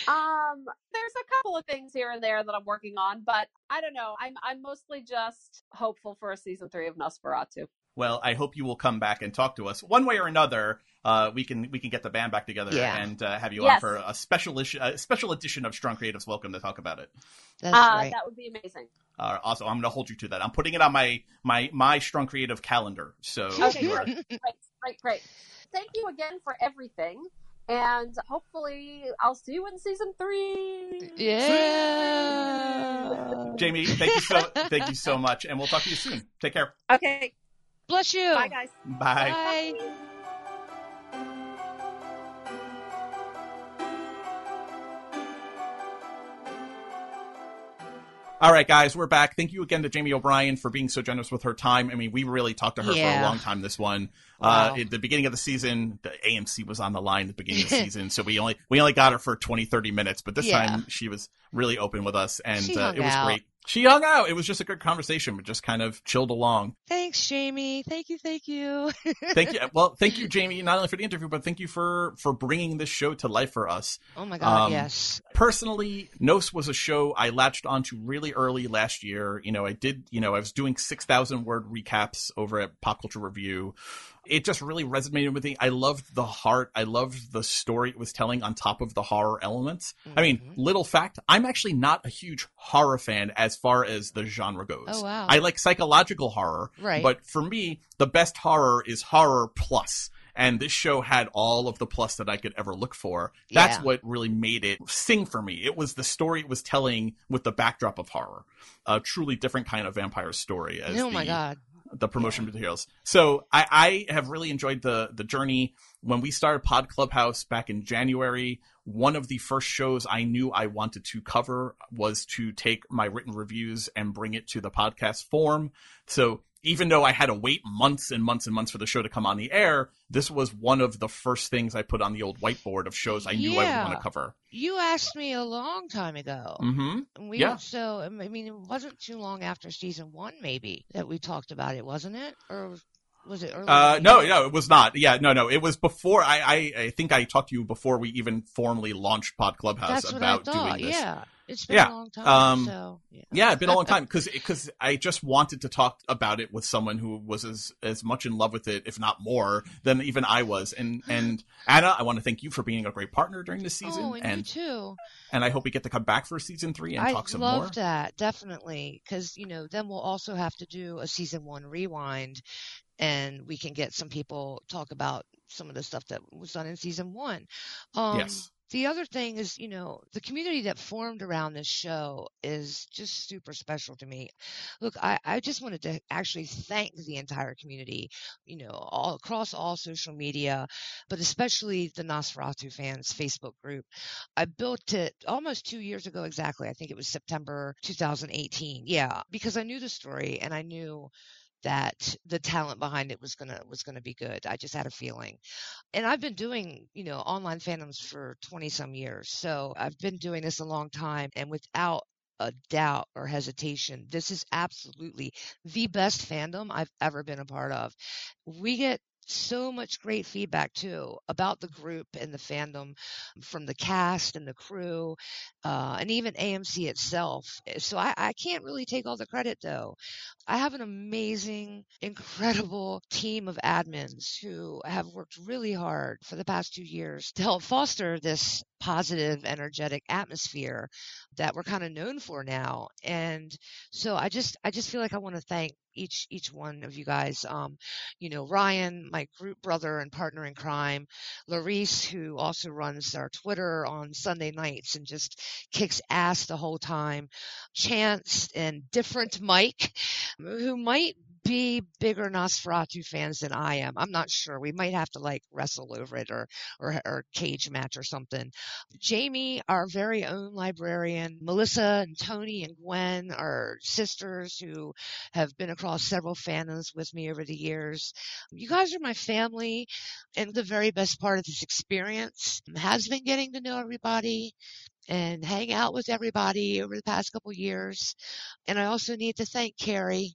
um, there's a couple of things here and there that I'm working on, but I don't know. I'm I'm mostly just hopeful for a season three of NOS4A2. Well, I hope you will come back and talk to us one way or another. Uh, we can we can get the band back together yeah. and uh, have you yes. on for a special issue, a special edition of Strong Creatives Welcome to talk about it. That's uh, right. That would be amazing. Uh, also, I'm going to hold you to that. I'm putting it on my my my Strong Creative calendar. So okay, great, great, great. Thank you again for everything. And hopefully, I'll see you in season three. Yeah, Jami, thank you so thank you so much, and we'll talk to you soon. Take care. Okay bless you. Bye, guys. Bye. Bye. All right, guys, we're back. Thank you again to Jami O'Brien for being so generous with her time. I mean, we really talked to her yeah. for a long time this one. Wow. Uh, at the beginning of the season, the AMC was on the line at the beginning of the season, so we only we only got her for 20, 30 minutes. But this yeah. time, she was really open with us, and uh, it was out. great. She hung out. It was just a good conversation, but just kind of chilled along. Thanks, Jami. Thank you, thank you. Thank you. Well, thank you, Jami, not only for the interview, but thank you for for bringing this show to life for us. oh my God, Um, yes. personally, Nos was a show I latched onto really early last year. You know, I did, you know, I was doing 6,000 word recaps over at Pop Culture Review. It just really resonated with me. I loved the heart. I loved the story it was telling on top of the horror elements. I mean, Mhm. little fact, I'm actually not a huge horror fan as far as the genre goes. Oh, wow. I like psychological horror, Right. but for me, the best horror is horror plus. And this show had all of the plus that I could ever look for. That's Yeah. what really made it sing for me. It was the story it was telling with the backdrop of horror. A truly different kind of vampire story. As oh my God. The promotion materials. So I, I have really enjoyed the the journey. When we started Pod Clubhouse back in January, one of the first shows I knew I wanted to cover was to take my written reviews and bring it to the podcast form. So even though I had to wait months and months and months for the show to come on the air, this was one of the first things I put on the old whiteboard of shows I knew I would want to cover. You asked me a long time ago. Mm-hmm. We Yeah. so I mean it wasn't too long after season one maybe that we talked about it, wasn't it? Or was- it early? Uh, no, no, it was not. Yeah, no, no, it was before. I, I, I think I talked to you before we even formally launched Pod Clubhouse That's I about doing this. Yeah. It's been Yeah, a long time. um, so yeah. Yeah, it's been a long time because because I just wanted to talk about it with someone who was as as much in love with it, if not more, than even I was. And and Anna, I want to thank you for being a great partner during this season, Oh, and, and you too. and I hope we get to come back for season three and I talk some love more. that definitely because you know then we'll also have to do a season one rewind, and we can get some people talk about some of the stuff that was done in season one. Um, yes, The other thing is, you know, the community that formed around this show is just super special to me. Look, I, I just wanted to actually thank the entire community, you know, all across all social media, but especially the NOS4A2 fans Facebook group. I built it almost two years ago exactly. I think it was September 2018. Yeah, because I knew the story and I knew that the talent behind it was gonna was gonna be good. I just had a feeling and I've been doing, you know, online fandoms for 20 some years. So I've been doing this a long time and without a doubt or hesitation, this is absolutely the best fandom I've ever been a part of. We get so much great feedback too about the group and the fandom from the cast and the crew uh, and even AMC itself. So I, I can't really take all the credit though. I have an amazing, incredible team of admins who have worked really hard for the past two years to help foster this positive, energetic atmosphere that we're kind of known for now. And so I just, I just feel like I want to thank each each one of you guys. Um, you know, Ryan, my group brother and partner in crime, Larice, who also runs our Twitter on Sunday nights and just kicks ass the whole time. Chance and different Mike, who might be bigger NOS4A2 fans than I am. I'm not sure. We might have to like wrestle over it or or, or cage match or something. Jamie, our very own librarian, Melissa and Tony and Gwen are sisters who have been across several fandoms with me over the years. You guys are my family, and the very best part of this experience has been getting to know everybody and hang out with everybody over the past couple years. And I also need to thank Carrie,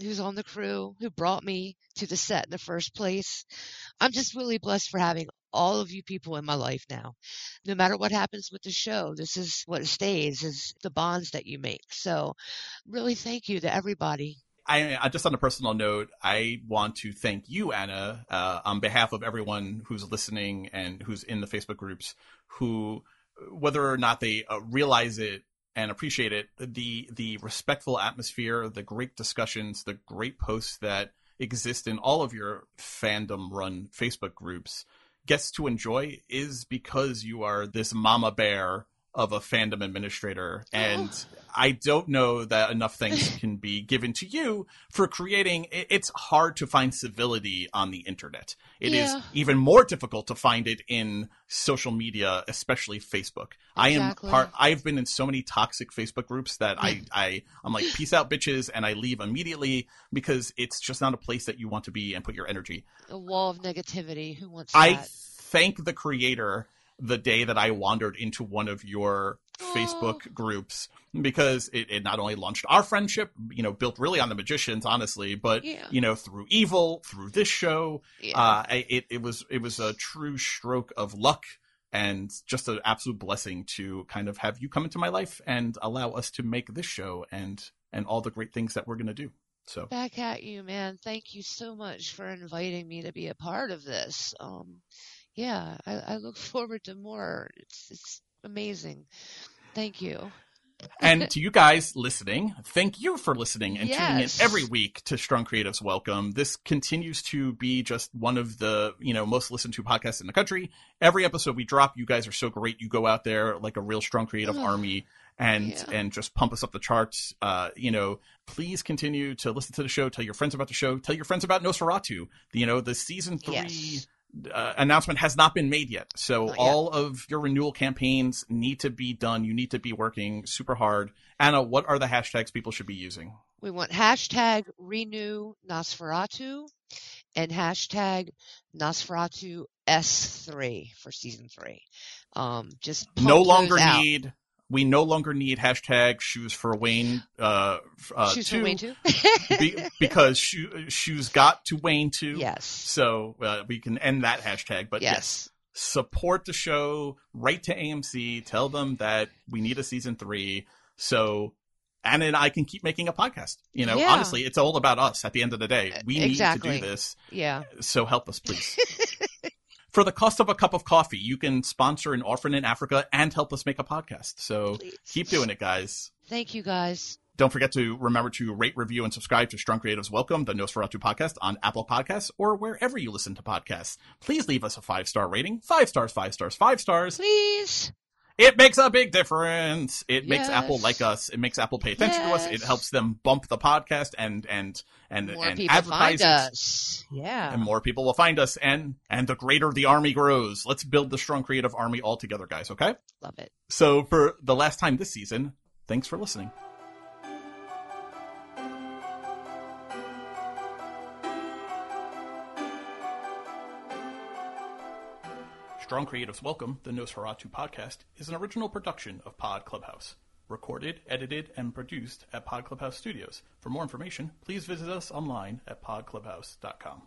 who's on the crew, who brought me to the set in the first place. I'm just really blessed for having all of you people in my life now. No matter what happens with the show, this is what stays is the bonds that you make. So really thank you to everybody. I, just on a personal note, I want to thank you, Anna, uh, on behalf of everyone who's listening and who's in the Facebook groups, who, whether or not they uh, realize it and appreciate it, the the respectful atmosphere, the great discussions, the great posts that exist in all of your fandom run Facebook groups gets to enjoy is because you are this mama bear of a fandom administrator, and I don't know that enough things can be given to you for creating. It's hard to find civility on the internet. It is Yeah. even more difficult to find it in social media, especially Facebook. I am part. I've been in so many toxic Facebook groups that I, I, I'm like, peace out, bitches, and I leave immediately because it's just not a place that you want to be and put your energy. A wall of negativity. Who wants I that? thank the creator the day that I wandered into one of your Oh. Facebook groups because it, it not only launched our friendship, you know, built really on the magicians, honestly, but Yeah. you know, through evil, through this show, Yeah. uh, it it was it was a true stroke of luck and just an absolute blessing to kind of have you come into my life and allow us to make this show and and all the great things that we're gonna do. So Back at you, man. Thank you so much for inviting me to be a part of this. Um, yeah, I, I look forward to more. It's it's amazing. Thank you. and to you guys listening, thank you for listening and tuning in every week to Strong Creatives Welcome. This continues to be just one of the, you know, most listened to podcasts in the country. Every episode we drop, you guys are so great. You go out there like a real strong creative Ugh. army and Yeah. and just pump us up the charts. Uh, you know, please continue to listen to the show, tell your friends about the show, tell your friends about NOS4A2. You know, the season 3 Yes. Uh, announcement has not been made yet. So Not yet. all of your renewal campaigns need to be done. You need to be working super hard. Anna, what are the hashtags people should be using? We want hashtag renew NOS4A2 and hashtag NOS4A2 S3 for season three. Um, just no longer need. We no longer need hashtag shoes for Wayne. Uh, uh, shoes two for Wayne be, because shoe, shoes got to Wayne too. yes. So uh, we can end that hashtag. But yes. yes. support the show. Write to AMC. Tell them that we need a season three. So Anna and I can keep making a podcast. You know, Yeah. honestly, it's all about us at the end of the day. We need to do this. Yeah. So help us, please. For the cost of a cup of coffee, you can sponsor an orphan in Africa and help us make a podcast. So Please. keep doing it, guys. Thank you guys. Don't forget to remember to rate, review, and subscribe to Strong Creatives Welcome, the NOS4A2 podcast on Apple Podcasts or wherever you listen to podcasts. Please leave us a five star rating. Five stars, five stars, five stars. Please. It makes a big difference. It makes Apple like us. It makes Apple pay attention to us. It helps them bump the podcast and and and More and people advertise find us. Yeah. And more people will find us, and and the greater the army grows. Let's build the strong creative army all together, guys. Okay. Love it. So for the last time this season, thanks for listening. Strong Creatives Welcome, the Nosferatu podcast, is an original production of Pod Clubhouse. Recorded, edited, and produced at Pod Clubhouse Studios. For more information, please visit us online at podclubhouse.com.